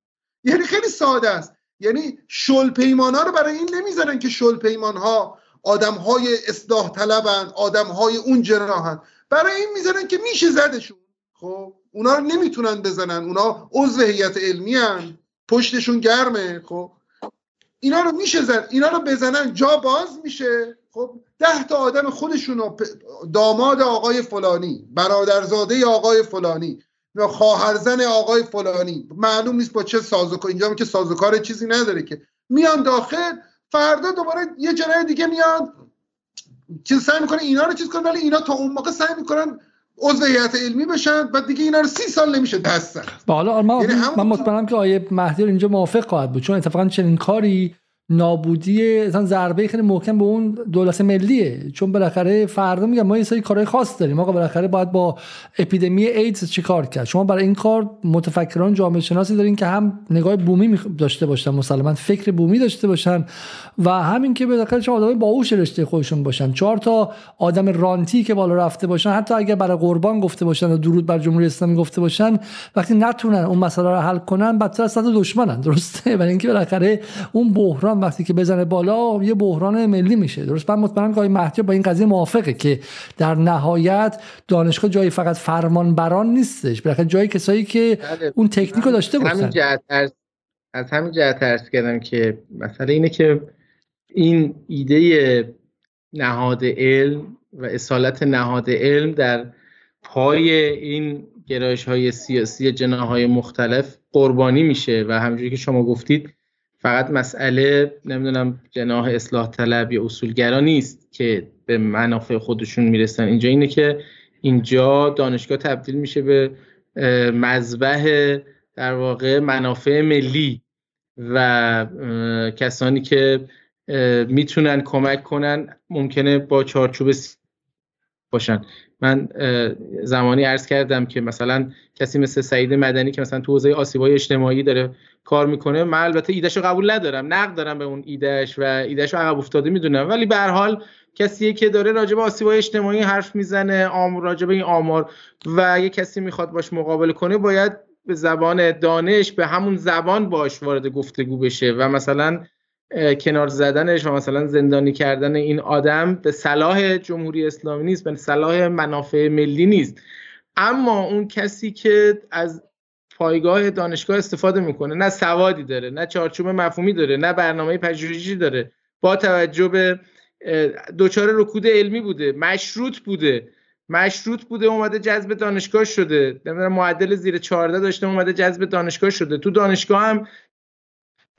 یعنی خیلی ساده است. یعنی شل پیمان ها رو برای این نمی‌زنن که شل پیمان ها آدم های اصلاح طلبن آدم های اون جناهن برای این می‌زنن که میشه زدشون. خب اونا رو نمی‌تونن بزنن. اونا عضو هیئت علمی هن. پشتشون گرمه. خب اینا رو میشه زد. اینا رو بزنن. جا باز میشه. خب ده تا آدم خودشون داماد آقای فلانی برادرزاده آقای فلانی خواهرزن آقای فلانی. معلوم نیست با چه سازوکار اینجا که سازوکار چیزی نداره که. میان داخل فردا دوباره یه جنای دیگه میاد. چیز سعی می‌کنه اینا رو چیز کنه ولی اینا تا اون موقع سعی می‌کنن عضو هیئت علمی بشن بعد دیگه اینا رو سی سال نمیشه دست زد. حالا یعنی من مطمئنم که آیه مهدی اینجا موافق خواهد بود چون اتفاقا چنین کاری نابودی مثلا ضربه خیلی محکم به اون دولت ملیه. چون بالاخره فردا میگم ما یه سری کارهای خاص داریم. آقا بالاخره باید با اپیدمی ایدز چیکار کرد؟ شما برای این کار متفکران جامعه شناسی دارین که هم نگاه بومی داشته باشن مسلما فکر بومی داشته باشن و همین که بالاخره چه آدمای باهوش رشته خودشون باشن. چهار تا آدم رانتی که بالا رفته باشن حتی اگر برای قربان گفته باشن و درود بر جمهوری اسلامی گفته باشن وقتی نتونن اون مسئله رو حل کنن بدتر از دشمنن. درسته؟ برای اینکه بالاخره اون بحران وقتی که بزنه بالا یه بحران ملی میشه. درست؟ من مطمئنم که مهدی با این قضیه موافقه که در نهایت دانشگاه جایی فقط فرمانبران نیستش. بالاخره جایی کسایی که بله. اون تکنیک رو داشته باشن. از همین جهت ارز کردم که مسئله اینه که این ایده نهاد علم و اصالت نهاد علم در پای این گرایش های سیاسی جناح های مختلف قربانی میشه و همجوری که شما گفتید فقط مسئله نمی‌دونم جناح اصلاح طلب یا اصولگرا نیست که به منافع خودشون می‌رسن. اینجا اینه که اینجا دانشگاه تبدیل میشه به مذبح در واقع منافع ملی و کسانی که می‌تونن کمک کنن ممکنه با چارچوب باشن. من زمانی عرض کردم که مثلا کسی مثل سعید مدنی که مثلا تو حوزه آسیبای اجتماعی داره کار می‌کنه من البته ایدهش رو قبول ندارم نقد دارم به اون ایدهش و ایدهش رو عقب افتاده می‌دونم ولی به هر حال کسیه که داره راجع به آسیب اجتماعی حرف می‌زنه آم راجع به این آمار و اگه کسی می‌خواد باش مقابله کنه باید به زبان دانش به همون زبان باش وارد گفتگو بشه و مثلا کنار زدنش و مثلا زندانی کردن این آدم به صلاح جمهوری اسلامی نیست به صلاح منافع ملی نیست. اما اون کسی که از پایگاه دانشگاه استفاده می‌کنه نه سوادی داره نه چارچوب مفهومی داره نه برنامه پژوهشی داره با توجه به دچار رکود علمی بوده مشروط بوده مشروط بوده اومده جذب دانشگاه شده. نمی‌دونم معدل زیر 14 داشته اومده جذب دانشگاه شده. تو دانشگاه هم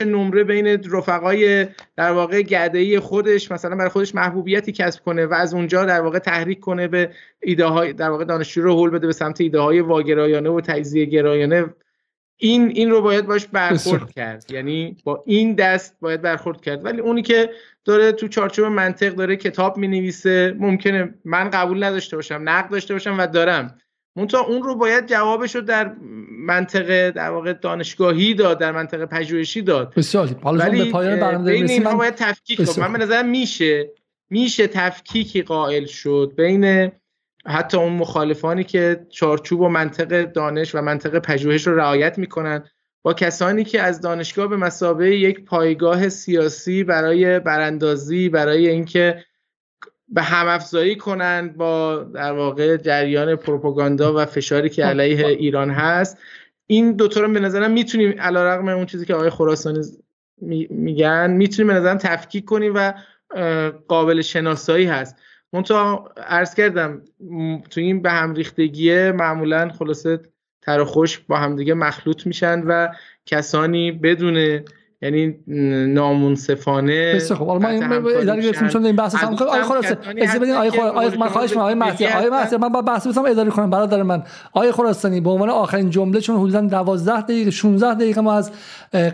نمره بین رفقای در واقع گدهی خودش مثلا برای خودش محبوبیتی کسب کنه و از اونجا در واقع تحریک کنه به ایده های در واقع دانشجو رو هول بده به سمت ایده های واگرایانه و تجزیه گرایانه. این این رو باید باش برخورد کرد. یعنی با این دست باید برخورد کرد. ولی اونی که داره تو چارچوب منطق داره کتاب می نویسه ممکنه من قبول نداشته باشم نقد داشته باشم و دارم. منتها اون رو باید جوابش رو در منطقه در واقع دانشگاهی داد در منطقه پژوهشی داد. بسیار ولی به پایان برنامه بین من... باید تفکیک کنم. من به نظرم میشه میشه تفکیکی قائل شد بین حتی اون مخالفانی که چارچوب و منطق دانش و منطق پژوهش رو رعایت می‌کنن با کسانی که از دانشگاه به مسابقه یک پایگاه سیاسی برای براندازی برای اینکه به هم افزایی کنند با در واقع جریان پروپاگاندا و فشاری که علیه ایران هست. این دوتا رو به نظرم می‌تونیم علیرغم اون چیزی که آقای خراسانی میگن می‌تونیم به نظرم تفکیک کنیم و قابل شناسایی هست. منتها عرض کردم تو این به هم ریختگیه معمولا خلاصه تر خوش با همدیگه مخلوط میشن و کسانی بدون یعنی نامونصفانه بسیار خب حالا این اداره گرفتیم چون این بحث هم آقای خلاصه اجازه بدین آقای آقای من خواهش می‌کنم آقای مهدی آقای مهدی من با بحث بسام اداره کنم. برادر من آقای خراسانی به عنوان آخرین جمله چون حدودا 12 دقیقه 16 دقیقه ما از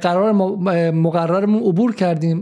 قرار مقررمون عبور کردیم.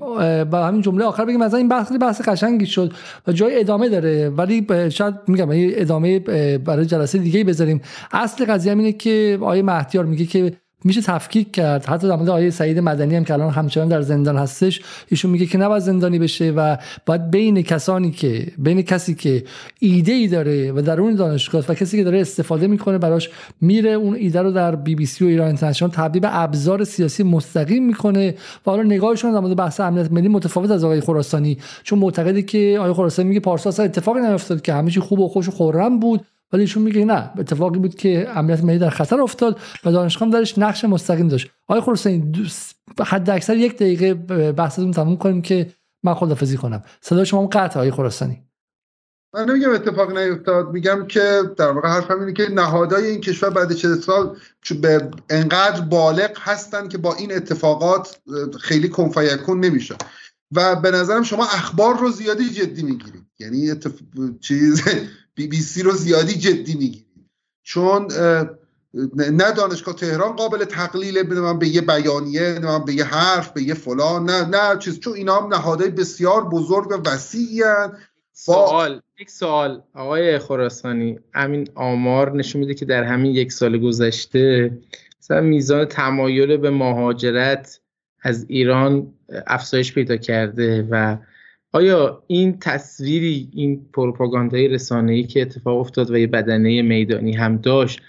با همین جمله آخر بگیم مثلا این بحث بحث قشنگی شد و جای ادامه داره. ولی شاید میگم ادامه برای جلسه دیگه بذاریم. اصل قضیه اینه که آقای مهدیار میگه که میشه تفکیک کرد. حتی در مورد آیه سعید مدنی هم که الان همچنان در زندان هستش ایشون میگه که نباید زندانی بشه و باید بین کسانی که بین کسی که ایده ای داره و در اون دانشگاه و کسی که داره استفاده می‌کنه براش میره اون ایده رو در بی بی سی و ایران اینترنشنال تبدیل ابزار سیاسی مستقیم می‌کنه و حالا نگاهشون در مورد بحث امنیت ملی متفاوت از آقای خراسانی. چون معتقده که آقای خراسانی میگه پارسال اصلا اتفاقی نیفتاد که همه چی خوب و خوش و خرم بود. ولی ایشون میگه نه اتفاقی بود که امنیت ملی در خطر افتاد و دانشگاه درش نقش مستقیم داشت. آقای خراسانی حد اکثر یک دقیقه بحثتون تموم کنیم که من خدافزی کنم. صدا شما قطع آقای خراسانی. من نمیگم اتفاق نیفتاد میگم که در واقع حرفم اینه که نهادهای این کشور بعد 40 سال به انقدر بالغ هستن که با این اتفاقات خیلی کنفیکون نمیشه و به نظرم شما اخبار رو زیادی جدی می‌گیرید. یعنی اتف... چیز بی بی سی رو زیادی جدی می‌گیرید چون نه دانشگاه تهران قابل تقلیل من به یه بیانیه من به یه حرف به یه فلان نه نه چیز. چون اینا هم نهادهای بسیار بزرگ و وسیعی سوال یک سوال. آقای خراسانی همین آمار نشون میده که در همین یک سال گذشته مثلا میزان تمایل به مهاجرت از ایران افزایش پیدا کرده و آیا این تصویری این پروپاگاندای رسانه‌ای که اتفاق افتاد و یه بدنه میدانی هم داشت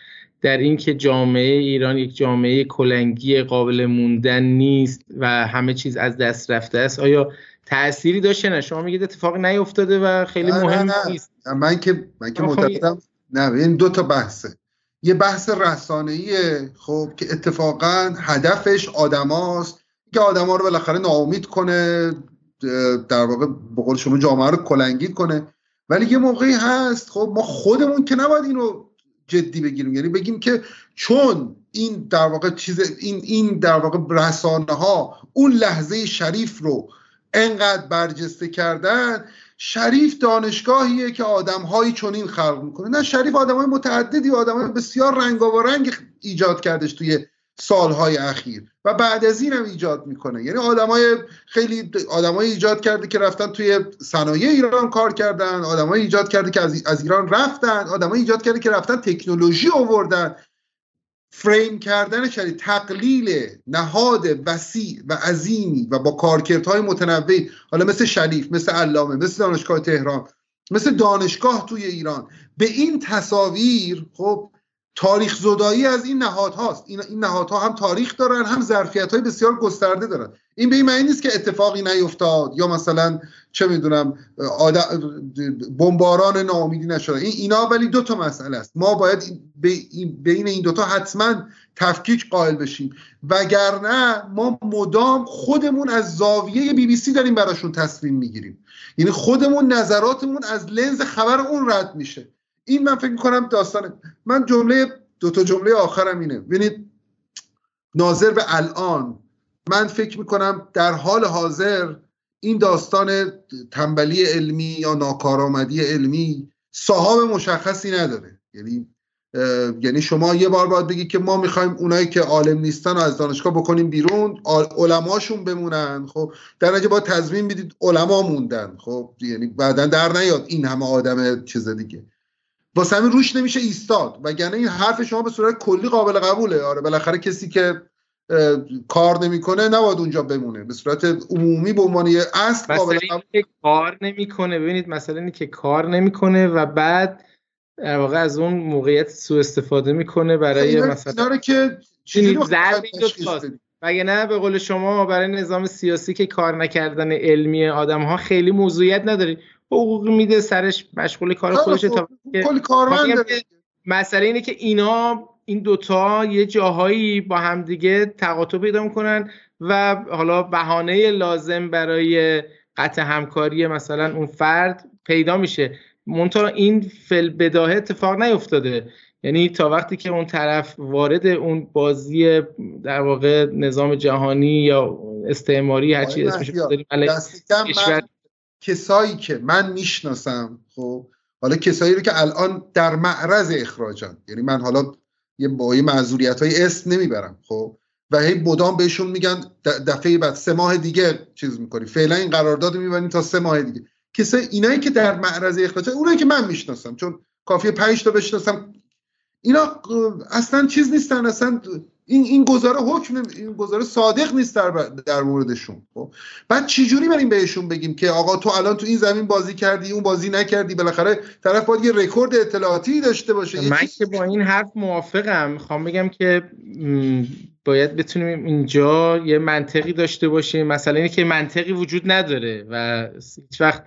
در اینکه جامعه ایران یک جامعه کلنگی قابل موندن نیست و همه چیز از دست رفته است آیا تأثیری داشته؟ نه شما میگید اتفاق نیفتاده و خیلی نه مهم نه. نیست. من که من که معتقدم نه این دو تا بحثه. یه بحث رسانه‌ایه خب که اتفاقا هدفش آدماست. که آدما رو بالاخره ناامید کنه در واقع به قول شما جامعه رو کلنگید کنه. ولی یه موقعی هست خب ما خودمون که نباید اینو جدی بگیریم. یعنی بگیم که چون این در واقع چیز این این در واقع رسانه ها اون لحظه شریف رو انقدر برجسته کردن شریف دانشگاهیه که آدمهایی چنین خلق می‌کنه. نه شریف های متعددی های بسیار رنگ ایجاد کردش توی سالهای اخیر. و بعد از این هم ایجاد می‌کنه. یعنی آدمای خیلی آدمای ایجاد کرده که رفتن توی صنایع ایران کار کردن آدمای ایجاد کرده که از, ایران رفتن آدمای ایجاد کرده که رفتن تکنولوژی آوردن. فریم کردن شدید تقلیل نهاد وسیع و عظیمی و با کارکردهای متنوعی. حالا مثل شریف مثل علامه مثل دانشگاه تهران مثل دانشگاه توی ایران. به این تصاویر خب تاریخ زدایی از این نهادهاست این, این نهادها هم تاریخ دارن هم ظرفیت های بسیار گسترده دارن. این به این معنی نیست که اتفاقی نیفتاد یا مثلا چه می‌دونم بمباران ناامیدی نشده این اینا ولی دو تا مسئله است. ما باید بین این دوتا حتما تفکیک قائل بشیم. وگرنه ما مدام خودمون از زاویه بی بی سی داریم براشون تصمیم می‌گیریم. یعنی خودمون نظراتمون از لنز خبر اون رد میشه. این من فکر می‌کنم داستانه من جمله دو تا جمله آخرم اینه. ببینید ناظر به الان من فکر می‌کنم در حال حاضر این داستان تنبلی علمی یا ناکارآمدی علمی صاحب مشخصی نداره. یعنی یعنی شما یه بار باید بگید که ما می‌خوایم اونایی که عالم نیستن و از دانشگاه بکنیم بیرون علماشون بمونن. خب در نتیجه باید تضمین بدید علما موندن. خب یعنی بعدا در نیاد این همه آدم چیز دیگه. واسه همین روش نمیشه ایستاد. وگرنه این حرف شما به صورت کلی قابل قبوله. آره بالاخره کسی که کار نمی‌کنه نباید اونجا بمونه. به صورت عمومی به عنوان یه اصل قابل که کار نمی‌کنه ببینید مثلا اینه که کار نمی‌کنه و بعد در واقع از اون موقعیت سوء استفاده می‌کنه برای اینا مثلا اینا که مگه نه؟ به قول شما برای نظام سیاسی که کار نکردن علمی آدم ها خیلی موضوعیت نداری. حقوق میده سرش مشغول کار خودش تا کل کارمند مسئله اینه که اینا این دوتا یه جاهایی با همدیگه تقاطع پیدا می‌کنن و حالا بهانه لازم برای قطع همکاری مثلا اون فرد پیدا میشه. منتها این فل بداهه اتفاق نیفتاده. یعنی تا وقتی که اون طرف وارد اون بازی در واقع نظام جهانی یا استعماری هر چی اسمش بذاریم کسایی که من می‌شناسم خب حالا کسایی رو که الان در معرض اخراجن یعنی من حالا یه با یه معذوریت های اسم نمی‌برم خب. و هی مدام بهشون میگن دفعه بعد سه ماه دیگه چیز می‌کنی. فعلا این قرارداد می‌بریم تا سه ماه دیگه. کسای اینایی که در معرض اخراج اونایی که من می‌شناسم چون کافیه پنج تا بشناسم اینا اصلا چیز نیستن اصلا این این گزاره حکم این گزاره صادق نیست در, در موردشون. خب؟ بعد چجوری بریم بهشون بگیم که آقا تو الان تو این زمین بازی کردی اون بازی نکردی بالاخره طرف باید یه رکورد اطلاعاتی داشته باشه. من که با این حرف موافقم. می‌خوام بگم که باید بتونیم اینجا یه منطقی داشته باشیم. مثلا اینه که منطقی وجود نداره و هیچ وقت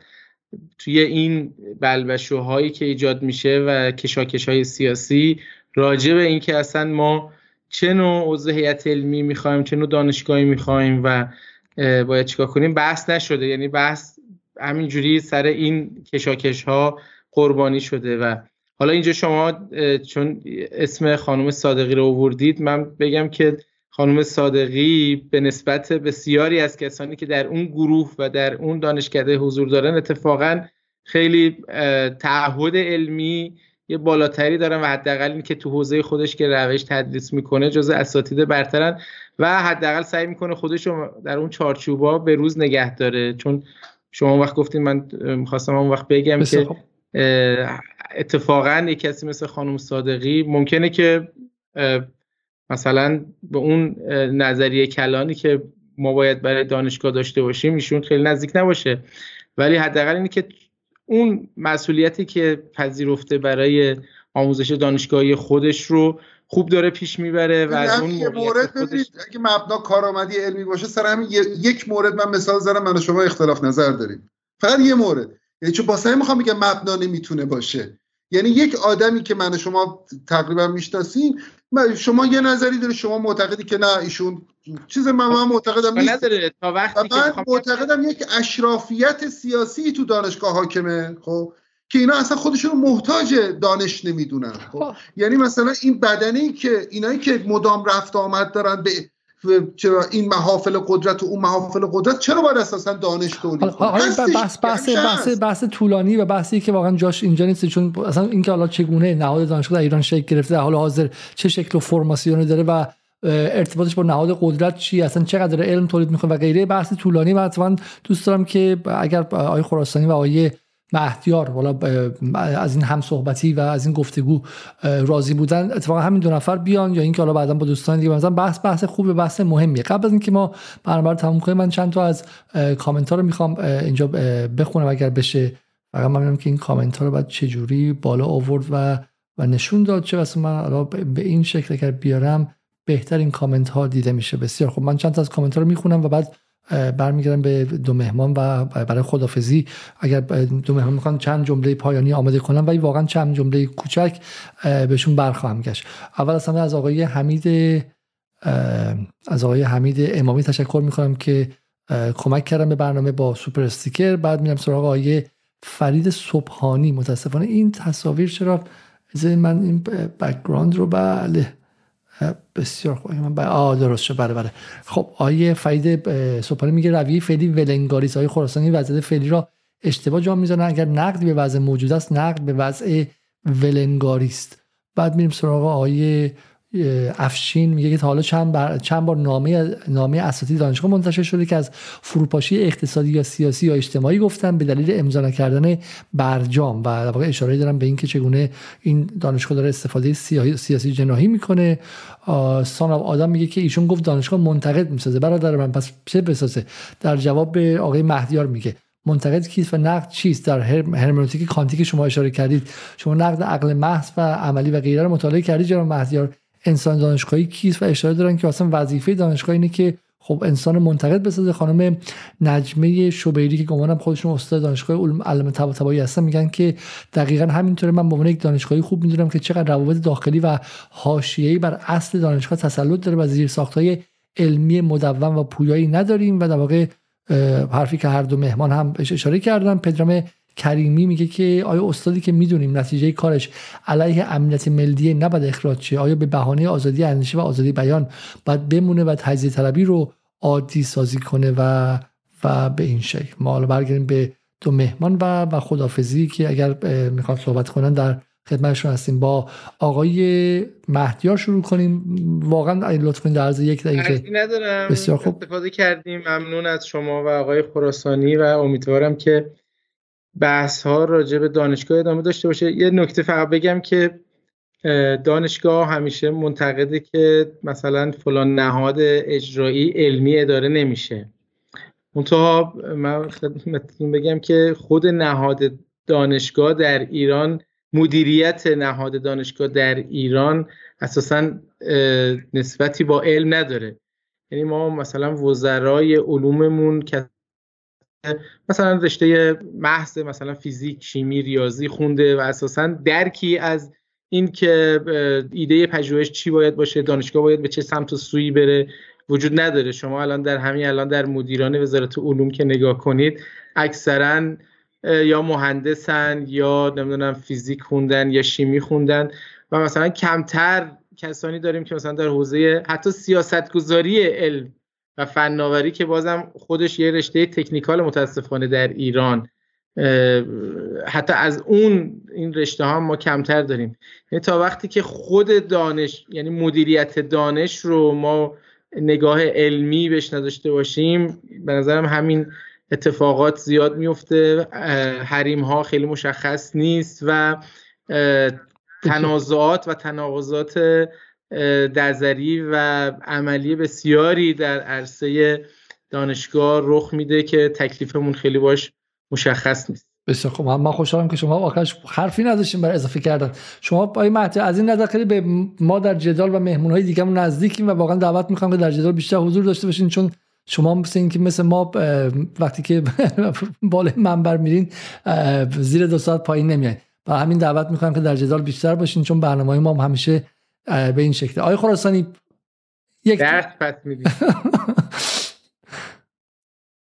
توی این بلبشوهایی که ایجاد میشه و کشاکش های سیاسی راجع به اینکه اصلا ما چه نوع عضو هیئت علمی می‌خوایم چه نوع دانشگاهی می‌خوایم و باید چیکار کنیم؟ بحث نشده. یعنی بحث همینجوری سر این کشاکش ها قربانی شده و حالا اینجا شما چون اسم خانم صادقی رو آوردید من بگم که خانم صادقی به نسبت بسیاری از کسانی که در اون گروه و در اون دانشکده حضور دارن اتفاقا خیلی تعهد علمی یه بالاتری دارن و حداقل این که تو حوزه خودش که روش تدریس می‌کنه جز اساتید برترن و حداقل سعی می‌کنه خودش رو در اون چارچوبا به روز نگه داره. چون شما وقت گفتین من می‌خواستم اون وقت بگم که اتفاقا یک کسی مثل خانم صادقی ممکنه که مثلا به اون نظریه کلانی که ما باید برای دانشگاه داشته باشیم ایشون خیلی نزدیک نباشه. ولی حداقل اینه که اون مسئولیتی که پذیرفته برای آموزش دانشگاهی خودش رو خوب داره پیش می‌بره و از اون مورد خودش... اگه مبنا کارآمدی علمی باشه سر همین یک مورد من مثال زدم من و شما اختلاف نظر داریم. فقط یه مورد. یعنی چون باسه می‌خوام بگم مبنا نمی‌تونه باشه. یعنی یک آدمی که من شما تقریبا می‌شناسیم شما یه نظری داره شما معتقدی که نه ایشون چیز من, من معتقدم نیست نداره تا وقتی من معتقدم یک اشرافیت سیاسی تو دانشگاه حاکمه خب که اینا اصلا خودشون محتاج دانش نمی‌دونن خب, خب. یعنی مثلا این بدنی که اینایی که مدام رفت آمد دارن به چرا این محافل قدرت و اون محافل قدرت چرا باید اساسا دانش تولید بحث بحث یعنی بحث بحث طولانی و بحثی که واقعا جاش اینجا نیست چون اصلا اینکه حالا چگونه نهاد دانشگاه در ایران شکل گرفته در حال حاضر چه شکل و فرماسیونی داره و ارتباطش با نهاد قدرت چی اصلا چقدر علم تولید می‌کنه و غیره بحث طولانی و حتما دوست دارم که اگر آقای خراسانی و آقای مهدیار والا از این هم صحبتی و از این گفتگو راضی بودن. اتفاقا همین دو نفر بیان یا اینکه حالا بعدا با دوستان دیگه مثلا بحث بحث خوب بحث مهمیه. قبل از اینکه ما برنامه رو تموم کنیم من چند تا از کامنت ها رو می‌خوام اینجا بخونم اگر بشه. فقط من که این کامنت ها رو بعد چه جوری بالا آورد و و نشون داد. چه واسه من به این شکل اگر بیارم بهتر این کامنت ها دیده میشه. بسیار خب من چند تا از کامنت ها رو می‌خونم و بعد برمیگردم به دو مهمان و برای خدافزی اگر دو مهمان می‌خوان چند جمله پایانی آماده کنم ولی واقعا چند جمله کوچک بهشون برخواهم گشت. اول از از آقای حمید از آقای حمید امامی تشکر می‌کنم که کمک کردم به برنامه با سوپر استیکر. بعد میرم سراغ آقای فرید صبحانی. متاسفانه این تصاویر چرا؟ من این background رو بله. بسیار خوب. من آه درست شد. بله بله. خب آقای فرید صبحانی میگه روی فعلی ولنگاریس. آیه خراسانی وضعیت فعلی را اشتباه جا می‌زنن اگر نقد به وضع موجود است نقد به وضع ولنگاریست. بعد میریم سراغ آقای افشین میگه که تا حالا چند, بر... چند بار نامه نامه اساتید دانشگاه منتشر شده که از فروپاشی اقتصادی یا سیاسی یا اجتماعی گفتن به دلیل امضا نکردن برجام. و در واقع اشاره دارم به اینکه چگونه این دانشگاه داره استفاده سیاسی جناهی می‌کنه. سان آدم میگه که ایشون گفت دانشگاه منتقد می‌سازه. برادر من پس چه بسازه؟ در جواب به آقای مهدیار میگه منتقد کیست و نقد چیست؟ در هرمنوتیک کانتی که شما اشاره کردید. شما نقد عقل محض و عملی و غیره رو مطالعه کردید جناب مهدیار. انسان دانشگاهی کیست و اشاره دارن که اصلا وظیفه دانشگاه اینه که خب انسان منتقد بسازه. خانم نجمه شبیری که گمانم خودشون استاد دانشگاه علوم علم طباطبایی هستن میگن که دقیقا همینطوره. من به عنوان یک دانشگاهی خوب می‌دونم که چقدر روابط داخلی و حاشیه‌ای بر اصل دانشگاه تسلط داره و زیر ساختای علمی مدون و پویایی نداریم و در واقع حرفی که هر دو مهمان هم اشاره کردن. پدرام کریمی میگه که آیا استادی که می‌دونیم نتیجه کارش علیه امنیت ملی نباید اخراج شه؟ آیا به بهانه آزادی اندیشه و آزادی بیان باید بمونه و تجزیه طلبی رو عادی سازی کنه و و به این شکل؟ ما حالا برگردیم به دو مهمان و و خدافزی که اگر می‌خواد صحبت کنن در خدمتشون هستیم. با آقای مهدیار شروع کنیم. واقعا لطف کنید در یک دقیقه. ندارم. بسیار خوب. استفاده کردیم. ممنون از شما و آقای خراسانی و امیدوارم که بحث ها راجع به دانشگاه ادامه داشته باشه. یه نکته فقط بگم که دانشگاه همیشه منتقده که مثلا فلان نهاد اجرایی علمی اداره نمیشه. منتها من خدمتتون بگم که خود نهاد دانشگاه در ایران مدیریت نهاد دانشگاه در ایران اساسا نسبتی با علم نداره. یعنی ما مثلا وزرای علوممون مثلا رشته محض مثلا فیزیک شیمی ریاضی خونده و اساسا درکی از این که ایده پژوهش چی باید باشه دانشگاه باید به چه سمت و سویی بره وجود نداره. شما الان در همین الان در مدیران وزارت علوم که نگاه کنید اکثرا یا مهندسن یا نمی‌دونم فیزیک خوندن یا شیمی خوندن و مثلا کمتر کسانی داریم که مثلا در حوزه حتی سیاستگذاری علم و فناوری که بازم خودش یه رشته تکنیکال متاسفانه در ایران حتی از اون این رشته ها ما کمتر داریم. یعنی تا وقتی که خود دانش یعنی مدیریت دانش رو ما نگاه علمی بهش نداشته باشیم به نظرم همین اتفاقات زیاد میفته حریم ها خیلی مشخص نیست و تنازعات و تناقضات نظری و عملی بسیاری در عرصه دانشگاه رخ میده که تکلیفمون خیلی باش مشخص نیست. بسیار خوب. من خوشحالم که شما آخرش حرفی نداشتیم برای اضافه کردن. شما پای مهدی از این نظر خیلی به ما در جدال و مهمون های دیگه نزدیکیم و واقعا دعوت می‌خوام که در جدال بیشتر حضور داشته باشین چون شما مثل اینکه مثل ما وقتی که <laughs> بالای منبر میرین زیر دو ساعت پایین نمیاین. برای همین دعوت می‌کنم که در جدال بیشتر باشین چون برنامه ما هم همیشه به این شکل. آقای خراسانی یک پس <laughs>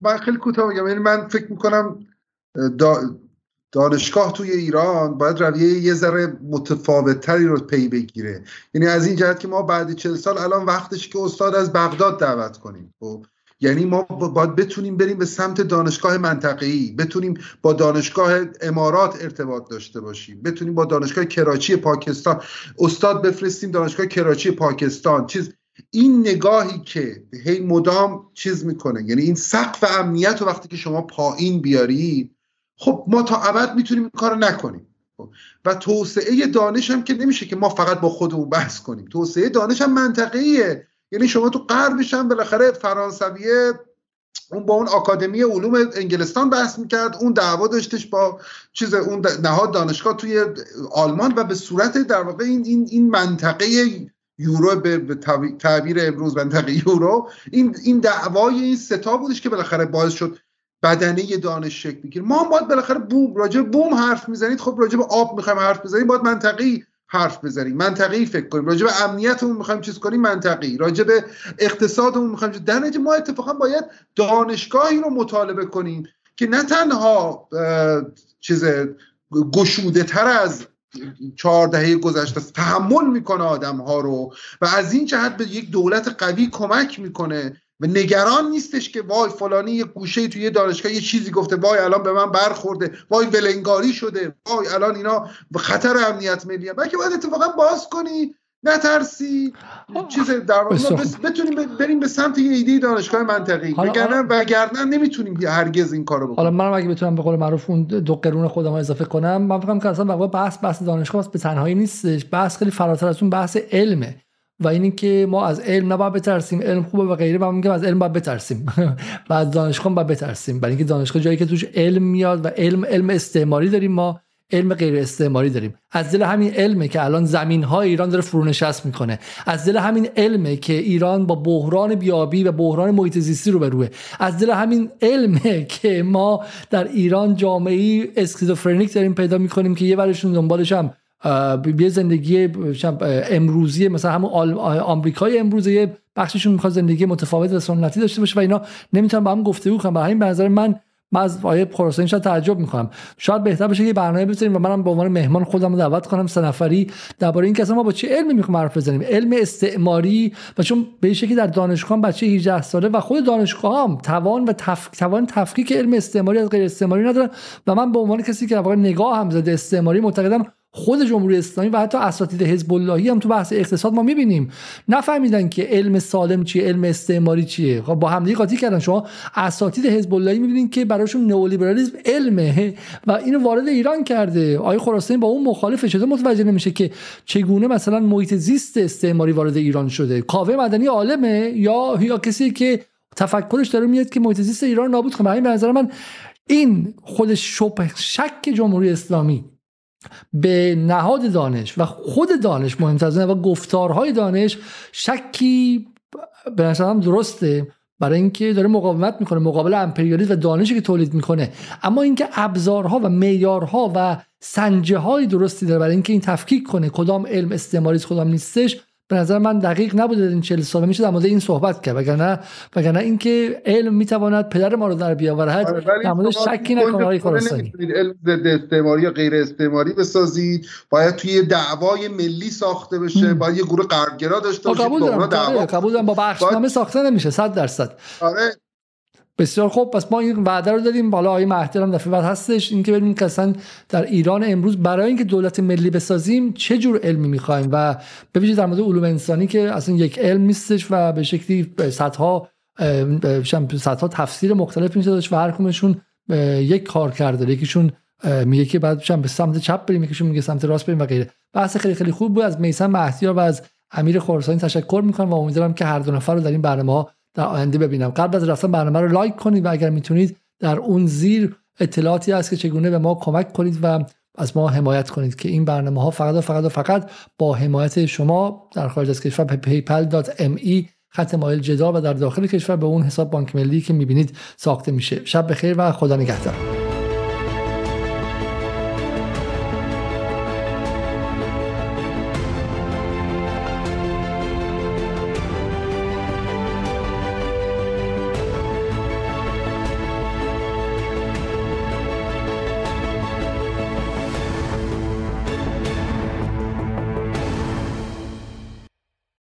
من خیلی کوتاه بگم یعنی من فکر می‌کنم دانشگاه توی ایران باید رویه یه ذره متفاوتتری رو پی بگیره. یعنی از این جهت که ما بعد چل سال الان وقتش که استاد از بغداد دعوت کنیم. خب؟ یعنی ما باید بتونیم بریم به سمت دانشگاه منطقه‌ای بتونیم با دانشگاه امارات ارتباط داشته باشیم بتونیم با دانشگاه کراچی پاکستان. استاد بفرستیم دانشگاه کراچی پاکستان. چیز این نگاهی که هی مدام چیز می‌کنه. یعنی این سقف امنیت و وقتی که شما پایین بیارید خب ما تا ابد می‌تونیم این کارو نکنیم. خب، و توسعه دانش هم که نمیشه که ما فقط با خودمون بحث کنیم. توسعه دانش هم منطقیه یعنی شما تو غربش هم بالاخره فرانسویه اون با اون آکادمی علوم انگلستان بحث می‌کرد اون دعوا داشتش با چیز اون نهاد دانشگاه توی آلمان و به صورت در واقع این این, این منطقه یورو به تعبیر امروز منطقه یورو این این دعوای این ستا بودش که بالاخره باعث شد بدنه دانش شکل بگیره. ما هم باید بالاخره بوم راجع بوم حرف می‌زنید خب راجع به آب می‌خوایم حرف بزنیم باید منطقی حرف بزنیم. منطقی فکر کنیم. راجع به امنیتمون می‌خوایم چیز کنیم منطقی. راجع به اقتصادمون می‌خوایم در ما اتفاقا باید دانشگاهی رو مطالبه کنیم که نه تنها چیز گشوده تر از چهار دهه گذشته تحمل می‌کنه آدم ها رو و از این جهت به یک دولت قوی کمک می‌کنه و نگران نیستش که وای فلانی یه گوشه توی یه دانشگاه یه چیزی گفته وای الان به من برخورده وای ولنگاری شده وای الان اینا خطر امنیت ملی بلکه باید اتفاقا باز کنی نترسی. چیز در بتونیم بریم به سمت یه ایده دانشگاه منطقی. وگرنه وگرنه نمی‌تونیم هرگز این کارو بکنیم. حالا منم اگه بتونم به قول معروف اون دو قرون خودم اضافه کنم من فکر که اصلا بحث بحث دانشگاه به تنهایی نیستش. بحث خیلی فراتر از اون بحث علمه. و اینی که ما از علم نباید بترسیم علم خوبه و غیره و میگم از علم باید بترسیم. <laughs> و از دانشگاه باید بترسیم. برای اینکه دانشگاه جایی که توش علم میاد و علم علم استعماری داریم ما علم غیر استعماری داریم. از دل همین علمه که الان زمین های ایران داره فرونشست می‌کنه. از دل همین علمه که ایران با بحران بیابی و بحران محیط زیستی رو بروه. از دل همین علمه که ما در ایران جامعه اسکیزوفرنیک داریم پیدا می‌کنیم که یه ورشون دنبالش هم یه زندگی امروزی مثلا همون آمریکای امروزه یه بخششون می‌خواد زندگی متفاوت و سنتی داشته باشه و اینا نمی‌تونن با هم گفتگو کنن برای همین به نظر من من از آیه خراسانی شاید تعجب می‌کنم. شاید بهتر بشه یه برنامه بذاریم و منم به عنوان مهمان خودم رو دعوت کنم سه نفری درباره این که ما با چه علمی می‌خوایم حرف بزنیم؟ علم استعماری و چون به شکلی در دانشگاه بچه 18 ساله و خود دانشگاه هم توان و تف... توان تفکیک علم استعماری از غیر استعماری ندارن و من به عنوان کسی که واقعا نگاه هم زده استعماری معتقدم خود جمهوری اسلامی و حتی اساتید حزب اللهی هم تو بحث اقتصاد ما می‌بینیم. نفهمیدن که علم سالم چیه علم استعماری چیه. خب با همدیگه قاطی کردن. شما اساتید حزب اللهی می‌بینید که براشون نئولیبرالیسم علمه و اینو وارد ایران کرده. آقای خراسانی با اون مخالفه چطور متوجه نمیشه که چگونه مثلا محیط زیست استعماری وارد ایران شده؟ کاوه مدنی عالمه یا یا کسی که تفکرش داره میاد که محیط زیست ایران نابود؟ کنه این به نظر من این خودش شبه شک جمهوری اسلامی به نهاد دانش و خود دانش مهمتر و گفتارهای دانش شکی به نظرم درسته برای اینکه داره مقاومت می‌کنه مقابل امپریالیسم و دانشی که تولید می‌کنه. اما اینکه ابزارها و معیارها و سنجه های درستی داره برای اینکه این تفکیک کنه. کدام علم استعماری کدام نیستش به نظر من دقیق نبوده این 40 ساله میشه در مورد این صحبت کرد. وگرنه وگرنه اینکه علم می‌تواند پدر ما رو در بیاورد. آره، در مورد شکی نکنه آقای خراسانی. علم ضد استعماری یا غیر استعماری بسازید. باید توی دعوای ملی ساخته بشه. باید یه گروه غربگرا داشته باشید قبول دارم. قبول دارم. با بخشنامه ساخته نمیشه 100 درصد. آره. بسیار خوب پس ما این وعده رو دادیم. بالا آقای هم دفعه بعد هستش. اینکه ببینیم که اصلا در ایران امروز برای اینکه دولت ملی بسازیم چه جور علمی می‌خوایم و ببینید در مورد علوم انسانی که اصلا یک علم نیستش و به شکلی صدها صدها تفسیر مختلف میشه و هر کمشون یک کار کرده. یکیشون میگه که بعد به سمت چپ بریم یکیشون میگه سمت راست بریم و غیره. بحث خیلی خیلی خوب بود. از میسم مهدیار و از امیر خراسانی تشکر می‌کنم و امیدوارم که هر دو نفر رو در این برنامه ها در آینده ببینم. قبل از رفتن برنامه رو لایک کنید و اگر می‌تونید در اون زیر اطلاعاتی هست که چگونه به ما کمک کنید و از ما حمایت کنید که این برنامه ها فقط و فقط و فقط با حمایت شما در خارج از کشور paypal.me خط مایل جدا و در داخل کشور به اون حساب بانک ملی که می‌بینید ساخته میشه. شب بخیر و خدا نگهدار.